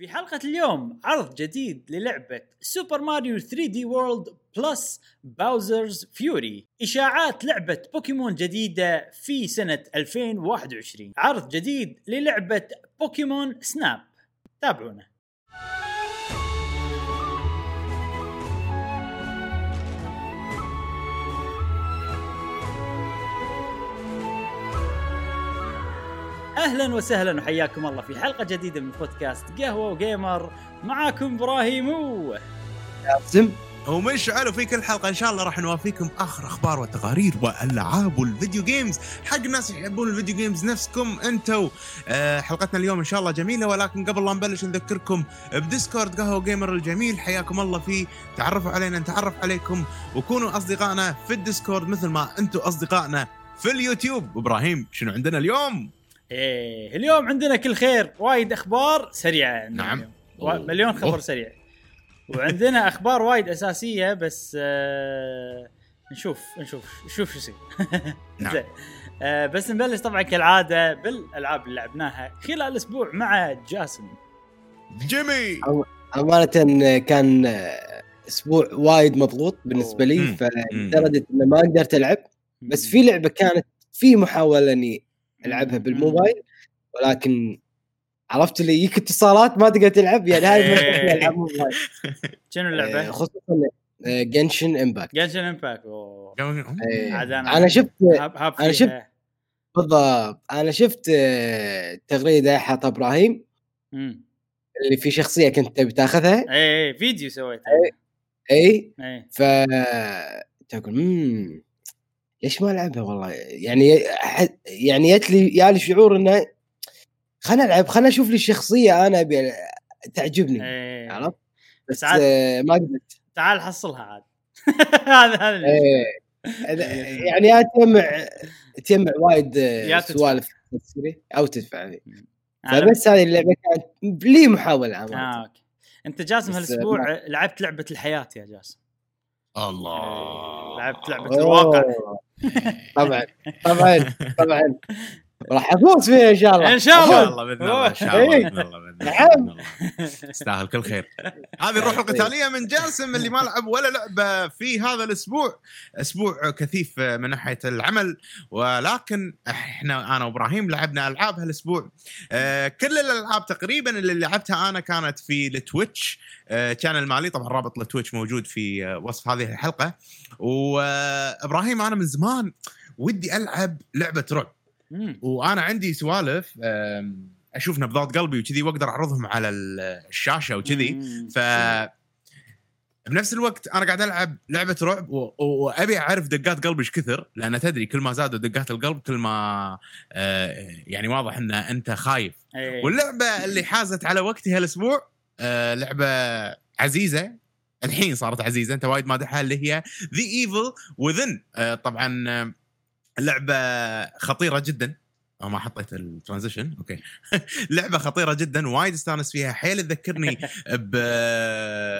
في حلقة اليوم عرض جديد للعبة Super Mario 3D World plus Bowser's Fury إشاعات لعبة بوكيمون جديدة في سنة 2021 عرض جديد للعبة بوكيمون Snap تابعونا. أهلا وسهلا وحياكم الله في حلقة جديدة من بودكاست قهوة و gamer. معاكم إبراهيم. وزم ومشعل وفي كل حلقة إن شاء الله راح نوافيكم آخر أخبار والتقارير والالعاب وال video games حق ناس يحبون ال video games نفسكم أنتم آه حلقتنا اليوم إن شاء الله جميلة ولكن قبل لا نبلش نذكركم بديسكورد قهوة gamer الجميل. حياكم الله فيه تعرفوا علينا نتعرف عليكم وكونوا أصدقائنا في الديسكورد مثل ما أنتم أصدقائنا في اليوتيوب. إبراهيم شنو عندنا اليوم؟ إيه اليوم عندنا كل خير وايد أخبار سريعة نعم. اليوم. مليون خبر أوه. سريع وعندنا أخبار وايد أساسية بس آه نشوف نشوف نشوف شو يصير نعم. زين. آه بس نبلش طبعا كالعادة بالألعاب اللي لعبناها خلال الأسبوع مع جاسم جيمي أمانة كان أسبوع وايد مضغوط بالنسبة لي. فلدرجة إنه ما قدرت ألعب بس في لعبة كانت في محاولة إني ألعبها بالموبايل ولكن عرفت اللي يجيك اتصالات ما تقدر تلعب يعني هاي إيه. العاب موبايل. شنو اللعبة؟ خصوصا Genshin Impact Genshin Impact أوه. عاد أنا أنا شفت فيها. شفت- بالضبط. أنا شفت آه، تغريدة حاط إبراهيم. اللي في شخصية كنت تبي تاخذها. اي اي فيديو سويته. اي اي ف تقول امم ليش ما ألعبها والله؟ يعني يعني جت لي يا لي شعور إنه خلنا ألعب خلنا أشوف لي الشخصية أنا أبي تعجبني اي عرفت؟ بس عاد- ما قدرت. تعال حصلها عاد. هذا هذا إيه. يعني يا تجمع تجمع وايد. سوالف أو تدفع فبس هذه اللعبة كانت لي محاولة آه أوكي. أنت جاسم هالأسبوع لعبت لعبة الحياة يا جاسم. الله. لعبت لعبة. الواقع. طبعا طبعا طبعا. راح افوز فيها إن شاء الله إن شاء الله. إن شاء الله بإذن الله إن شاء الله إيه. بإذن الله بإذن الله نعم. كل خير هذه الروح القتالية من جاسم اللي ما لعب ولا لعبه في هذا الأسبوع أسبوع كثيف من ناحية العمل ولكن إحنا أنا وإبراهيم لعبنا ألعاب هالأسبوع آه، كل الألعاب تقريبا اللي لعبتها أنا كانت في التويتش آه، channel مالي طبعا رابط التويتش موجود في آه، وصف هذه الحلقة وإبراهيم أنا من زمان ودي ألعب لعبة رعب. وأنا عندي سوالف أشوف نبضات قلبي وكذي واقدر اعرضهم على ال- الشاشه وكذي. ف بنفس الوقت أنا قاعد العب لعبه رعب وابي اعرف دقات قلبي إيش كثر لأن تدري كل ما زادوا دقات القلب كل ما آه، يعني واضح ان انت خايف. إيه. واللعبة اللي حازت على وقتي هالاسبوع آه، لعبة عزيزة. الحين صارت عزيزة انت وايد مادحها اللي هي The Evil Within طبعا آه، لعبه خطيرة جدا. أو ما حطيت ال transition okay. لعبة خطيرة جدا وايد استانس فيها. حيل تذكرني ب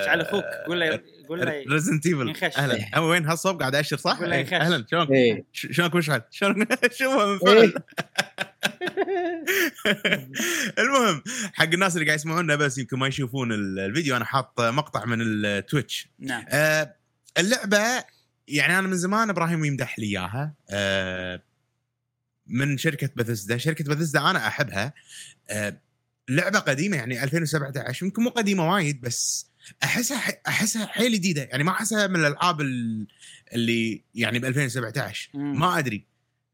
على أخوك قول له قول له Resident Evil ينخش. أهلا. أو وين؟ هالصوب قاعد اشر صح؟ قول له إيه،. أهلا. شلونك؟ ش- شلونك؟ مشعل؟ شلون؟ شوفه من إيه. فعل المهم حق الناس اللي قاعد يسمعونا بس يمكن ما يشوفون ال- الفيديو أنا حاط مقطع من التويتش نعم. آه، اللعبة يعني أنا من زمان إبراهيم يمدح لي إياها آه، من شركة بثزدا شركة بثزدا أنا أحبها آه، لعبة قديمة يعني 2017 يمكن مو قديمة وايد بس أحسها أحسها حيل جديدة يعني ما أحسها من الألعاب ال- اللي يعني ب 2017 مم. ما أدري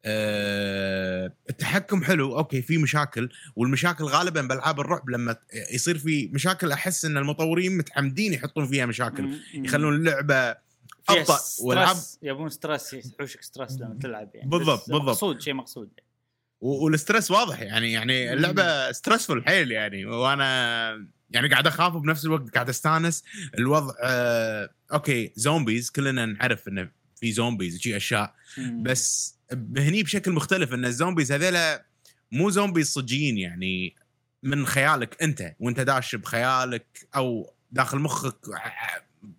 أه التحكم حلو okay في مشاكل والمشاكل غالبا بألعاب الرعب لما يصير في مشاكل أحس إن المطورين متعمدين يحطون فيها مشاكل. يخلون اللعبة أبطأ والعاب يبون stress يحوشك stress لما تلعب يعني. بالضبط، بالضبط. مقصود شيء مقصود و- وال stress واضح يعني يعني اللعبة stressful حيل يعني. وأنا يعني قاعد أخاف وبنفس الوقت قاعد أستانس. الوضع آه okay zombies كلنا نعرف انه في zombies وشي أشياء. بس هني بشكل مختلف إن ال zombies هذيلا مو zombies صجيين يعني. من خيالك أنت وأنت داش بخيالك أو داخل مخك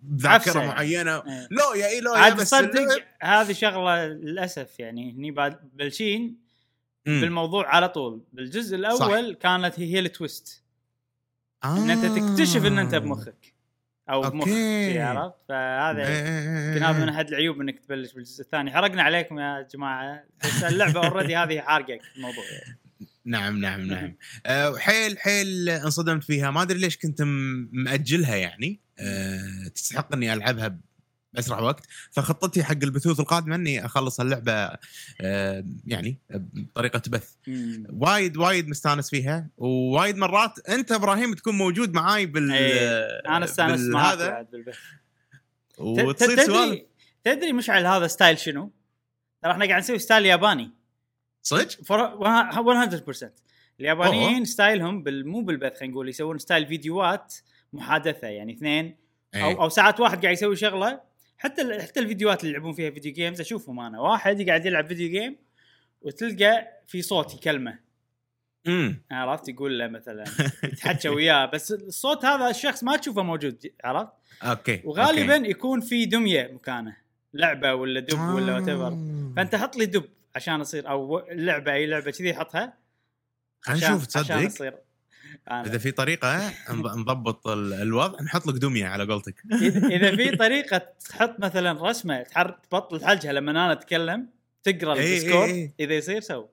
بذاكره عفسة يعني. معينة إيه. لا يا اي لا يا عاد تصدق هذه شغلة للأسف يعني هني بعد بلشين. بالموضوع على طول بالجزء الأول صح. كانت هي هي ال twist إن أنت تكتشف إن أنت بمخك أو okay. بمخك عرفت فهذا إيه. يمكن هذا من أحد العيوب إنك تبلش بالجزء الثاني حرقنا عليكم يا جماعة بس اللعبة already هذه حارقه الموضوع يعني. نعم نعم نعم أه حيل حيل انصدمت فيها ما أدري ليش كنت م- مأجلها يعني أه تستحق إني ألعبها بأسرع وقت. فخطتي حق البثوث القادمة إني أخلص اللعبة أه يعني بطريقة بث. وايد وايد مستانس فيها ووايد مرات أنت إبراهيم تكون موجود معاي بال إيه، أنا أستانس معاك هذا. وتصير سوالف تدري مشعل هذا style شنو؟ ترى إحنا قاعد نسوي style ياباني. صدق؟ for- 100% اليابانيين style هم بال مو بالبث خلينا نقول يسوون style فيديوهات محادثة يعني اثنين. أو إيه. أو ساعات واحد قاعد يسوي شغلة. حتى حتى الفيديوهات اللي يلعبون فيها video games أشوفهم أنا. واحد قاعد يلعب video game وتلقى في صوت يكلمه. امم عرفت؟ يقول له مثلا يتحكى وياه. بس الصوت هذا الشخص ما تشوفه موجود عرفت؟ okay وغالبا okay. يكون في دمية مكانه. لعبة ولا دب ولا what آه. فأنت حط لي دب عشان يصير أو لعبة أي لعبة كذي حطها. خلينا عشان- نشوف عشان تصدق؟ يصير أنا. إذا في طريقة نض- نضبط ال- الوضع نحط لك دميه على قولتك إذا في طريقة تحط مثلا رسمة تحر تبطل حلقها لما أنا أتكلم تقرأ إيه، ال Discord إيه. إذا يصير so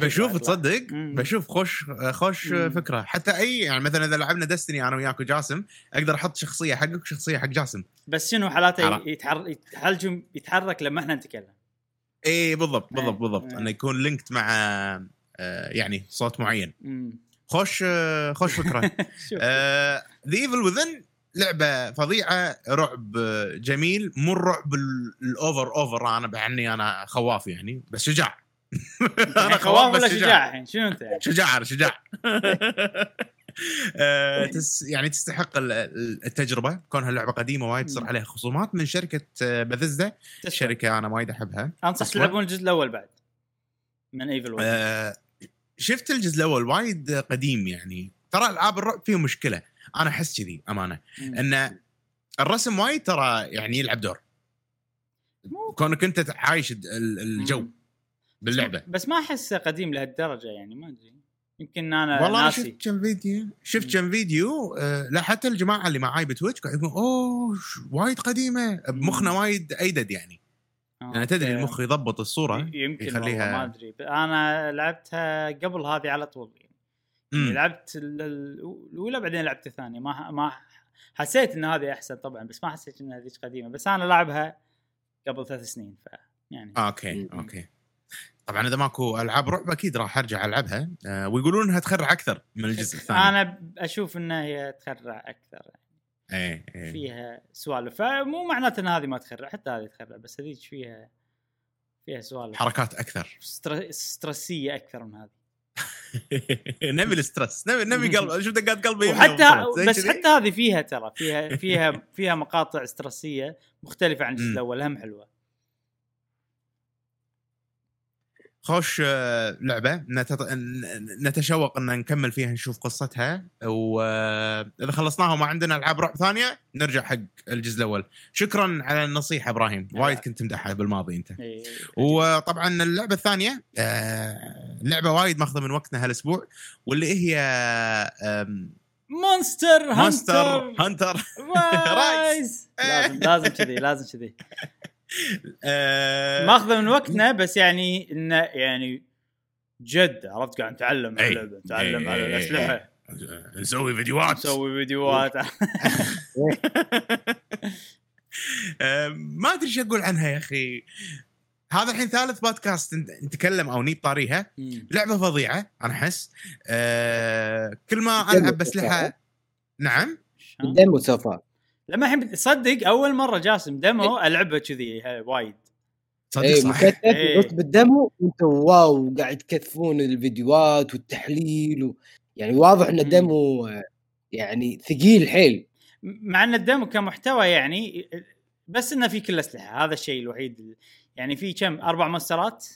بشوف. تصدق. بشوف خوش خوش مم. فكرة حتى أي يعني مثلا إذا لعبنا Destiny أنا وياك وجاسم أقدر أحط شخصية حقك وشخصية حق جاسم بس شنو حالاته عرفت. يتحر يتحلجم يتحرك لما إحنا نتكلم اي إيه، بالضبط بالضبط إيه، بالضبط إيه. إنه يكون linked مع آه، يعني صوت معين مم. خوش آه، خوش فكرة. شوف The Evil Within لعبة فظيعة رعب آه، جميل. مو الرعب ال- ال over over أنا بعني أنا خواف يعني بس شجاع. أنا خواف ولا شجاع. الحين شنو أنت يعني؟ شجاع أنا شجاع. آه، تس يعني تستحق ال- ال- التجربة. كونها لعبة قديمة وايد تصير مم. عليها خصومات من شركة بثزدا تسوى. شركة أنا وايد أحبها. أنصح. تلعبون الجزء الأول بعد. من Evil آه، شفت الجزء الأول وايد قديم يعني. ترى ألعاب الرعب فيه مشكلة. أنا أحس كذي أمانة. إن الرسم وايد ترى يعني يلعب دور. كونك أنت عايش ال- الجو باللعبة. بس ما احسه قديم لهالدرجة يعني ما أدري. يمكن أنا والله ناسي. شفت كم فيديو شفت كم فيديو آه لا حتى الجماعة اللي معاي ب Twitch قاعد يقولون أوه وايد قديمة. بمخنا وايد أيدد يعني. يعني تدري. المخ يضبط الصورة؟ يمكن يخليها- ما أدري. أنا لعبتها قبل هذه على طول يعني. مم. لعبت ال- ال- الأولى بعدين لعبت الثانية. ما ما حسيت إن هذه أحسن طبعا بس ما حسيت إن هذيك قديمة. بس أنا لعبها قبل ثلاث سنين ف يعني. okay مم. okay. طبعا إذا ماكو ألعاب رعب أكيد راح أرجع ألعبها. آه ويقولون إنها تخرع أكثر من الجزء الثاني. أنا أشوف ان هي تخرع أكثر. إيه إيه. فيها سوالف. فمو معناته إن هذه ما تخرع حتى هذه تخرع بس هذيك فيها فيها سوالف. حركات أكثر. str... stress ية أكثر من هذه. نبي ال stress نبي نبي قلب شوف دقات قلبي؟ وحتى بس. حتى هذه فيها ترى فيها فيها فيها مقاطع ستريسيه مختلفة عن الجزء. الأول هم حلوة. خوش آه، لعبة. نتشوق إن نكمل فيها نشوف قصتها. واذا خلصناها وما عندنا ألعاب رعب ثانية نرجع حق الجزء الأول. شكرا على النصيحة إبراهيم. وايد كنت تمدحها بالماضي أنت. إيه. وطبعا اللعبة الثانية آه، لعبة وايد ماخذة من وقتنا هالأسبوع واللي هي Monster Monster Hunter. Hunter Rise لازم لازم كذي لازم كذي. آه، ماخذه من وقتنا بس يعني انه يعني جد عرفت قاعد نتعلم على أي. اللعبه نتعلم. على أي. الأسلحة نسوي فيديوهات نسوي فيديوهات آه، ما أدري إيش أقول عنها يا أخي هذا الحين ثالث بودكاست نت- نتكلم أو نجيب طاريها. لعبة فظيعة أنا أحس آه كل ما ألعب بأسلحة نعم؟ ال demo so far لما الحين تصدق أول مرة جاسم demo ألعبه كذي ها، وايد. صدق صح مكثف إيه. يحط بال demo وأنتم wow قاعد تكثفون الفيديوهات والتحليل و... يعني واضح إن آه، يعني ثقيل حيل. مع إن ال demo كمحتوى يعني بس إنه في كل الاسلحه هذا الشيء الوحيد يعني في كم أربع monster ات؟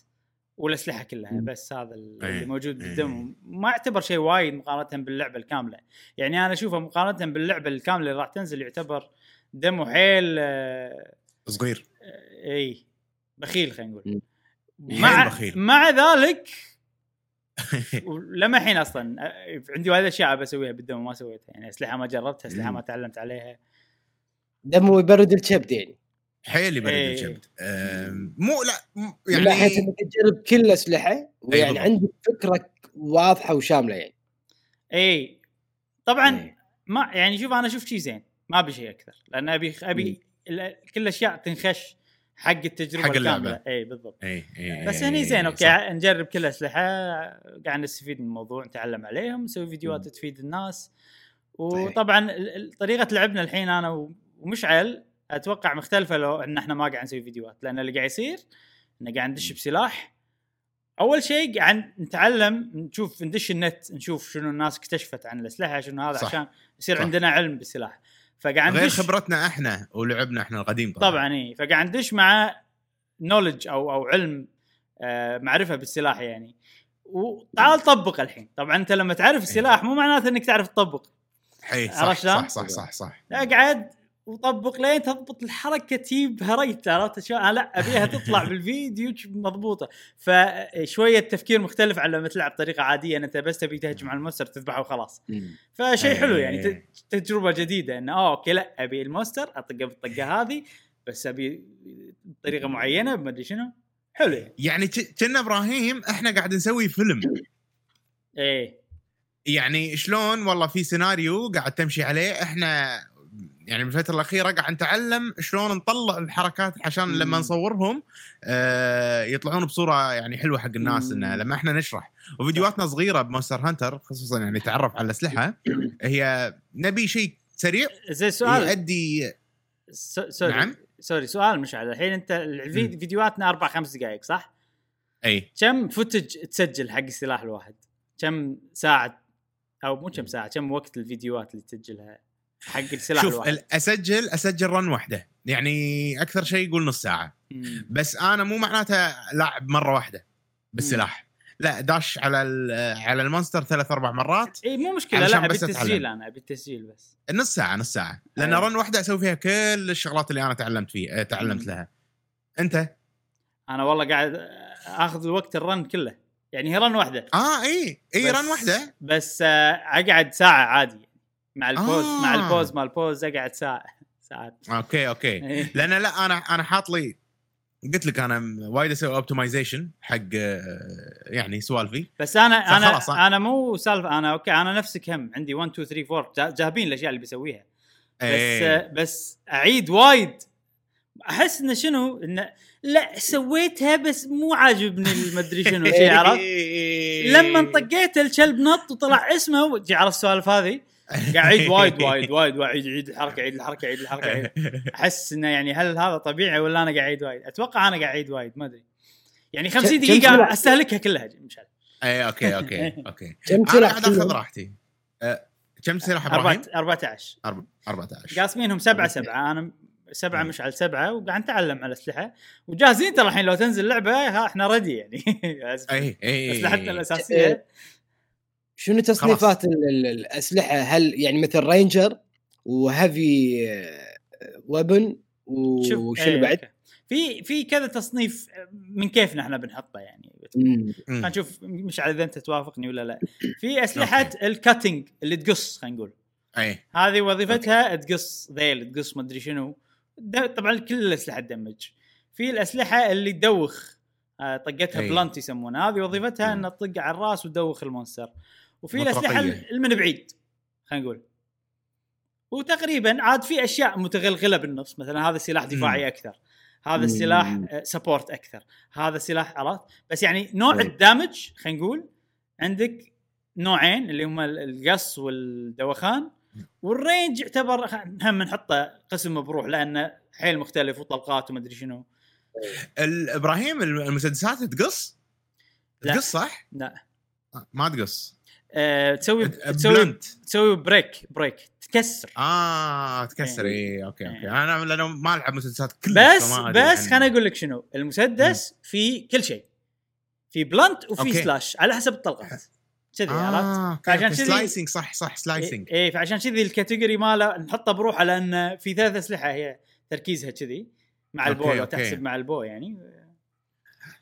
والأسلحة كلها. بس هذا اللي إيه. موجود إيه. بال demo ما يعتبر شيء وايد مقارنة باللعبة الكاملة يعني أنا أشوفه مقارنة باللعبة الكاملة اللي راح تنزل يعتبر demo حيل آه، صغير آه، إي بخيل خلينا نقول. مع بخيل. مع ذلك ولما الحين أصلا آه، عندي وايد أشياء بسويها بال demo ما سويتها يعني أسلحة ما جربتها أسلحة ما تعلمت عليها demo يبرد الكبد يعني حيل يبرد إيه. الكبد أم، مو لا م- من ناحية يعني إنك تجرب كل الأسلحة ويعني. عندك فكرة واضحة وشاملة يعني اي طبعا إيه. ما يعني شوف أنا أشوف شيء زين ما أبي شيء أكثر لأن أبي أبي ال- كل الأشياء تنخش حق التجربة حق اللعبة. الكاملة اي بالضبط اي اي بس إي، هني زين okay صح. نجرب كل الأسلحة قاعد نستفيد من الموضوع نتعلم عليهم نسوي فيديوات مم. تفيد الناس صحيح. وطبعا طريقة لعبنا الحين أنا ومشعل أتوقع مختلفة لو إن إحنا ما قاعد نسوي فيديوهات لأن اللي قاعد يصير ان قاعد ندش بسلاح. أول شيء قاعد نتعلم نشوف ندش النت نشوف شنو الناس اكتشفت عن الأسلحة شنو هذا صح. عشان يصير صح. عندنا علم بالسلاح. فقاعد غير ندش خبرتنا إحنا ولعبنا إحنا القديم طبعا. اي فقاعد ندش مع نولج أو أو علم آه معرفة بالسلاح يعني. وتعال طبق الحين. طبعا أنت لما تعرف السلاح مو معناته إنك تعرف تطبق. حي صح شلون؟ صح صح صح صح. اقعد وطبق لين تضبط الحركة تجيب هريت عرفت شلون؟ لا أبيها تطلع بالفيديو مضبوطة. فشوية تفكير مختلف عن لما تلعب بطريقة عادية ان أنت بس تبي تهجم على ال monster تذبحه وخلاص. فشيء حلو يعني إيه. ت- تجربة جديدة إنه آه okay لا أبي ال monster أطقه بالطقة هذه بس أبي بطريقه معينة ما أدري شنو. حلو يعني. يعني كنا إبراهيم إحنا قاعد نسوي فيلم. إيه. يعني شلون؟ والله في سيناريو قاعد تمشي عليه إحنا يعني بالفترة الأخيرة قاعد نتعلم شلون نطلع الحركات عشان لما. نصورهم آه يطلعون بصورة يعني حلوة حق الناس. انه لما إحنا نشرح وفيديوهاتنا صغيرة ب Monster Hunter خصوصا يعني تعرف على الأسلحة هي نبي شيء سريع زين سؤال يؤدي sorry نعم. sorry سؤال مشعل الحين أنت. فيديوهاتنا أربع خمس دقائق صح؟ أي كم footage تسجل حق السلاح الواحد؟ كم ساعة أو مو كم ساعة كم وقت الفيديوهات اللي تسجلها حق السلاح شوف الواحد؟ ال- اسجل أسجل run واحدة. يعني أكثر شيء يقول نص ساعة. مم. بس أنا مو معناته لاعب مرة واحدة بالسلاح. لا داش على على ال Monster ثلاث أربع مرات إي مو مشكلة. لا أبي بس التسجيل. أنا أبي التسجيل بس. نص ساعة نص ساعة. لأن أيوة. run واحدة أسوي فيها كل الشغلات اللي أنا تعلمت فيها تعلمت مم. لها. أنت؟ أنا والله قاعد آخذ الوقت ال run كله. يعني هي run واحدة. آه إي. إي run واحدة. بس آه، أقعد ساعة عادي. مع ال pause آه. مع البوز مع ال pause أقعد ساعه ساعات. أوكي أوكي. إيه. لأن لا أنا أنا حاط لي قلت لك أنا وايد أسوي optimization حق آه، يعني سوالفي. بس أنا أنا أنا- أنا مو سالفة أنا أوكي أنا نفسك هم عندي 1 2 3 4 جا- جاهبين الأشياء اللي بسويها. بس إيه. آه، بس أعيد وايد. أحس انه شنو؟ انه لا سويتها بس مو عاجبني المدري شنو شيء عرفت؟ لما طقيت الكلب نط وطلع اسمه على السوالف هذه؟ قاعد اعيد وايد وايد وايد وايد اعيد الحركة اعيد الحركة اعيد الحركة اعيد أحس إنه يعني هل هذا طبيعي ولا أنا قاعد اعيد وايد؟ أتوقع أنا قاعد اعيد وايد ما أدري يعني 50 كم دقيقة؟ أستهلكها كلها مش عارف. اي أوكي أوكي أوكي كم أنا سلاح قاعد آخذ؟ راحتي أه، كم سلاح إبراهيم؟ أربعة- 14 أربعة- 14 قاسمينهم سبعة. سبعة أنا سبعة مم. مشعل سبعة وقاعد نتعلم على الأسلحة وجاهزين ترى الحين لو تنزل لعبة ها إحنا ready يعني اي اي أسلحتنا الأساسية شنو تصنيفات ال- ال- الأسلحة؟ هل يعني مثل ranger و heavy weapon وشنو إيه، بعد؟ في في كذا تصنيف من كيفنا إحنا بنحطه يعني. خلينا نشوف مشعل إذا أنت توافقني ولا لا. في أسلحة ال cutting اللي تقص خلينا نقول. أي. هذه وظيفتها تقص ذيل تقص ما أدري شنو. طبعا كل الأسلحة تدمج في الأسلحة اللي تدوخ آه، طقتها. blunt يسمونها. هذه وظيفتها. إنها تطق على الرأس وتدوخ ال monster. وفي. الاسلحه من بعيد خلينا نقول وتقريبا عاد في أشياء متغلغلة بالنص مثلا هذا سلاح دفاعي أكثر هذا. السلاح support أكثر هذا سلاح عرفت بس يعني نوع أي. ال damage خلينا نقول عندك نوعين اللي هم ال- القص والدوخان وال range يعتبر هم نحطه قسم بروح لأنه حيل مختلف وطلقات ومدري شنو ال- إبراهيم المسدسات تقص؟ تقص صح؟ لا آه، ما تقص أه تسوي تسوي تسوي break break تكسر. آه تكسر. إيه. اي أوكي أوكي. إيه. أنا لأنه ما ألعب مسدسات كلش بس بس عن- خليني أقول لك شنو. المسدس في كل شيء. في blunt وفي أوكي. slash على حسب الطلقات. كذي عرفت؟ آه أوكي فعشان. كذي- slicing صح صح سلايسنج اي فعشان كذي ال category ماله نحطه بروحه لأن في ثلاث أسلحة هي تركيزها كذي مع ال bow لو. تحسب مع ال bow يعني.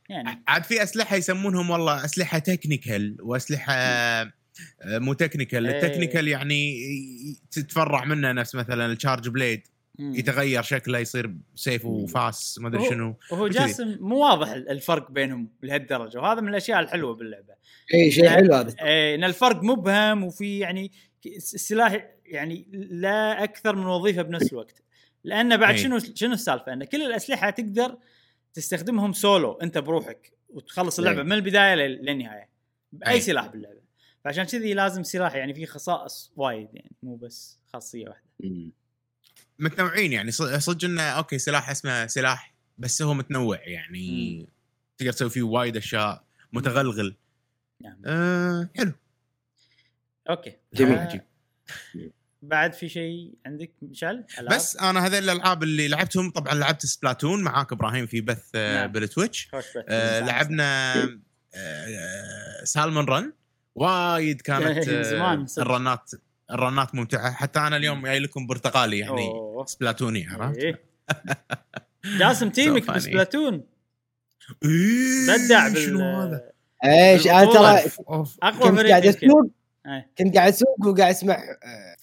يعني. عاد في أسلحة يسمونهم والله أسلحة technical وأسلحة آه، مو technical إيه. ال technical يعني تتفرع منه نفس مثلا ال charge blade مم. يتغير شكله يصير سيف وفاس ما أدري هو- شنو وهو وكذي. جاسم مو واضح الفرق بينهم لهالدرجة وهذا من الأشياء الحلوة باللعبة اي شيء حلو هذا إيه، إن الفرق مبهم وفي يعني السلاح يعني لا أكثر من وظيفة بنفس الوقت لأن بعد أي. شنو شنو السالفة إن كل الأسلحة تقدر تستخدمهم سولو أنت بروحك وتخلص اللعبة أي. من البداية لل- للنهاية بأي أي. سلاح باللعبة فعشان كذي لازم سلاح يعني فيه خصائص وايد يعني مو بس خاصية واحدة. متنوعين يعني ص- صدق إنه أوكي سلاح اسمه سلاح بس هو متنوع يعني تقدر تسوي فيه وايد أشياء متغلغل نعم آه حلو أوكي جميل. آه،. بعد في شيء عندك مشعل؟ بس أنا هذول الألعاب اللي لعبتهم طبعا لعبت Splatoon معاك إبراهيم في بث آه نعم. بال Twitch. آه لعبنا آه Salmon Run وايد كانت آه زمان صدق. الرنات الرنات ممتعة حتى أنا اليوم جاي لكم برتقالي يعني أوه. Splatoon ي عرفت؟ إيه. جاسم team ك سوف أني. ب Splatoon إيه، بدع بال شنو هذا؟ إيش أنا ترى. أقوى كنت فريق قاعد. أسوق إيه. كنت قاعد أسوق وقاعد أسمع آه،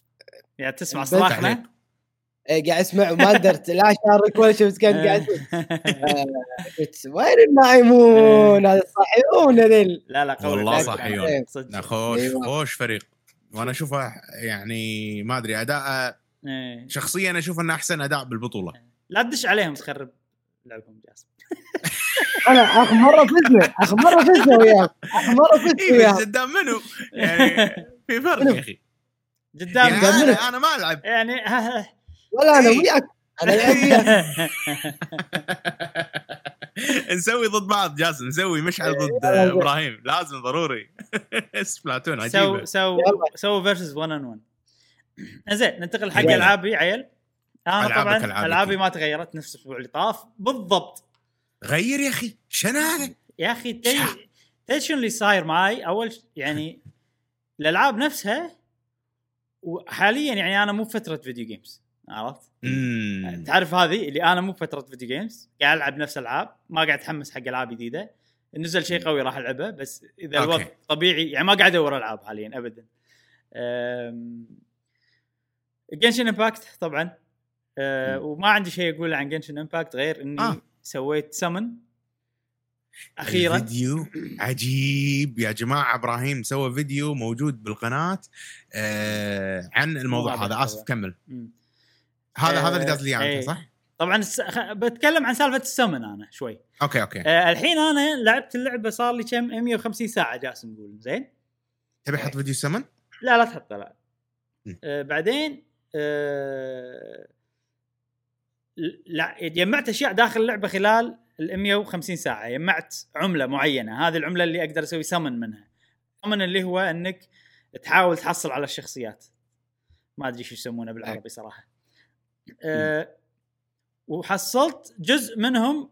يعني تسمع. إيه، قاعد أسمع وما قدرت. لا اشارك ولا شيء بس كنت قاعد وين النايمون؟ هذا الصاحيون هذيل. لا لا قوي. والله. صحيون. إيه. خوش أيوة. خوش فريق. وأنا أشوفه يعني ما أدري أداء إيه. شخصيا أشوف إنه أحسن أداء بالبطولة. لا تدش عليهم تخرب لعبهم جاسم. أنا آخر مرة فزنا آخر مرة فزنا وياك آخر مرة فزنا وياك قدام منو؟ يعني في فرق يا أخي. قدام يعني؟ أنا ما ألعب. يعني ولا أنا إيه. وياك أنا وياك نسوي ضد بعض جاسم نسوي مشعل ضد يلا. إبراهيم لازم ضروري سبلاتون سو عجيبة سو يلا. سو فيرسز 1 ان 1 زين ننتقل حق. ألعابي عيل أنا طبعا. ألعابي ما تغيرت نفس الأسبوع اللي طاف بالضبط غير يا أخي شنو هذا؟ يا أخي تدري تدري شنو اللي صاير معاي أول يعني الألعاب نفسها وحاليا يعني أنا مو بفتره video games عرفت؟ مم. تعرف هذه اللي أنا مو بفتره video games قاعد ألعب نفس العاب ما قاعد أتحمس حق ألعاب جديدة نزل شيء قوي راح ألعبه بس إذا okay. الوضع طبيعي يعني ما قاعد أدور ألعاب حاليا ابدا Genshin Impact طبعا أه. وما عندي شيء اقوله عن Genshin Impact غير إني آه. سويت سمن أخيرا الفيديو عجيب يا جماعة إبراهيم سوى فيديو موجود بالقناة آه عن الموضوع مو هذا آسف. كمل مم. هذا آه، هذا اللي داز لي إيه. أنت صح؟ طبعا. بتكلم عن سالفة ال summon أنا شوي okay okay أه الحين أنا لعبت اللعبة صار لي كم 150 ساعة جاسم نقول زين تبي أحط فيديو سمن؟ لا لا تحطه لا. آه بعدين آه لا جمعت أشياء داخل اللعبة خلال ال 150 ساعة جمعت عملة معينة هذه العملة اللي أقدر أسوي سمن منها سمن اللي هو إنك تحاول تحصل على الشخصيات ما أدري شو يسمونه بالعربي صراحة أه وحصلت جزء منهم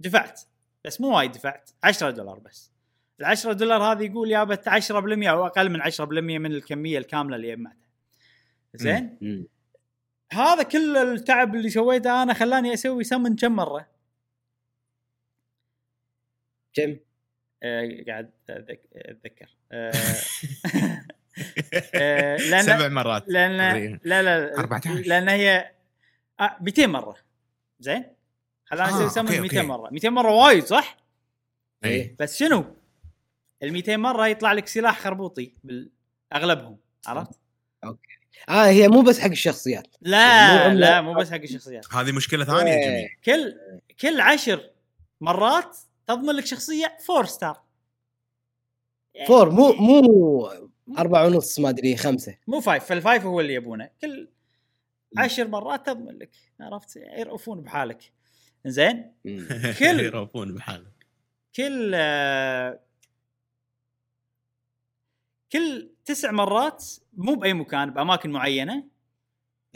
دفعت بس مو وايد دفعت 10 دولار بس. ال 10 دولار هذه يقول يابت 10% أو أقل من 10% من الكمية الكاملة اللي جمعتها زين. هذا كل التعب اللي سويته أنا خلاني أسوي سمن كم مرة؟ كم؟ آه قاعد أتذكر. آه آه، لأن- سبع مرات لأن تقريباً. لا لا 14. لأن هي آه 200 مرة زين خلاني آه، أسوي summon okay، 200 okay. مرة 200 مرة وايد صح؟ إيه بس شنو؟ ال 200 مرة يطلع لك سلاح خربوطي أغلبهم عرفت؟ آه هي مو بس حق الشخصيات لا عملة. لا مو بس حق الشخصيات هذه مشكلة ثانية يا جميل كل كل عشر مرات تضمن لك شخصية فور ستار فور مو مو أربعة ونص ما أدري خمسة. مو five ف ال five هو اللي يبونه. كل عشر مرات تضمن لك عرفت؟ يرأفون بحالك. زين. كل- يرفون بحالك. كل آه، كل تسع مرات مو بأي مكان بأماكن معينة.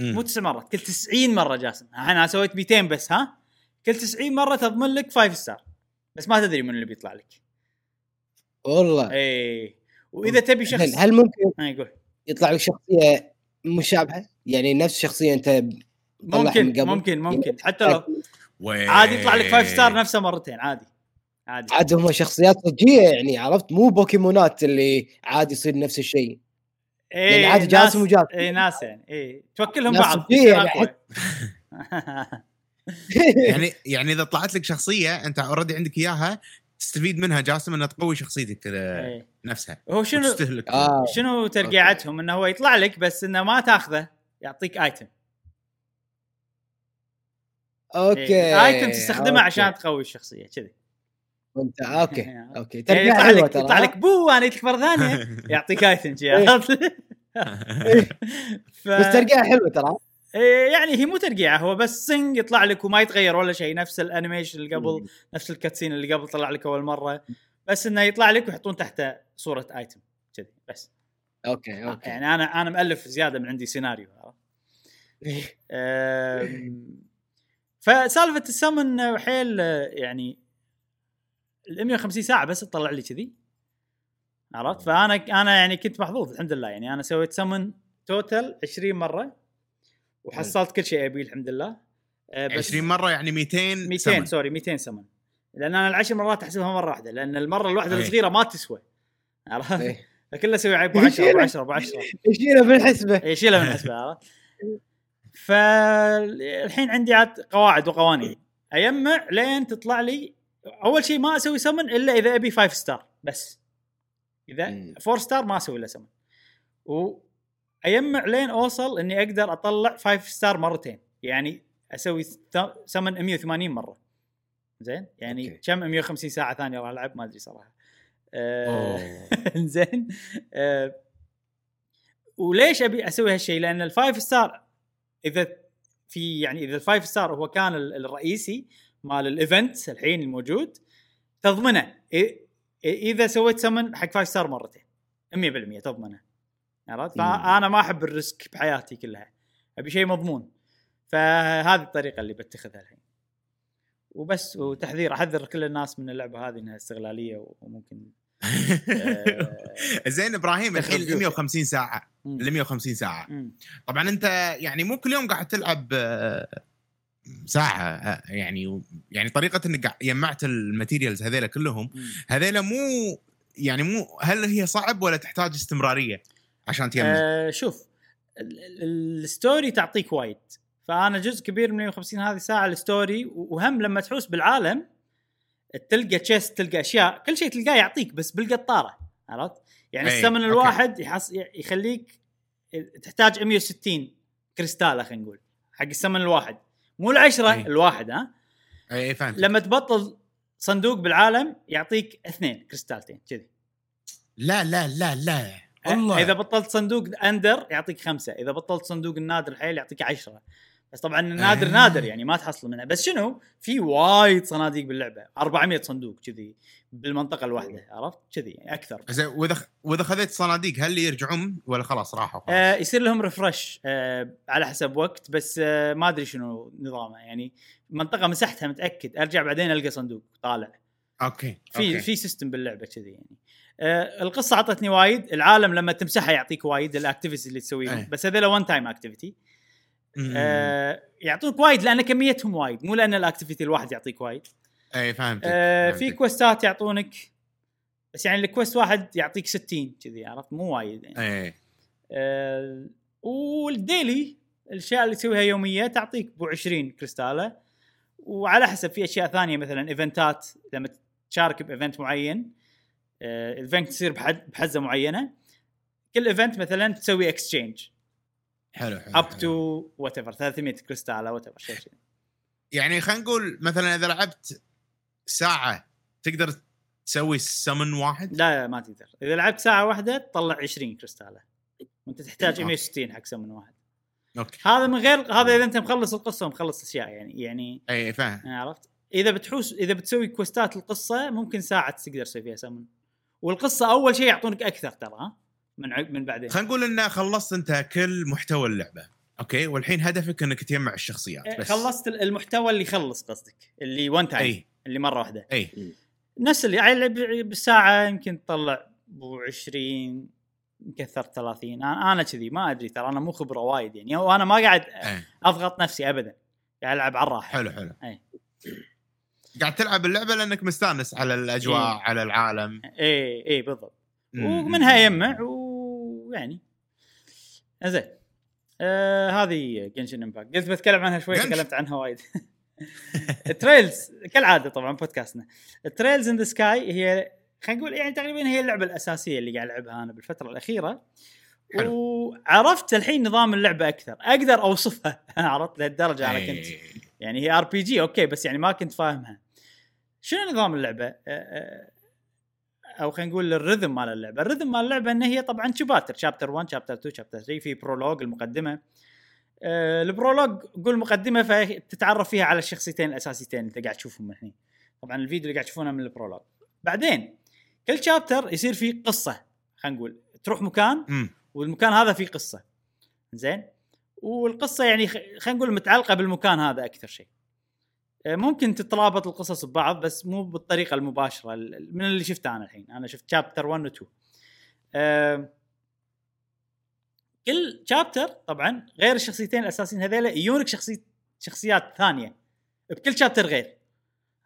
مو. تسع مرات كل 90 مرة جاسم. أنا سويت 200 بس ها؟ كل 90 مرة تضمن لك 5 star بس ما تدري من اللي بيطلع لك. والله. اي وإذا تبي شخص هل, هل ممكن آه، يقول. يطلع لك شخصية مشابهة؟ يعني نفس الشخصية أنت ممكن من قبل؟ ممكن ممكن. حتى لو عادي يطلع لك 5 star نفسه مرتين عادي عادي. عاد هم شخصيات صجيه يعني عرفت؟ مو بوكيمونات اللي عادي يصير نفس الشيء. إيه يعني عادي جاسم وجاسم. اي ناس يعني اي توكلهم ناس بعض يعني. يعني يعني إذا طلعت لك شخصية أنت already عندك إياها تستفيد منها جاسم إنها تقوي شخصيتك إيه. نفسها. هو شنو وتستهلك. آه. شنو ترقيعتهم؟ إنه هو يطلع لك بس إنه ما تاخذه يعطيك item okay. item تستخدمه okay. عشان تقوي الشخصية كذي. فهمت okay. okay. يعني ترجع يطلع لك يطلع لك بو أنا جيت مرة ثانية. يعطيك item إيه. ف... بس ترجع حلوة ترى. إيه يعني هي مو ترقيعة هو بس سنج يطلع لك وما يتغير ولا شيء. نفس ال animation اللي قبل نفس ال cutscene اللي قبل طلع لك أول مرة. بس إنه يطلع لك ويحطون تحته صورة item كذي بس. okay okay. يعني أنا أنا مألف زيادة من عندي سيناريو عرفت؟ أم، فسالفة السمن حيل آه، يعني ال 150 ساعة بس تطلع لي كذي. عرفت؟ فأنا أنا يعني كنت محظوظ الحمد لله. يعني أنا سويت summon total 20 مرة. وحصلت كل شيء أبيه الحمد لله أه، بس 20 مرة يعني 200 200 summon. sorry 200 summon لأن أنا العشر مرات أحسبها مرة واحدة لأن المرة الواحدة أي. الصغيرة ما تسوى عرفت؟ إيه. فكله أسوي ابو 10 ابو 10 ابو 10 يشيلها بالحسبه اي شيلها من الحسبة عرفت؟ فالحين عندي عاد قواعد وقوانين اجمع لين تطلع لي أول شيء ما أسوي سمن إلا إذا أبي 5 star بس إذا مم. 4 star ما أسوي إلا summon واجمع لين أوصل إني أقدر أطلع 5 star مرتين. يعني أسوي سمن 180 مرة. زين؟ يعني okay. كم؟ 150 ساعة ثانية راح ألعب ما أدري صراحة. آه،. زين؟ آه، وليش أبي أسوي هالشيء؟ لأن ال five star إذا في يعني إذا ال five star هو كان ال- الرئيسي مال ال event الحين الموجود تضمنه. إذا سويت summon حق five star مرتين. 100% تضمنه. عرفت؟ فأنا ما أحب ال risk بحياتي كلها أبي شيء مضمون فهذه الطريقة اللي بتخذها الحين وبس وتحذير أحذر كل الناس من اللعبة هذه إنها استغلالية وممكن آه، زين إبراهيم الحين بيوتك. 150 ساعة. ال 150 ساعة مم. طبعا أنت يعني مو كل يوم قاعد تلعب آه، ساعة آه، يعني يعني طريقة إنك جمعت ال materials هذيلا كلهم. هذيلا مو يعني مو هل هي صعب ولا تحتاج استمرارية عشان تجمع؟ آه شوف ال- ال- ال story تعطيك وايد فأنا جزء كبير من 150 هذه ساعة ال story وهم لما تحوس بالعالم تلقى chest تلقى أشياء كل شيء تلقاه يعطيك بس بالقطارة عرفت؟ يعني okay. الواحد يحص يخليك تحتاج 160 كريستالة خلينا نقول حق ال summon الواحد مو العشرة أي. الواحد ها إي فهمت لما تبطل صندوق بالعالم يعطيك اثنين كريستالتين كذي لا لا لا لا والله. إذا بطلت صندوق أندر يعطيك خمسة إذا بطلت صندوق النادر الحيل يعطيك عشرة. بس طبعا النادر آه. نادر يعني ما تحصل منه. بس شنو؟ في وايد صناديق باللعبة. 400 صندوق كذي بالمنطقة الواحدة عرفت؟ كذي يعني أكثر. زين وإذا وإذا خذيت صناديق هل يرجعون ولا خلاص راحوا؟ خلاص؟ آه يصير لهم ريفرش آه على حسب وقت. بس آه ما أدري شنو نظامه. يعني منطقة مسحتها متأكد. أرجع بعدين ألقى صندوق طالع. okay في okay. في system باللعبة كذي يعني. آه القصة اعطتني وايد. العالم لما تمسحها يعطيك وايد ال activities اللي تسويهم. أي. بس هذول one time activity يعطوك وايد لأن كميتهم وايد. مو لأن ال activity الواحد يعطيك وايد. اي فهمت آه في quest ات يعطونك. بس يعني ال quest واحد يعطيك 60 كذي عرفت؟ مو وايد يعني. اي آه وال daily الأشياء اللي تسويها يومية تعطيك بو 20 كريستالة. وعلى حسب في أشياء ثانية مثلا event ات لما تشارك ب event معين ال event تصير بحد بحزة معينة. كل event مثلا تسوي exchange حلو حلو up. to whatever 300 كريستال whatever شيء. يعني خلينا نقول مثلا إذا لعبت ساعة تقدر تسوي سمن واحد؟ لا لا ما تقدر. إذا لعبت ساعة واحدة تطلع 20 كريستاله وأنت تحتاج okay. 160 حق سمن واحد. okay. هذا من غير هذا إذا أنت مخلص القصة ومخلص أشياء يعني يعني اي فاهم. عرفت؟ إذا بتحوس إذا بتسوي quest ات القصة ممكن ساعة تقدر تسوي فيها سمن والقصة أول شيء يعطونك أكثر ترى من من بعدين. خلينا نقول ان خلصت أنت كل محتوى اللعبة okay؟ والحين هدفك إنك تجمع الشخصيات إيه، بس. خلصت ال- المحتوى اللي يخلص قصدك اللي one time اي اللي مرة واحدة. اي نفس اللي يعني ب- بالساعة يمكن تطلع بو 20 مكثر 30 أنا أنا كذي ما أدري ترى أنا مو خبرة وايد يعني وأنا ما قاعد اي أضغط نفسي ابدا قاعد ألعب على الراحة. حلو حلو. أي. قاعد تلعب اللعبة لأنك مستانس على الأجواء إيه. على العالم. اي اي بالضبط. ومنها يجمع ويعني. زين آه هذه Genshin Impact قلت بتكلم عنها شوي. تكلمت عنها وايد. ال Trails كالعادة طبعا بودكاستنا. ال Trails in the Sky هي خلينا نقول يعني تقريبا هي اللعبة الأساسية اللي قاعد ألعبها أنا بالفترة الأخيرة. حلو. وعرفت الحين نظام اللعبة أكثر. أقدر أوصفها. عرفت لهالدرجة أنا كنت. إيه. يعني هي RPG okay بس يعني ما كنت فاهمها. شنو نظام اللعبة؟ أه، أه، أو خلينا نقول ال rhythm مال اللعبة. ال rhythm مال اللعبة إن هي طبعا chapter chapter 1 chapter 2 chapter 3 في prologue المقدمة. أه ال prologue قول مقدمة فتتعرف فيها على الشخصيتين الأساسيتين اللي أنت قاعد تشوفهم الحين طبعا الفيديو اللي قاعد تشوفونه من ال prologue بعدين كل chapter يصير فيه قصة خلينا نقول. تروح مكان. والمكان هذا فيه قصة. زين؟ والقصة يعني خلينا نقول متعلقة بالمكان هذا أكثر شيء. ممكن تترابط القصص ببعض بس مو بالطريقة المباشرة ال- من اللي شفته أنا الحين. أنا شفت chapter 1 و 2 آه، كل chapter طبعا غير الشخصيتين الأساسيين هذيلا يجونك شخصي شخصيات ثانية. بكل chapter غير.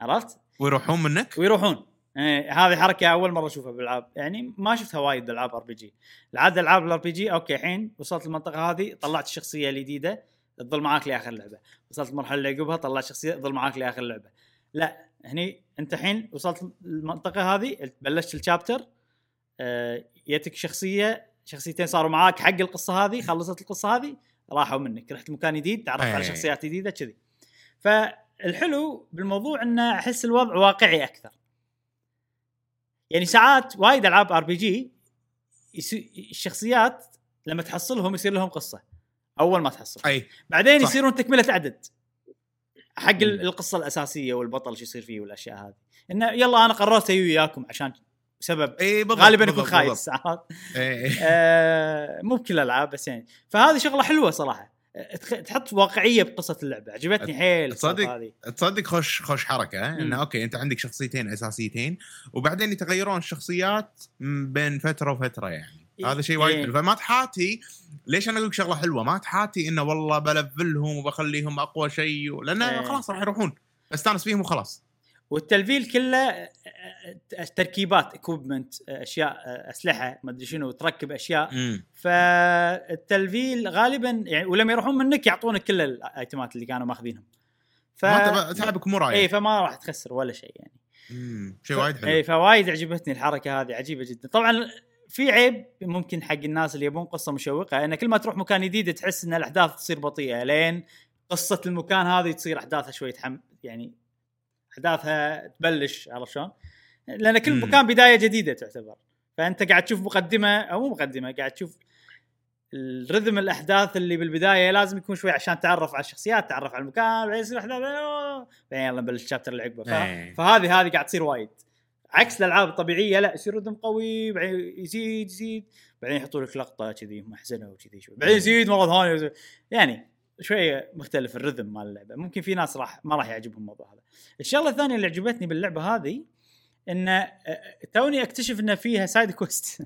عرفت؟ ويروحون منك؟ ويروحون. إيه هذه حركة أول مرة أشوفها بالألعاب. يعني ما شفتها وايد بالألعاب RPG. العاده العاب ال RPG okay الحين وصلت المنطقة هذه طلعت الشخصية الجديدة. تظل معاك لآخر اللعبه وصلت المرحلة اللي عقبها طلعت شخصية تظل معاك لآخر اللعبه لا هني أنت الحين وصلت المنطقة هذه بلشت ال chapter آه، يتك شخصية شخصيتين صاروا معاك حق القصة هذه خلصت القصة هذه راحوا منك. رحت مكان جديد تعرفت على أي. شخصيات جديدة كذي. فالحلو بالموضوع انه أحس الوضع واقعي أكثر. يعني ساعات وايد ألعاب RPG الشخصيات لما تحصلهم يصير لهم قصة. أول ما تحصل أي بعدين صح. يصيرون تكملة عدد حق مم. القصة الأساسية والبطل شو يصير فيه والأشياء هذه إنه يلا أنا قررت أجي وياكم عشان سبب إي بالضبط غالبا يكون خايس. ساعات. آه، مو بكل الألعاب بس يعني فهذه شغلة حلوة صراحة تحط واقعية بقصة اللعبة عجبتني حيل تصدق؟ تصدق خوش خوش حركة. إنه أوكي أنت عندك شخصيتين أساسيتين وبعدين يتغيرون الشخصيات بين فترة وفترة يعني. هذا شيء وايد إيه. حلو. فما تحاتي ليش أنا أقول لك شغلة حلوة؟ ما تحاتي إنه والله بلفلهم وبخليهم أقوى شيء لأن إيه. خلاص راح يروحون. استأنس فيهم وخلاص. وال level كله آه، آه، تركيبات equipment أشياء آه، أسلحة ما أدري شنو تركب أشياء. امم فال level غالبا يعني ولما يروحون منك يعطونك كل ال item ات اللي كانوا ماخذينهم. ف ما تعبك مو اي رايح فما راح تخسر ولا شيء يعني. مم. شيء وايد حلو. اي فوايد عجبتني الحركة هذه عجيبة جدا. طبعا في عيب ممكن حق الناس اللي يبون قصة مشوقة إن كل ما تروح مكان جديد تحس إن الأحداث تصير بطيئة لين قصة المكان هذه تصير أحداثها شوي تحم يعني أحداثها تبلش عرفت شلون؟ لأن كل مم. مكان بداية جديدة تعتبر فأنت قاعد تشوف مقدمة أو مو مقدمة قاعد تشوف الرذم الأحداث اللي بالبداية لازم يكون شوي عشان تعرف على الشخصيات تعرف على المكان بعدين يصير أحداث بعدين يلا نبلش الشابتر اللي عقبه. فهذه هذه قاعد تصير وايد عكس الألعاب الطبيعية لا يصير رذم قوي بعدين يزيد يزيد بعدين يحطوا لك لقطة كذي محزنة وكذي شوي بعدين يزيد مرة ثانية. يعني شوية مختلف ال rhythm مال اللعبة. ممكن في ناس راح ما راح يعجبهم الموضوع هذا. الشغلة الثانية اللي عجبتني باللعبة هذه إن آه، توني أكتشف ان فيها side quest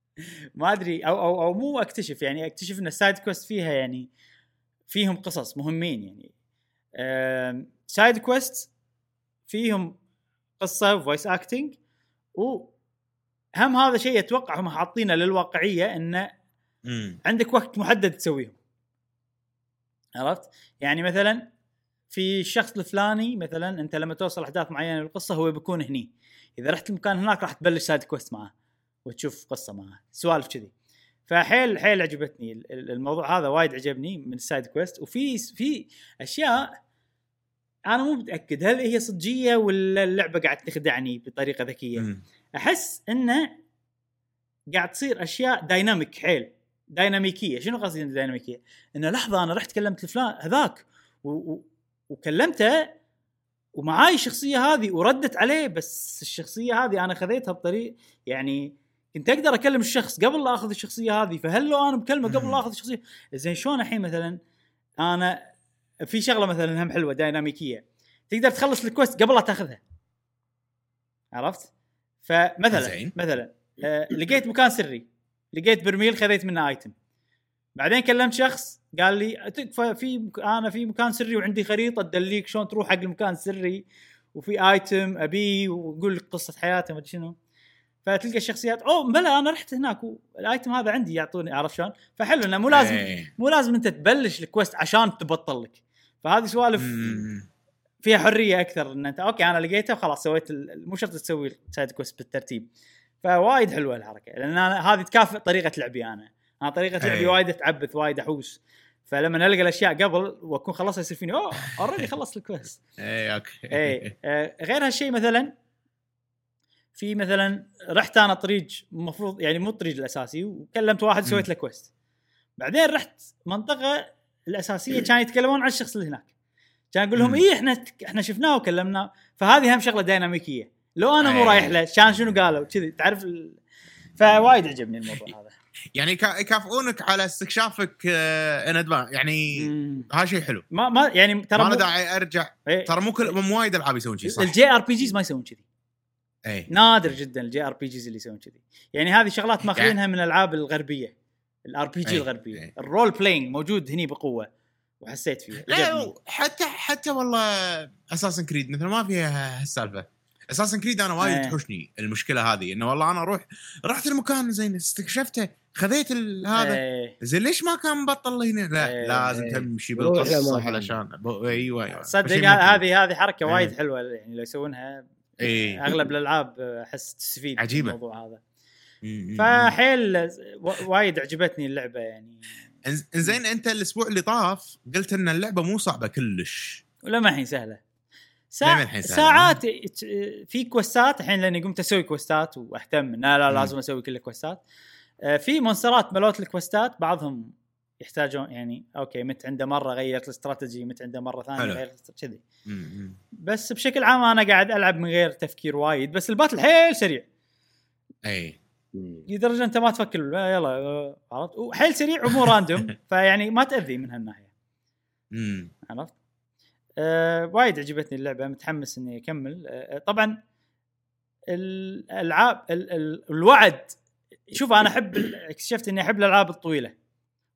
ما أدري أو أو أو مو أكتشف يعني أكتشف إن ال side quest فيها يعني فيهم قصص مهمين يعني. side quest فيهم قصة و voice acting وهم هذا شيء أتوقع هم حاطينه للواقعية انه مم. عندك وقت محدد تسويهم. عرفت؟ يعني مثلا في الشخص الفلاني مثلا أنت لما توصل أحداث معينة بالقصة هو بيكون هني. إذا رحت المكان هناك راح تبلش side quest معاه وتشوف قصة معاه سوالف كذي. فحيل حيل عجبتني ال- ال- الموضوع هذا وايد عجبني من ال side quest وفي في أشياء أنا مو متأكد هل هي صجية ولا اللعبة قاعد تخدعني بطريقة ذكية. مم. أحس إنه قاعد تصير أشياء دايناميك حيل. دايناميكيه شنو قصدي دايناميكيه إنه لحظة أنا رحت كلمت فلان هذاك و... و... وكلمته ومعاي الشخصية هذه وردت عليه بس الشخصية هذه أنا خذيتها بطريق يعني كنت أقدر أكلم الشخص قبل لا أخذ الشخصية هذه فهل لو أنا بكلمة قبل. لا أخذ الشخصية؟ زين شلون الحين مثلا أنا في شغلة مثلا هم حلوة دايناميكيه تقدر تخلص ال quest قبل لا تاخذها عرفت؟ فمثلا زين. مثلا آه لقيت مكان سري لقيت برميل خذيت منه item بعدين كلمت شخص قال لي تكفى في مك... أنا في مكان سري وعندي خريطة تدليك شلون تروح حق المكان السري وفي item ابيه ويقول لك قصة حياته ما شنو فتلقى الشخصيات أوه بلا أنا رحت هناك وال item هذا عندي يعطوني عرفت شلون؟ فحلو إنه مو لازم إيه. مو لازم أنت تبلش ال quest عشان تبطل لك فهذه سوالف. فيها حرية أكثر إن أنت okay أنا لقيته وخلاص سويت مو شرط تسوي ال side quest بالترتيب. فوايد حلوة الحركة لأن أنا هذه تكافئ طريقة لعبي أنا. أنا طريقة لعبي أي. وايد أتعبث وايد أحوس. فلما القى الأشياء قبل وأكون خلصها يصير فيني أوه already خلصت ال quest. اي okay. اي آه، غير هالشيء مثلا في مثلا رحت أنا طريق المفروض يعني مو الطريق الأساسي وكلمت واحد سويت له quest. بعدين رحت منطقة الأساسية كانوا يتكلمون عن الشخص اللي هناك. كان أقول لهم. اي إحنا إحنا شفناه وكلمناه. فهذه هم شغلة ديناميكية. لو أنا مو. رايح له كان شنو قالوا؟ كذي تعرف ال... فوايد عجبني الموضوع هذا. يعني يكا- يكافئونك على استكشافك ان ادفان يعني مم. هذا شيء حلو. ما ما يعني ترى ما داعي أرجع. إيه، ترى مو كل مو وايد العاب يسوون شيء صح؟ ال JRPGs ما يسوون كذي. اي نادر جدا ال JRPGs اللي يسوون كذي. يعني هذه شغلات ماخذينها من الألعاب الغربية. ال RPG أي، الغربيه أي. ال role playing موجود هني بقوة وحسيت فيه لا عجبني. حتى حتى والله Assassin's Creed مثلا ما فيها هالسالفة Assassin's Creed أنا وايد إيه. تحوشني المشكلة هذه إنه والله أنا أروح رحت المكان زين استكشفته خذيت ال- هذا إيه. زين ليش ما كان مبطل هنا؟ لا إيه. لازم إيه. تمشي بالقصة لأماكن. علشان أيوه أيوه صدق. هذه هذه حركة إيه. وايد حلوة يعني لو يسوونها إيه. أغلب الألعاب أحس تستفيد من عجيبة. الموضوع هذا فحيل وايد عجبتني اللعبة يعني. إنزين أنت الأسبوع اللي طاف قلت إن اللعبة مو صعبة كلش. ولما الحين سهلة. لما ساع... ساعات في quest ات الحين لأني قمت أسوي quest ات وأهتم لا لا. لازم أسوي كل ال quest ات. آه، في monster ات ملوت ال quest ات بعضهم يحتاجون يعني أوكي مت عنده مرة غيرت الاستراتيجي مت عنده مرة ثانية. غيرت كذي. بس بشكل عام أنا قاعد ألعب من غير تفكير وايد بس ال battle حيل سريع. أي. لدرجه أنت ما تفكر يلا آه، عرفت وحيل سريع ومو random فيعني ما تأذي من هالناحية. عرفت؟ آه وايد عجبتني اللعبة متحمس إني أكمل آه طبعا الألعاب ال ال الوعد شوف أنا أحب اكتشفت إني أحب الألعاب الطويلة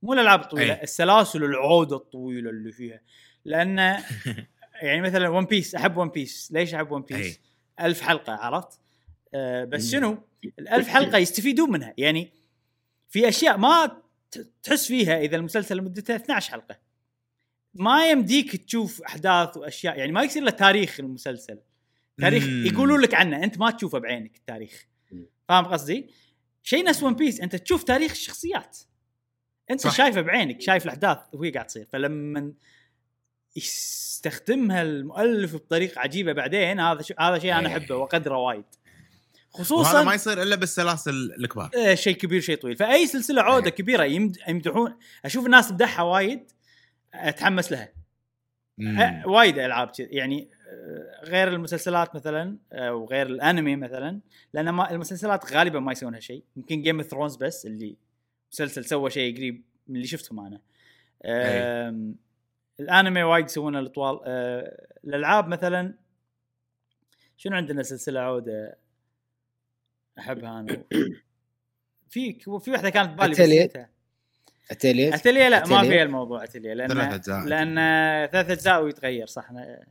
مو الألعاب الطويلة أي. السلاسل العوده الطويلة اللي فيها لأن يعني مثلا One Piece أحب One Piece ليش أحب One Piece؟ ألف حلقة عرفت؟ آه بس. شنو؟ الألف حلقة يستفيدون منها يعني في أشياء ما تحس فيها إذا المسلسل مدته 12 حلقة ما يمديك تشوف أحداث وأشياء يعني ما يصير له تاريخ المسلسل تاريخ. يقولون لك عنه أنت ما تشوفه بعينك التاريخ. فاهم قصدي؟ شيء نفس One Piece أنت تشوف تاريخ الشخصيات أنت صح. شايفه بعينك شايف الأحداث وهي قاعد تصير فلما يستخدمها المؤلف بطريقة عجيبة بعدين هذا شيء هذا شيء أنا إيه. أحبه وأقدره وايد وهذا خصوصا ما يصير إلا بالسلاسل الكبار. آه، شيء كبير شيء طويل. فأي سلسلة عودة إيه. كبيرة يمد... يمدحون أشوف الناس تمدحها وايد أتحمس لها. أه وايد ألعاب يعني آه، غير المسلسلات مثلا آه، وغير الأنمي مثلا لأن ما المسلسلات غالبا ما يسوون هالشيء يمكن Game of Thrones بس اللي مسلسل سوى شيء قريب من اللي شفتهم أنا. آم، الأنمي وايد يسوون الأطوال آه، الألعاب مثلا. شنو عندنا سلسلة عودة؟ أحبها أنا في في واحدة كانت ببالي؟ نسيتها. Atelier Atelier لا ما أتليه؟ فيها الموضوع اتليه لأن ثلاث أجزاء. لأن ثلاث أجزاء ويتغير صح أنا-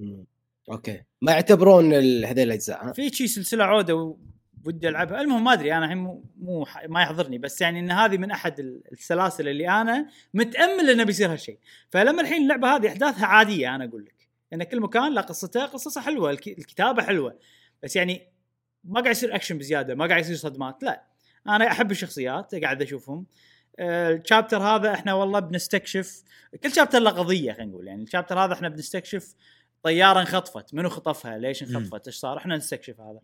مم. okay ما يعتبرون هذيل الأجزاء ها؟ في شي سلسلة عودة ودي ألعبها المهم ما أدري أنا الحين مو, مو ح- ما يحضرني بس يعني إن هذه من أحد ال- السلاسل اللي أنا متأمل إنه بيصير هالشيء فلما الحين اللعبة هذه أحداثها عادية أنا أقول لك إن كل مكان له قصته قصصه حلوة الك- الكتابة حلوة بس يعني ما قاعد يصير اكشن بزيادة ما قاعد يصير صدمات لا. أنا أحب الشخصيات قاعد أشوفهم. آه، الشابتر هذا إحنا والله بنستكشف كل شابتر له قضية خلينا نقول. يعني الشابتر هذا إحنا بنستكشف طيارة انخطفت منو خطفها ليش انخطفت إيش صار؟ إحنا نستكشف هذا.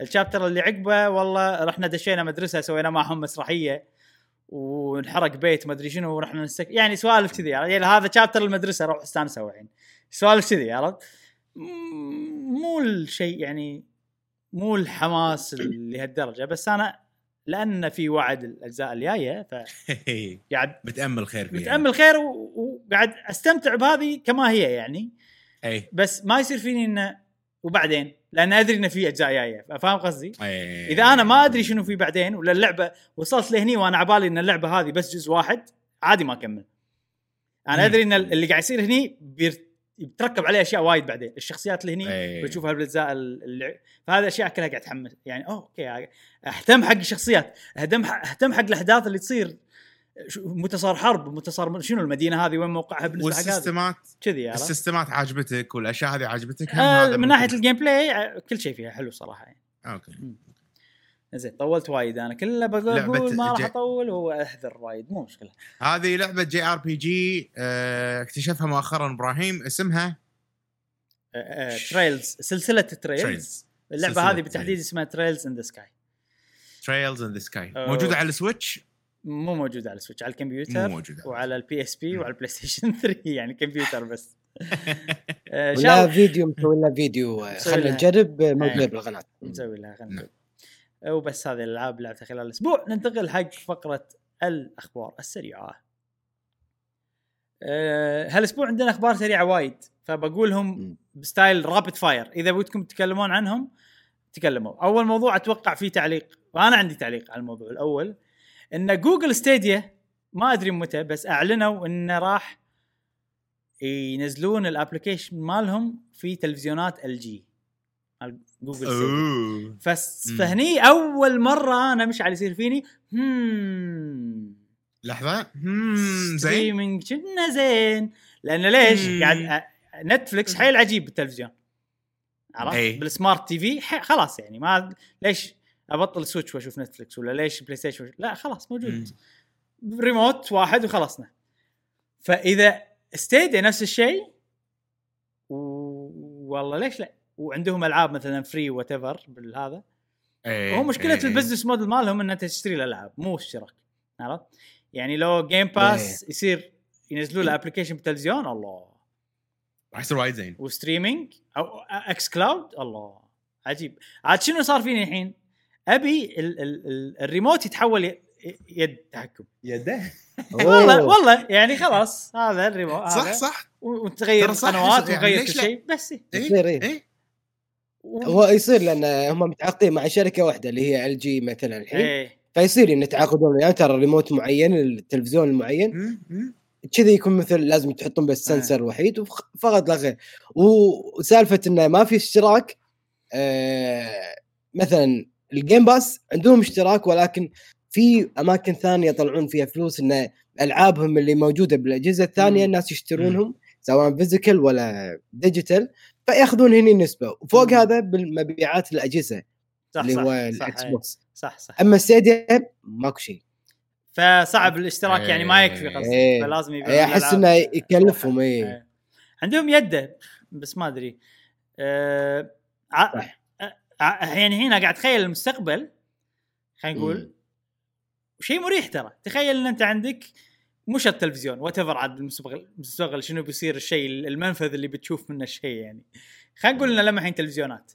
الشابتر اللي عقبه والله رحنا دشينا مدرسة سوينا معهم مسرحية ونحرق بيت ما أدري شنو ورحنا نستك يعني سوالف كذي يعني هذا شابتر المدرسة روح استانسوا الحين. سوالف كذي عرفت؟ مو الشيء يعني مو الحماس لهالدرجة بس أنا لأن في وعد الأجزاء الجاية فقاعد بتامل خير فيها متأمل خير و- وقاعد أستمتع بهذه كما هي يعني اي بس ما يصير فيني إنه وبعدين لأن أدري إنه في أجزاء جاية فاهم قصدي؟ أي. إذا أنا ما أدري شنو في بعدين ولا اللعبة وصلت لهني وأنا عبالي إن اللعبة هذه بس جزء واحد عادي ما أكمل. أنا. أدري إن اللي قاعد يصير هني بير بتركب عليه أشياء وايد بعدين الشخصيات اللي هني إيه. بتشوفها بالاجزاء اللي فهذا أشياء كلها قاعد تحمس يعني أوه okay أهتم حق الشخصيات أهتم أهتم حق الأحداث اللي تصير متى صار حرب متى صار شنو المدينة هذه وين موقعها بالنسبة وال system ات كذي؟ ال system ات عاجبتك والأشياء هذه عاجبتك آه من ناحية. الجيم بلاي آه، كل شيء فيها حلو صراحة يعني okay زين طولت وايد. أنا كله بقول لعبة ما راح جي- أطول واحذر وايد. مو مشكلة. هذه لعبة JRPG آه، اكتشفها مؤخرا إبراهيم. اسمها؟ آه، آه، Trails سلسلة Trails Trails اللعبة سلسلة هذه بالتحديد اسمها Trails in the Sky Trails in the Sky. موجودة على ال Switch مو موجودة على ال Switch على الكمبيوتر مو موجودة وعلى ال PSP. وعلى ال PlayStation 3 يعني كمبيوتر بس. آه، ولا فيديو مسوي لنا فيديو خلينا لها. نجرب آه، إيه. موجود بالقناة. نسوي لها خلينا نعم. وبس هذه الألعاب لعبتها خلال الأسبوع. ننتقل حق فقرة الأخبار السريعة. آه، هالأسبوع عندنا أخبار سريعة وايد فبقولهم. ب style rapid fire إذا ودكم تتكلمون عنهم تكلموا. أول موضوع أتوقع فيه تعليق وأنا عندي تعليق على الموضوع الأول إن Google Stadia ما أدري متى بس أعلنوا انه راح ينزلون ال application مالهم في تلفزيونات ال جي جوجل فس. فهني أول مرة أنا مشعل يصير فيني هم. لحظة. هم. زين. كنا زين. لأن ليش؟ مم. قاعد Netflix حيل عجيب بالتلفزيون. عرفت؟ أي. بال smart TV خلاص يعني ما ليش أبطل Switch وأشوف Netflix ولا ليش PlayStation وش- لا خلاص موجود. ريموت واحد وخلصنا. فإذا Stadia نفس الشيء و... والله ليش لا؟ وعندهم ألعاب مثلا free whatever بالهذا إيه، هو مشكلة إيه. ال business model مالهم ان انت تشتري الألعاب مو اشتراك عرفت؟ يعني لو Game Pass يصير ينزلوا له application بالتلفزيون الله راح يصير وايد زين و streaming أو xCloud الله عجيب عاد شنو صار فيني الحين؟ أبي ال ال ال الريموت يتحول يد تحكم يده والله. والله يعني خلاص هذا الريموت صح صح وتغير القنوات يعني وتغير كل؟ شيء بس يصير إيه. إيه هو يصير لأن هم متعاقدين مع شركة واحدة اللي هي LG مثلا الحين. إيه. فيصير إن يتعاقدون وياه ترى ريموت معين التلفزيون المعين. كذا يكون مثل لازم تحطون بس sensor وحيد وف- فقط لا غير. وسالفة انه ما في اشتراك آه مثلا ال Game Pass عندهم اشتراك ولكن في أماكن ثانية يطلعون فيها فلوس إن ألعابهم اللي موجودة بالأجهزة الثانية. الناس يشترونهم سواء physical ولا digital فياخذون هني نسبة وفوق. هذا بالمبيعات الأجهزة صح اللي هو ال Xbox صح صح أما Stadia ماكو شيء فصعب الاشتراك يعني ما يكفي قصدي إيه. فلازم يبيعون إيه، أحس إنه يكلفهم إيه إيه. عندهم يده بس ما أدري أه صح. ع- يعني هنا قاعد اتخيل المستقبل خلينا نقول. شيء مريح ترى تخيل إن أنت عندك مش التلفزيون whatever عاد المستقبل المستقبل شنو بيصير الشيء المنفذ اللي بتشوف منه الشيء يعني خلينا نقول لنا لما الحين تلفزيونات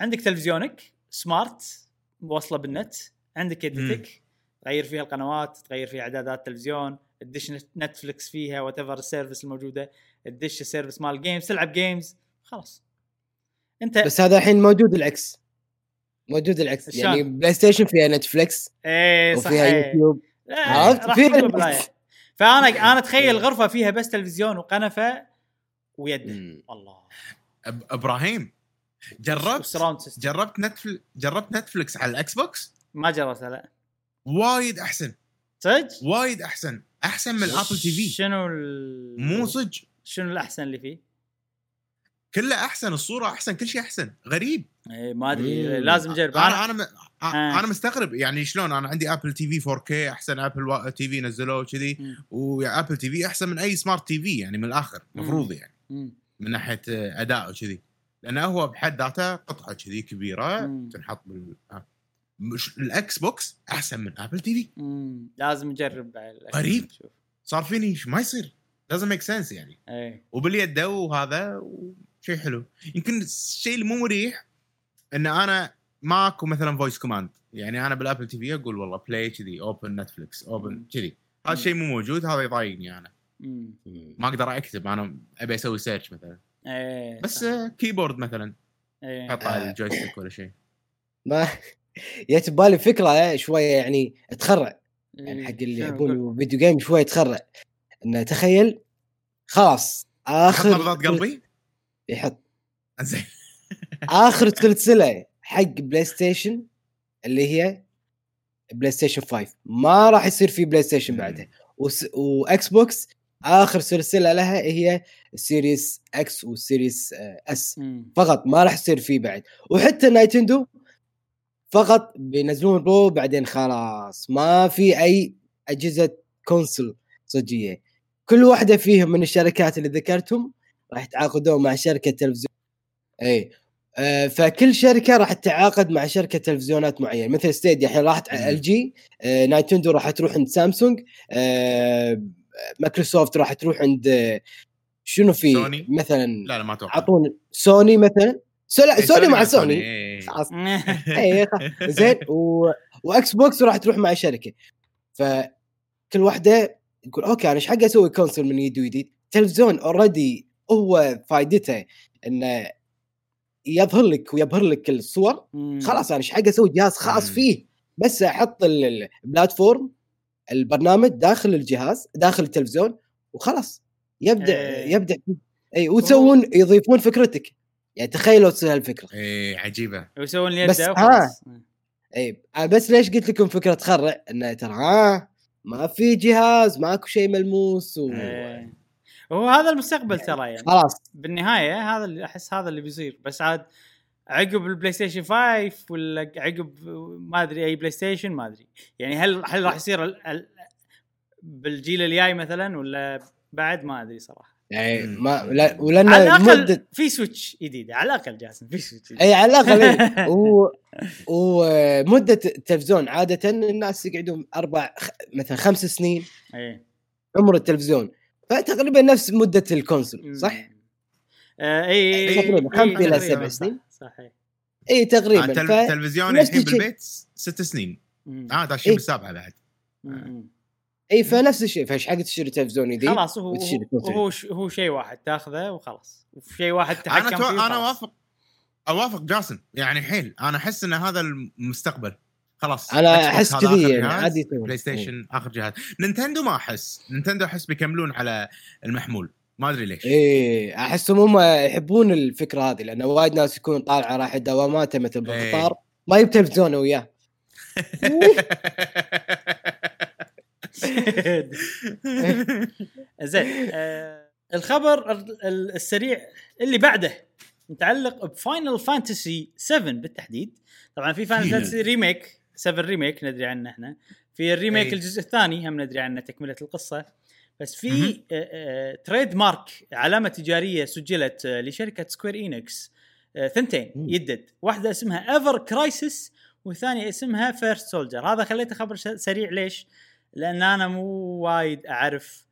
عندك تلفزيونك smart موصله بالنت عندك يدتك تغير فيها القنوات تغير فيها أعدادات التلفزيون تدش Netflix فيها whatever ال service الموجودة تدش ال service مال ال games تلعب games خلاص أنت بس هذا الحين موجود العكس موجود العكس؟ يعني PlayStation فيها Netflix إيه صح وفيها. يوتيوب عرفت؟ فيها. بلاية. فأنا أنا أتخيل غرفه فيها بس تلفزيون وقنفة ويده مم. الله. أب- إبراهيم جربت جربت Netfl- جربت Netflix على ال Xbox؟ ما جربتها لا. وايد أحسن. صدق؟ وايد أحسن. أحسن من ال Apple TV في شنو ال... مو صدق. شنو الأحسن اللي فيه؟ كله أحسن الصورة أحسن كل شيء أحسن غريب إيه ما أدري. لازم اجرب أنا أنا أنا م... آه. أنا مستغرب يعني شلون أنا عندي Apple TV 4K أحسن Apple TV نزلوه كذي. و Apple TV أحسن من أي smart TV يعني من الآخر المفروض يعني مم. من ناحية أداء وكذي لأنه هو بحد ذاته قطعة كذي كبيرة مم. تنحط بال آه. مش ال Xbox أحسن من Apple TV. لازم نجرب. غريب. صار فيني ما يصير لازم make sense يعني إيه وباليد وهذا شيء حلو يمكن الشيء اللي مو مريح إن أنا ماكو مثلا voice command يعني أنا بال Apple TV أقول والله play كذي open Netflix open. كذي هذا الشيء مو موجود هذا يضايقني أنا مم. ما أقدر أكتب أنا أبي أسوي search مثلا إيه بس صح. keyboard مثلا إيه أحط على ال joystick ولا شيء ما جت ببالي فكرة شوية يعني تخرع يعني إيه. حق اللي؟ يحبون video game شوية تخرع انه تخيل خلاص آخر اخر نبضات قلبي يحط زين. آخر سلسله حق PlayStation اللي هي PlayStation 5 ما راح يصير في PlayStation بعدها. وس... و Xbox آخر سلسلة لها هي ال Series X وال Series آه، S. فقط ما راح يصير فيه بعد. وحتى Nintendo فقط بينزلون رو بعدين خلاص. ما في أي أجهزة console صجية. كل واحدة فيهم من الشركات اللي ذكرتهم راح يتعاقدون مع شركة تلفزيون. اي آه، فكل شركة راح تتعاقد مع شركة تلفزيونات معينة. مثل Stadia الحين راحت. LG آه، Nintendo راح تروح عند سامسونج آه، مايكروسوفت راح تروح عند آه، شنو في سوني؟ مثلا لا لا ما أتوقع. عطون سوني مثلا. سو لا إيه، سوني مع سوني. إيه. خلاص اي خ- زين. و... و Xbox راح تروح مع شركة. فكل واحدة تقول okay أنا إيش حق أسوي console من يد ويديد؟ تلفزيون already هو فائدته انه يظهر لك ويظهر لك الصور مم. خلاص أنا إيش حق أسوي جهاز خاص مم. فيه بس أحط ال- ال- البلاتفورم البرنامج داخل الجهاز داخل التلفزيون وخلاص يبدأ إيه. يبدأ اي وتسوون يضيفون فكرتك يعني تخيلوا تصير هالفكرة إيه عجيبة ويسوون لي بس ها. اي أنا بس ليش قلت لكم فكرة تخرع انه ترى ها ما في جهاز ماكو شيء ملموس و... إيه. وهو هذا المستقبل ترى يعني. خلاص. بالنهاية هذا اللي أحس هذا اللي بيصير. بس عاد عقب ال PlayStation 5 ولا عقب ما أدري أي PlayStation ما أدري. يعني هل هل راح يصير ال- ال- بالجيل الجاي مثلا ولا بعد؟ ما أدري صراحة. يعني. ما لا ولأن على الأقل مدة في Switch جديدة. على الأقل جاسم في Switch. اي على الأقل إي. و... ومده التلفزيون عادة الناس يقعدون أربع خ... مثلا خمس سنين. اي عمر التلفزيون. فتقريبا نفس مدة ال console صح؟ آه إي تقريباً خمس تقريباً سبع سنين. صح إي. اي تقريبا ف... التلفزيون نفس الحين الشيء. بالبيت ست سنين مم. آه إيه. بالسابعه بعد مم. إي فنفس الشيء فايش حق تشتري تلفزيون جديد خلاص هو هو. هو, ش- هو شيء واحد تاخذه وخلاص وشيء واحد أنا تحكم تو... فيه أنا. أوافق أوافق جاسم يعني حيل أنا أحس إن هذا المستقبل خلاص أنا أحس كذي يعني عادي. PlayStation آخر جهاز Nintendo ما أحس Nintendo أحس بيكملون على المحمول ما أدري ليش إيه أحسهم هم يحبون الفكرة هذه لأن وايد ناس يكون طالعه رايح دواماته مثل إيه. بالقطار ما يجيب تلفزيون وياه زين آه الخبر ال- ال- السريع اللي بعده متعلق ب Final Fantasy 7 بالتحديد طبعا في Final إيه. Fantasy remake 7 remake ندري عنه إحنا في ال remake إيه. الجزء الثاني هم ندري عنه تكملة القصة بس. في آه، آه، trademark علامة تجارية سجلت آه، لشركة Square Enix ثنتين. يدد واحدة اسمها Ever Crisis والثانية اسمها First Soldier هذا خليته خبر سريع ليش؟ لأن أنا مو وايد أعرف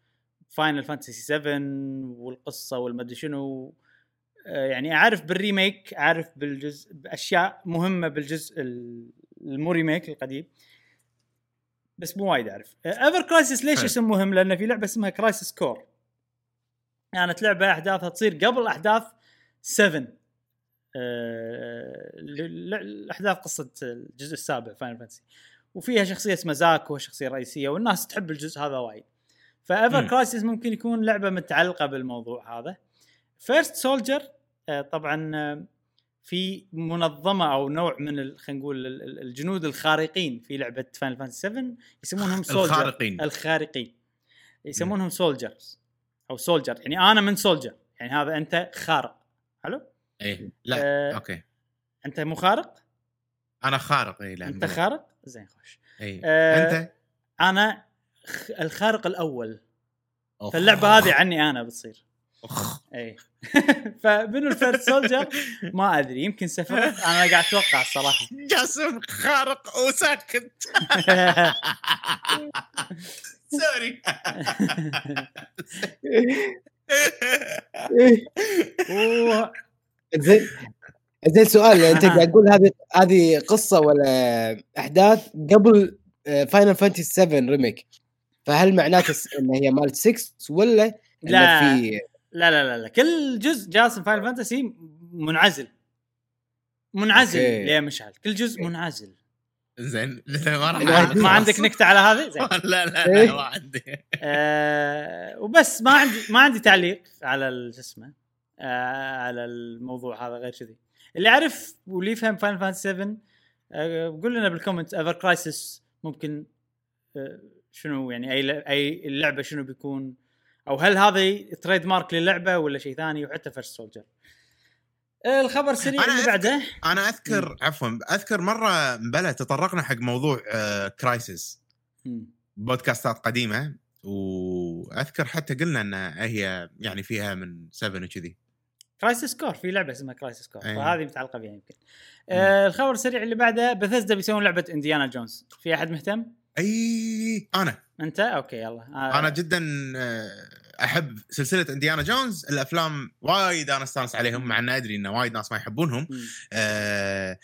Final Fantasy 7 والقصة والمدري شنو يعني أعرف بال remake أعرف بالجزء بأشياء مهمة بالجزء ال- المو remake القديم. بس مو وايد أعرف. Ever Crisis ليش. اسم مهم؟ لأن في لعبة اسمها Crisis Core كانت لعبة أحداثها تصير قبل أحداث 7 آه، الأحداث قصة الجزء السابع Final Fantasy وفيها شخصية اسمها زاك وهو الشخصيه الرئيسيه والناس تحب الجزء هذا وايد. ف Ever. Crisis ممكن يكون لعبة متعلقة بالموضوع هذا. First Soldier طبعا آه، في منظمة أو نوع من خلينا نقول ال- ال- الجنود الخارقين في لعبة Final Fantasy 7 يسمونهم soldier الخارقين. الخارقين. يسمونهم soldiers أو soldier يعني أنا من soldier يعني هذا أنت خارق. حلو؟ إيه. لا آه، okay. أنت مو خارق؟ أنا خارق اي لا أنت خارق؟ زين خوش. اي آه، أنت؟ أنا الخارق الأول. أوف. فاللعبة هذه عني أنا بتصير. اي فمنو ال first soldier؟ ما أدري يمكن سفروث. أنا قاعد أتوقع الصراحه جاسم خارق وساكت sorry. زين. زين سؤال. أنت قاعد تقول هذه هذه قصة ولا أحداث قبل Final Fantasy 7 remake فهل معناته س- إن هي مال 6 ولا لا. في لا لا لا لا. كل جزء جاسم Final Fantasy منعزل. منعزل okay. ليه مشعل؟ كل جزء منعزل. زين. ما راح ما- عندك نكتة على هذه؟ زين. لا لا إيه. لا ما عندي. آه وبس ما عندي ما عندي تعليق على شو اسمه آه على الموضوع هذا غير كذي. اللي يعرف واللي يفهم Final Fantasy 7 آه قول لنا بال comment Ever Crisis ممكن آه شنو يعني أي ل- أي اللعبة شنو بيكون؟ أو هل هذا trademark للعبة ولا شيء ثاني وحتى First Soldier الخبر السريع اللي بعده. أنا اذكر عفوا أذكر مرة بلا تطرقنا حق موضوع آه، Crisis. بودكاستات قديمة وأذكر حتى قلنا إن هي يعني فيها من 7 وكذي. Crisis Core في لعبة اسمها Crisis Core أي. فهذه متعلقة بها يمكن. آه الخبر السريع اللي بعده بثزدا بيسوون لعبة Indiana Jones في أحد مهتم؟ أي أنا. أنت؟ okay يلا. آه أنا جدا آه، أحب سلسلة Indiana Jones. الأفلام وايد أنا أستانس عليهم مع ان أدري إن وايد ناس ما يحبونهم. أه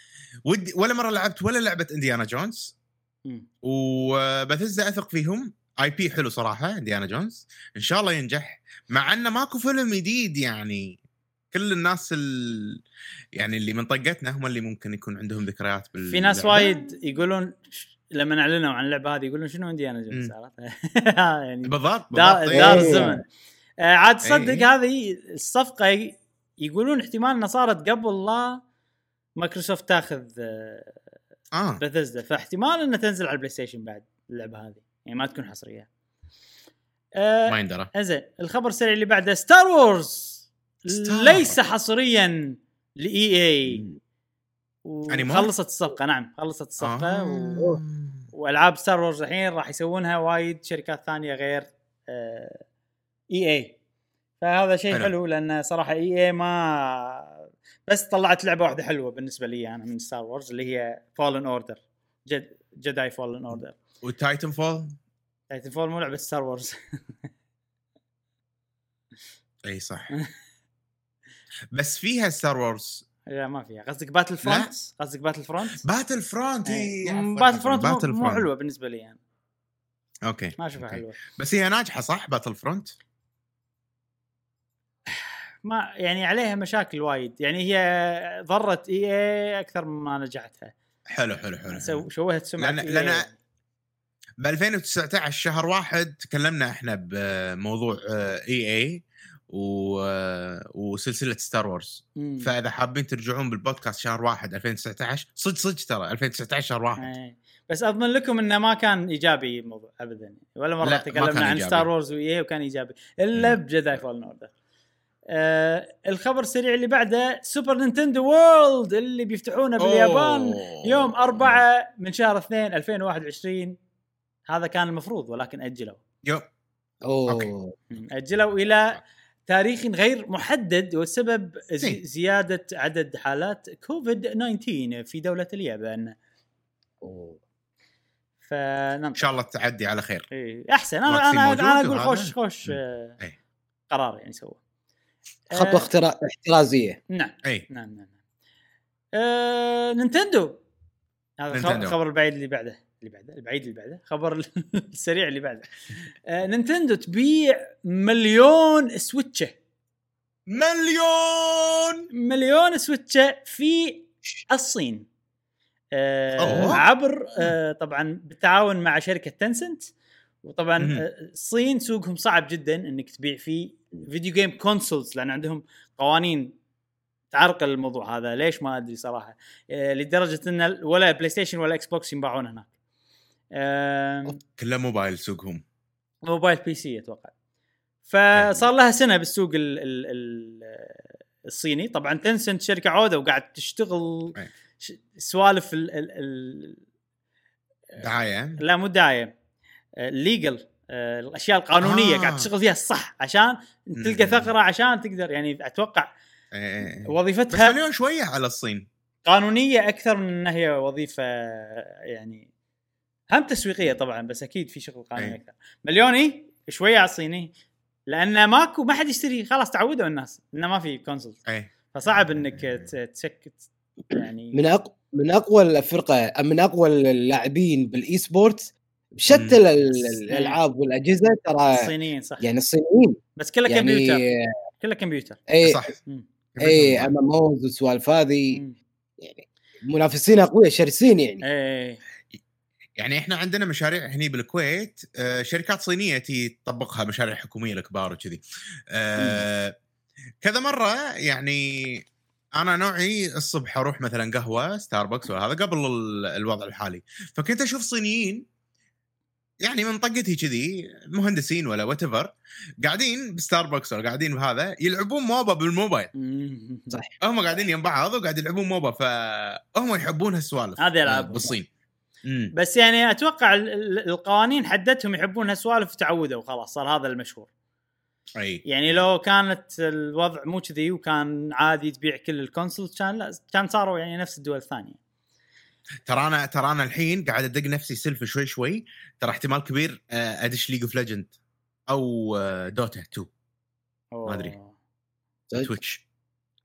ودي ولا مرة لعبت ولا لعبة Indiana Jones. مم. وبثزدا أثق فيهم. IP حلو صراحة Indiana Jones. إن شاء الله ينجح. مع إنه ماكو فيلم جديد يعني. كل الناس ال... يعني اللي من طقتنا هم اللي ممكن يكون عندهم ذكريات بال في ناس وايد يقولون لما اعلنوا عن اللعبة هذه يقولون شنو Indiana Jones. عرفت؟ يعني بالضبط دار, إيه. الزمن آه عاد تصدق إيه. هذه الصفقة يقولون احتمال انها صارت قبل لا مايكروسوفت تاخذ آه آه بثزدا فاحتمال إنها تنزل على ال PlayStation بعد اللعبة هذه يعني ما تكون حصرية. آه ما يندرى إنزين الخبر السريع اللي بعده Star Wars. ليس حصريا ل EA أنيمال؟ وخلصت الصفقة نعم خلصت الصفقة و... آه. وألعاب Star Wars الحين راح يسوونها وايد شركات ثانية غير آه، EA فهذا شيء حلو. حلو لأن صراحة EA ما بس طلعت لعبة واحدة حلوة بالنسبة لي أنا من Star Wars اللي هي Fallen Order Jed Jedi Fallen Order و Titanfall Titanfall مو لعبة Star Wars أي صح. بس فيها Star Wars لا ما فيها. قصدك Battlefront قصدك Battlefront Battlefront Battlefront مو, مو حلوة بالنسبة لي أنا. okay ما أشوفها. حلوة. بس هي ناجحة صح Battlefront ما يعني عليها مشاكل وايد. يعني هي ضرت EA أكثر مما نجحتها. حلو حلو حلو, حلو. شوهت سمعة لأن- EA. لأن- ب 2019 شهر واحد تكلمنا إحنا بموضوع EA. و... وسلسلة Star Wars مم. فإذا حابين ترجعون بالبودكاست شهر واحد 2019 صدق صدق ترى 2019 شهر واحد إيه. بس أضمن لكم إنه ما كان إيجابي الموضوع ابدا ولا مرة تكلمنا عن. Star Wars و EA وكان إيجابي إلا. ب Jedi Fallen Order آه الخبر السريع اللي بعده Super Nintendo World اللي بيفتحونه باليابان أوه. يوم 4 من شهر 2 2021 هذا كان المفروض ولكن اجلوا يو أوه. اجلوا إلى تاريخ غير محدد والسبب زي إيه. زيادة عدد حالات كوفيد 19 في دولة اليابان أوه. إن فننطر شاء الله تعدي على خير إيه أحسن أنا أنا أنا أقول؟ خوش خوش. آه، إيه. قرار يعني سوى خطوة آه، اخترا... احترازية نعم اي نعم نعم آه، نينتندو هذا نينتندو. الخبر البعيد اللي بعده اللي بعده البعيد اللي بعده خبر السريع اللي بعده. آه، نينتندو تبيع مليون سويتشه. مليون! مليون سويتشه في الصين. آه. عبر آه طبعا بالتعاون مع شركة Tencent وطبعا. آه الصين سوقهم صعب جدا إنك تبيع فيه video game consoles لأن عندهم قوانين تعرقل الموضوع هذا. ليش ما أدري صراحة. آه لدرجة إن ولا PlayStation ولا Xbox ينباعون هناك. آه كله موبايل سوقهم موبايل بي سي أتوقع فصار لها سنة بالسوق ال ال ال الصيني طبعا تنسنت شركة عودة وقاعد تشتغل سوالف ال ال ال دعاية لا مو داعيه الليجل الأشياء القانونية آه. آه. قاعد تشتغل فيها الصح عشان تلقى. ثغرة عشان تقدر يعني أتوقع إيه. بس وظيفتها مليون شوية على الصين قانونية أكثر من إنها هي وظيفة يعني هم تسويقية طبعا بس أكيد في شغل قانوني أي. أكثر. مليوني؟ شوية على الصيني لأن ماكو ما حد يشتري. خلاص تعودوا الناس إنه ما في console اي فصعب إنك ت- تسك يعني من أق... من أقوى الفرقة من أقوى اللاعبين بال e-sport. بشتى ال- ال- الألعاب والأجهزة ترى الصينيين صح. يعني الصينيين بس كله يعني كمبيوتر. كله كمبيوتر. اي صح. اي MMOs والسوالف هذه. مم. منافسين أقوياء شرسين يعني. إيه. يعني إحنا عندنا مشاريع هني بالكويت آه، شركات صينية تي تطبقها مشاريع حكومية الكبار وكذي آه، كذا مرة يعني أنا نوعي الصبح أروح مثلا قهوة ستاربكس وهذا قبل ال- الوضع الحالي فكنت أشوف صينيين يعني من طقتي كذي مهندسين ولا وات قاعدين بستاربكس ولا قاعدين بهذا يلعبون موبا بالموبايل. صح هم قاعدين يم بعض وقاعد يلعبون موبا فهم يحبون هالسوالف هذه ألعاب. بالصين بس يعني أتوقع ال- ال- القوانين حدتهم يحبون هالسوالف وتعودوا خلاص صار هذا المشهور. أي. يعني لو كانت الوضع مو كذي وكان عادي تبيع كل الكونسول كان لا كان صاروا يعني نفس الدول الثانية. ترى أنا ترى أنا الحين قاعد أدق نفسي سلف شوي شوي. ترى احتمال كبير آه، أدش ليج اوف ليجند أو آه، دوتا 2 ما أدري. تويتش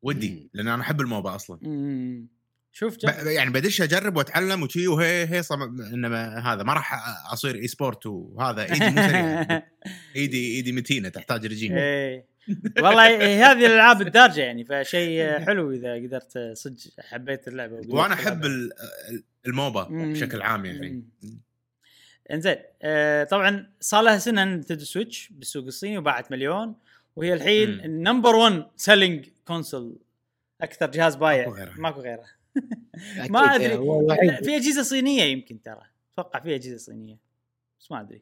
ودي. لأن أنا أحب الموبا أصلا. مم. شوف ب- جا- يعني بدش أجرب وأتعلم وشي وهي هي صم... إنما هذا ما راح أصير e-sport وهذا إيدي مو سريعه ايدي إيدي متينة تحتاج رجيم. إيه. والله هي- هذه الألعاب الدارجة يعني فشيء حلو إذا قدرت صدق حبيت اللعبة وأنا أحب ال MOBA. بشكل عام يعني. إنزين آه طبعا صار لها سنة Nintendo Switch بالسوق الصيني وباعت مليون وهي الحين مم. ال number 1 selling console أكثر جهاز بايع. ماكو غيره. ما أدري. هو الوحيد. في أجهزة صينية يمكن ترى أتوقع في أجهزة صينية بس ما أدري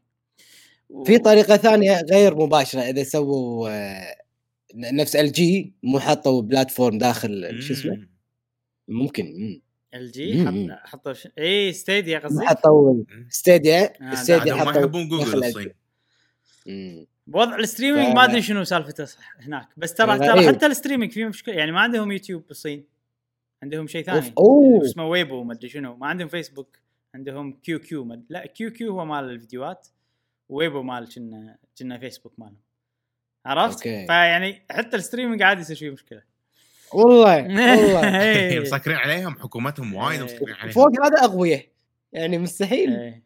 و- في طريقة ثانية غير مباشرة إذا سووا آه، نفس ال جي مو حطوا platform داخل شو اسمه مم. ممكن مم. ال جي مم. حط حطوا ش... اي Stadia قصدي حطوا. Stadia آه، Stadia حطوا يحبون جوجل الصين مم. بوضع ال streaming ف- ما أدري شنو سالفته صح هناك بس ترى. ترى حتى ال streaming في مشكلة يعني ما عندهم يوتيوب بالصين عندهم شيء ثاني أوه. اسمه Weibo ما أدري شنو ما عندهم فيسبوك عندهم QQ مد... لا QQ هو مال الفيديوهات Weibo مال كنا كنا فيسبوك مالهم عرفت؟ أوكي. فيعني حتى ال streaming عادي يصير فيه مشكلة والله والله إيه. مسكرين عليهم حكومتهم وايد إيه. مسكرين عليهم فوق هذا أغوية يعني مستحيل إيه.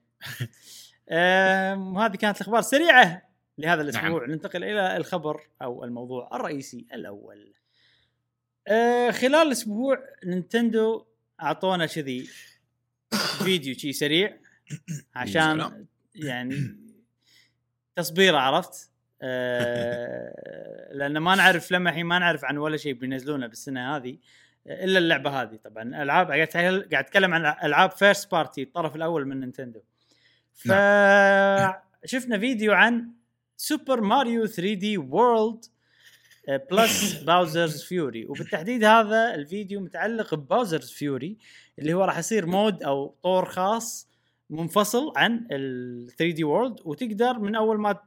آم، وهذه كانت الأخبار سريعة لهذا الأسبوع نعم. ننتقل إلى الخبر أو الموضوع الرئيسي الأول آه، خلال الأسبوع نينتندو أعطونا كذي فيديو شي سريع عشان. يعني تصبيره عرفت؟ آه، لأن ما نعرف لما الحين ما نعرف عن ولا شيء بينزلونه بالسنة هذه إلا اللعبة هذه. طبعا العاب قاعد قاعد أتكلم عن ألعاب first party الطرف الأول من نينتندو. فشفنا فيديو عن Super Mario 3D World Plus Bowser's Fury وبالتحديد هذا الفيديو متعلق ب Bowser's Fury اللي هو راح يصير mode أو طور خاص منفصل عن ال 3D World وتقدر من أول ما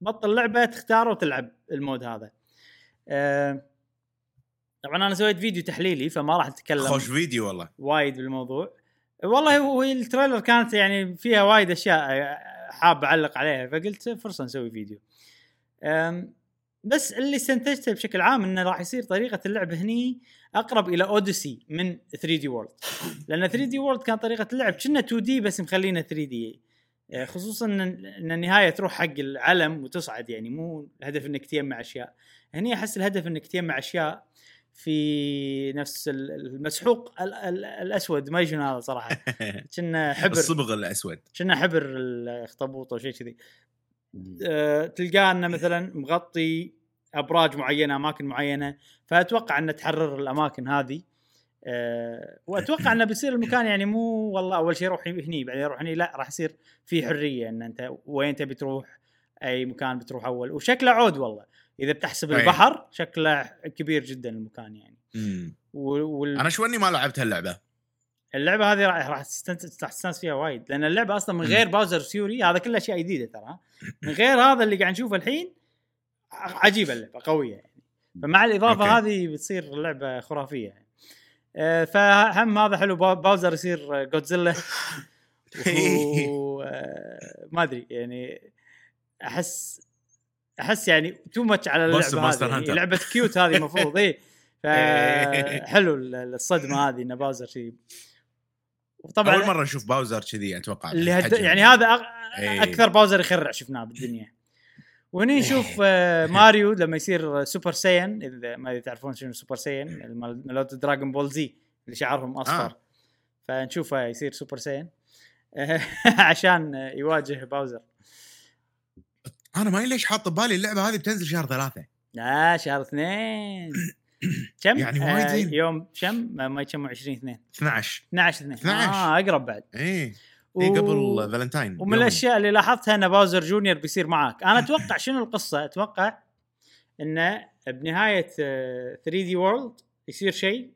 تبطل اللعبه تختاره وتلعب ال mode هذا. آه، طبعا أنا سويت فيديو تحليلي فما راح أتكلم خوش فيديو والله. وايد بالموضوع. والله هو ال trailer كانت يعني فيها وايد أشياء حاب أعلق عليها فقلت فرصة نسوي فيديو. بس اللي استنتجته بشكل عام إنه راح يصير طريقة اللعب هني أقرب إلى Odyssey من 3D World لأن 3D World كان طريقة اللعب كنا 2D بس مخلينا 3D خصوصا ان النهاية تروح حق العلم وتصعد يعني مو الهدف إنك تجمع أشياء. هني أحس الهدف إنك تجمع أشياء في نفس ال- المسحوق ال- ال- الأسود ما شنو هذا صراحة. كنا حبر. الصبغ الأسود. كنا حبر الأخطبوط أو شيء كذي. تلقاه انه مثلا مغطي أبراج معينة أماكن معينة. فأتوقع أنه تحرر الأماكن هذه. أه وأتوقع أنه بيصير المكان يعني مو والله أول شيء روح هني بعدين روح هني لا راح يصير في حرية. إن أنت وين تبي تروح أي مكان بتروح أول. وشكله عود والله. إذا بتحسب أي. البحر شكله كبير جدا المكان يعني. وال... أنا شو إني ما لعبت هاللعبة. اللعبة هذه راح راح تستانس فيها وايد. لأن اللعبة أصلا من غير Bowser's Fury هذا كله أشياء جديدة ترى. من غير هذا اللي قاعد نشوفه الحين عجيبة اللعبة قوية يعني. فمع الإضافة أوكي. هذه بتصير اللعبه خرافية. يعني آه، فهم هذا حلو باو- Bowser يصير جودزيلا و آه، ما أدري يعني احس أحس يعني too much على اللعبة هذه. يعني. لعبة cute هذه المفروض اي فحلو الصدمة هذه إن Bowser شيء وطبعا أول مرة نشوف باوزر كذي أتوقع اللي هد... يعني هذا أغ... إيه. أكثر باوزر يخرع شفناه بالدنيا. وهني نشوف آه، ماريو لما يصير سوبر سايان إذا ما تعرفون شنو سوبر سايان مال- مالوت دراجون بول زي اللي شعرهم أصفر. آه. فنشوفه يصير سوبر سايان. عشان يواجه باوزر. أنا ما ليش حاط ببالي اللعبة هذه بتنزل شهر ثلاثة. لا شهر اثنين. كم؟ يعني وايد. آه. يوم كم؟ ما يتم 20 2 12 12 2 12. آه أقرب بعد. و- إيه قبل فالنتاين ومن الأشياء اللي لاحظتها إن باوزر جونيور بيصير معاك. أنا أتوقع شنو القصة؟ أتوقع انه بنهاية 3D World يصير شيء